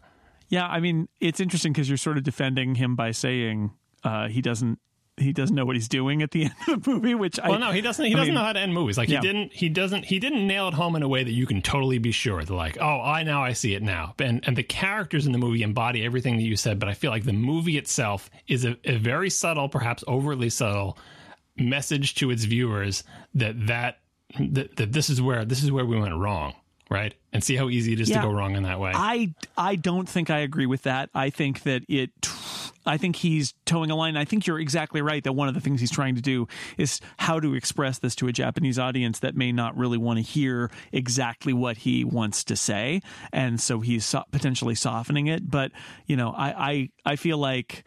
Yeah, I mean, it's interesting because you're sort of defending him by saying uh, he doesn't he doesn't know what he's doing at the end of the movie, which I well no he doesn't he I doesn't mean, know how to end movies like yeah. he didn't he doesn't he didn't nail it home in a way that you can totally be sure that like oh i now i see it now and and the characters in the movie embody everything that you said but i feel like the movie itself is a, a very subtle perhaps overly subtle message to its viewers that that that, that this is where this is where we went wrong right and see how easy it is Yeah. to go wrong in that way I I don't think I agree with that. I think that it. I think he's toeing a line. I think you're exactly right that one of the things he's trying to do is how to express this to a Japanese audience that may not really want to hear exactly what he wants to say, and so he's so- potentially softening it. But you know, I I I feel like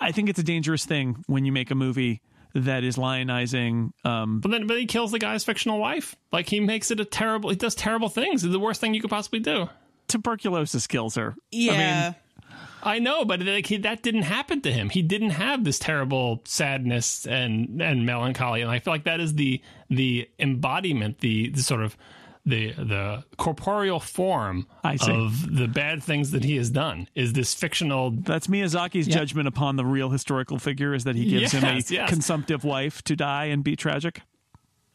I think it's a dangerous thing when you make a movie that is lionizing um, but then but he kills the guy's fictional wife like he makes it a terrible he does terrible things it's the worst thing you could possibly do tuberculosis kills her. Yeah. I know, but like he, that didn't happen to him. He didn't have this terrible sadness and and melancholy, and I feel like that is the the embodiment, the, the sort of the the corporeal form I of the bad things that he has done. Is this fictional? That's Miyazaki's judgment upon the real historical figure is that he gives him a Yes, yes. consumptive wife to die and be tragic.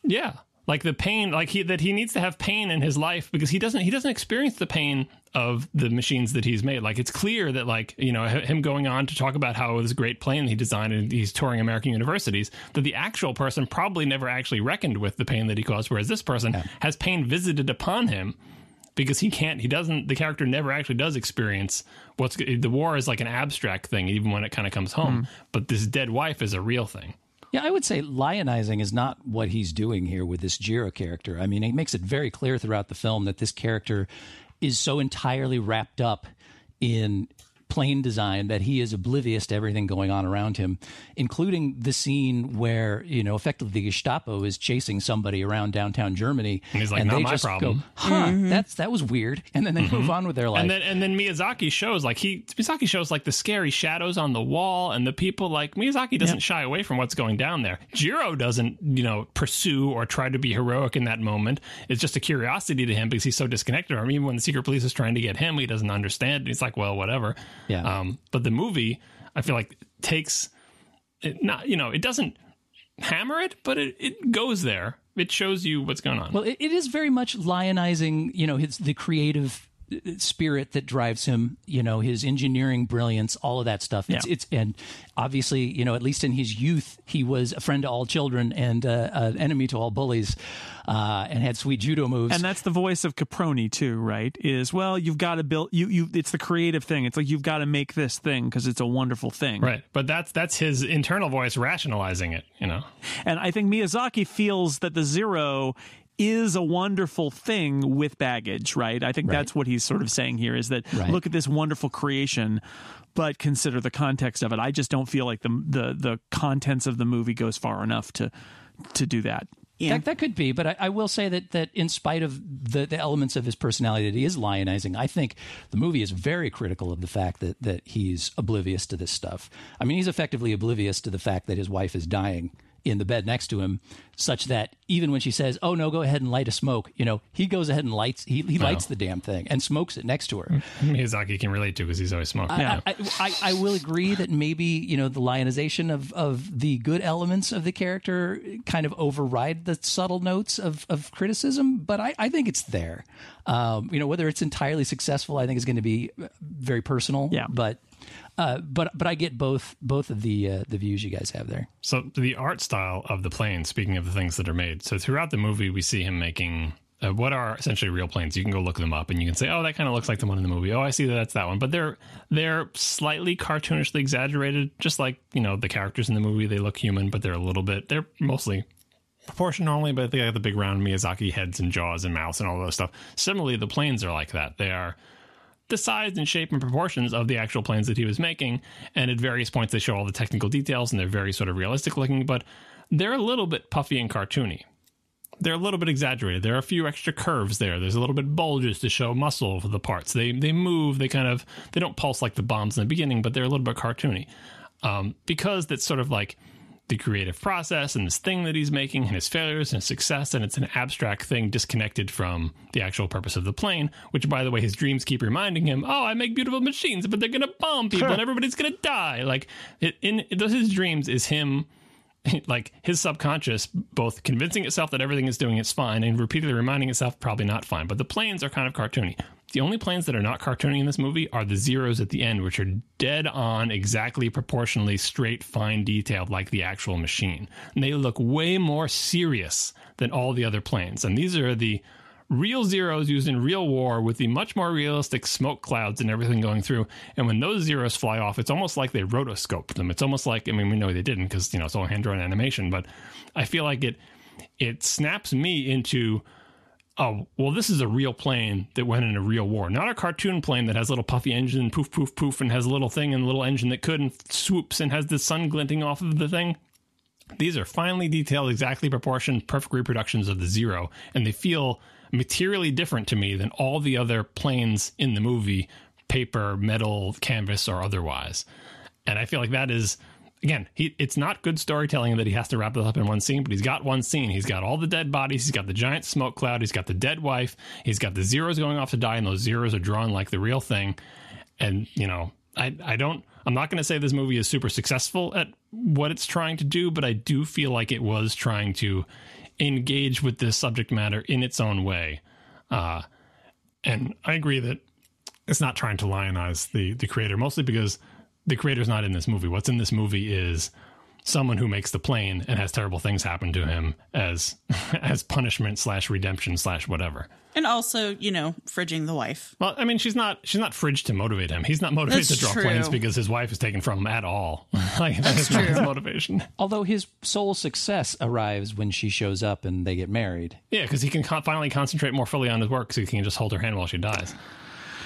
Yeah, like the pain, like he that he needs to have pain in his life because he doesn't he doesn't experience the pain of the machines that he's made. Like it's clear that like you know him going on to talk about how it was a great plane he designed and he's touring American universities that the actual person probably never actually reckoned with the pain that he caused, whereas this person has pain visited upon him because he can't he doesn't the character never actually does experience what's the war is like an abstract thing even when it kind of comes home hmm. but this dead wife is a real thing Yeah, I would say lionizing is not what he's doing here with this Jiro character. I mean, it makes it very clear throughout the film that this character is so entirely wrapped up in plane design that he is oblivious to everything going on around him, including the scene where, you know, effectively the Gestapo is chasing somebody around downtown Germany. And he's like, and "Not they my just problem." go, huh, mm-hmm. that's that was weird. And then they move mm-hmm. on with their life. and then and then Miyazaki shows like he Miyazaki shows like the scary shadows on the wall and the people like Miyazaki doesn't shy away from what's going down there. Jiro doesn't you know pursue or try to be heroic in that moment. It's just a curiosity to him because he's so disconnected from him. Even when the secret police is trying to get him, he doesn't understand. He's like, well, whatever. Yeah. Um, but the movie, I feel like takes it not you know it doesn't hammer it, but it, it goes there. It shows you what's going on. Well, it, it is very much lionizing, you know, his the creative spirit that drives him, you know, his engineering brilliance, all of that stuff. It's, Yeah. it's and obviously, you know, at least in his youth, he was a friend to all children and uh, an enemy to all bullies, uh, and had sweet judo moves. And that's the voice of Caproni too, right? Is well, you've got to build you you it's the creative thing. It's like you've got to make this thing because it's a wonderful thing. Right, but that's that's his internal voice rationalizing it. You know, And I think Miyazaki feels that the zero is a wonderful thing with baggage, right? I think that's what he's sort of saying here is that Right. look at this wonderful creation, but consider the context of it. I just don't feel like the the the contents of the movie goes far enough to to do that. Yeah. That, that could be, but I, I will say that that in spite of the, the elements of his personality that he is lionizing, I think the movie is very critical of the fact that that he's oblivious to this stuff. I mean, he's effectively oblivious to the fact that his wife is dying in the bed next to him, such that even when she says, "Oh no, go ahead and light a smoke," you know, he goes ahead and lights he, he lights the damn thing and smokes it next to her. Miyazaki can relate to because he's always smoking. Yeah. I, I, I will agree that maybe you know the lionization of, of the good elements of the character kind of override the subtle notes of, of criticism, but I, I think it's there. Um, you know whether it's entirely successful, I think is going to be very personal. Yeah. but uh, but but I get both both of the uh, the views you guys have there. So the art style of the plane. Speaking of the things that are made, so throughout the movie we see him making uh, what are essentially real planes. You can go look them up and you can say, oh, that kind of looks like the one in the movie. Oh, I see that that's that one. But they're they're slightly cartoonishly exaggerated, just like you know the characters in the movie. They look human, but they're a little bit. They're mostly proportion only, but they got the big round Miyazaki heads and jaws and mouths and all those stuff. Similarly, the planes are like that. They are the size and shape and proportions of the actual planes that he was making. And at various points, they show all the technical details and they're very sort of realistic looking, but they're a little bit puffy and cartoony. They're a little bit exaggerated. There are a few extra curves there. There's a little bit bulges to show muscle of the parts. They they move. They kind of they don't pulse like the bombs in the beginning, but they're a little bit cartoony um, because that's sort of like the creative process and this thing that he's making and his failures and his success and it's an abstract thing disconnected from the actual purpose of the plane which by the way his dreams keep reminding him oh i make beautiful machines but they're gonna bomb people and everybody's gonna die. Like it, in those his dreams is him like his subconscious both convincing itself that everything is doing is fine and repeatedly reminding itself probably not fine but the planes are kind of cartoony the only planes that are not cartoony in this movie are the zeros at the end which are dead on exactly proportionally straight fine detailed like the actual machine and they look way more serious than all the other planes and these are the real zeros used in real war with the much more realistic smoke clouds and everything going through. And when those zeros fly off, it's almost like they rotoscoped them. It's almost like I mean we know they didn't because you know it's all hand drawn animation, but I feel like it it snaps me into oh well this is a real plane that went in a real war not a cartoon plane that has a little puffy engine poof poof poof and has a little thing and a little engine that could and swoops and has the sun glinting off of the thing these are finely detailed, exactly proportioned, perfect reproductions of the zero, and they feel materially different to me than all the other planes in the movie paper, metal, canvas, or otherwise. And I feel like that is, again, he, it's not good storytelling that he has to wrap this up in one scene, but he's got one scene. He's got all the dead bodies, he's got the giant smoke cloud, he's got the dead wife, he's got the zeros going off to die, and those zeros are drawn like the real thing. And, you know, I, I don't I'm not going to say this movie is super successful at what it's trying to do, but I do feel like it was trying to engage with this subject matter in its own way. Uh, and I agree that it's not trying to lionize the the creator, mostly because the creator's not in this movie. What's in this movie is someone who makes the plane and has terrible things happen to him as as punishment slash redemption slash whatever. And also, you know, fridging the wife. Well, I mean, she's not she's not fridged to motivate him. He's not motivated That's to draw true. planes because his wife is taken from him at all. like that's not his motivation. Although his sole success arrives when she shows up and they get married. Yeah, because he can con- finally concentrate more fully on his work, so he can just hold her hand while she dies.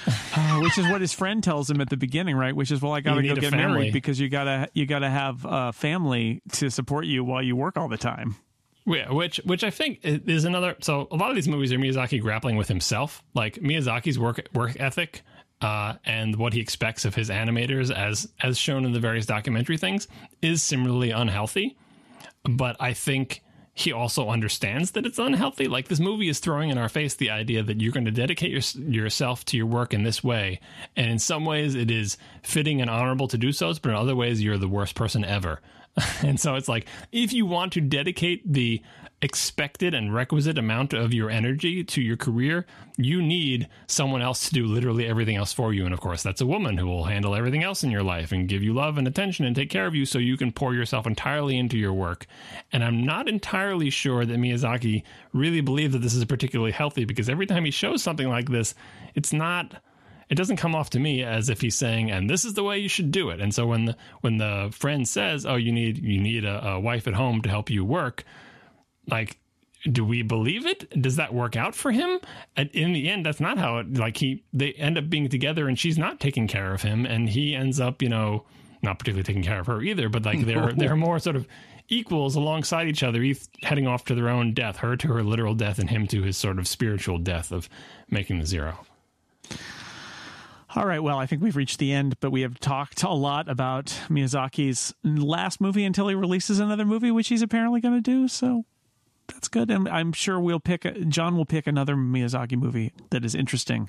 Uh, which is what his friend tells him at the beginning, right? Which is, well, I got to go get family. married because you gotta you gotta have a family to support you while you work all the time. Yeah, which which I think is another. So a lot of these movies are Miyazaki grappling with himself, like Miyazaki's work work ethic. Uh, and what he expects of his animators, as as shown in the various documentary things, is similarly unhealthy. But I think he also understands that it's unhealthy. Like this movie is throwing in our face the idea that you're going to dedicate your, yourself to your work in this way, and in some ways it is fitting and honorable to do so, but in other ways you're the worst person ever. and so it's like if you want to dedicate the expected and requisite amount of your energy to your career, you need someone else to do literally everything else for you. And of course, that's a woman who will handle everything else in your life and give you love and attention and take care of you so you can pour yourself entirely into your work. And I'm not entirely sure that Miyazaki really believes that this is particularly healthy because every time he shows something like this, it's not it doesn't come off to me as if he's saying and this is the way you should do it. And so when the when the friend says oh you need you need a, a wife at home to help you work like do we believe it? Does that work out for him? And in the end that's not how it like he they end up being together and she's not taking care of him and he ends up you know not particularly taking care of her either but like they're they're more sort of equals alongside each other each heading off to their own death her to her literal death and him to his sort of spiritual death of making the zero All right. Well, I think we've reached the end, but we have talked a lot about Miyazaki's last movie until he releases another movie, which he's apparently going to do. So that's good. And I'm sure we'll pick, John will pick another Miyazaki movie that is interesting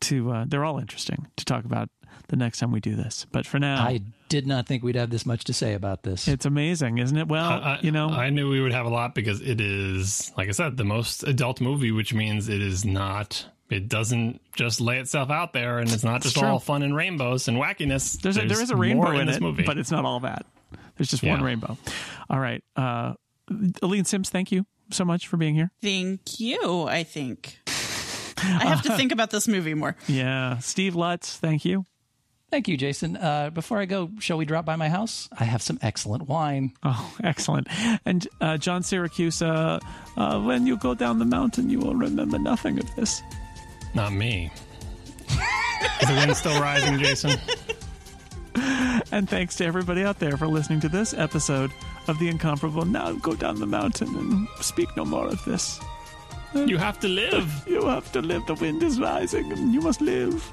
to, uh, they're all interesting to talk about the next time we do this. But for now, I did not think we'd have this much to say about this. it's amazing, isn't it? Well, I, you know, I knew we would have a lot because it is, like I said, the most adult movie, which means it is not. It doesn't just lay itself out there, and it's not just true. all fun and rainbows and wackiness. there's a, there is a rainbow more in, this it, movie. but it's not all that. There's just one rainbow. All right. Uh, Aleen Simms, thank you so much for being here. Thank you, I think. I have to think about this movie more. Yeah. Steve Lutz, thank you. Thank you, Jason. Uh, before I go, shall we drop by my house? I have some excellent wine. Oh, excellent. And uh, John Siracusa, uh, uh, when you go down the mountain, you will remember nothing of this. Not me. is the wind still rising, Jason? And thanks to everybody out there for listening to this episode of The Incomparable. Now go down the mountain and speak no more of this. You have to live. You have to live. The wind is rising and you must live.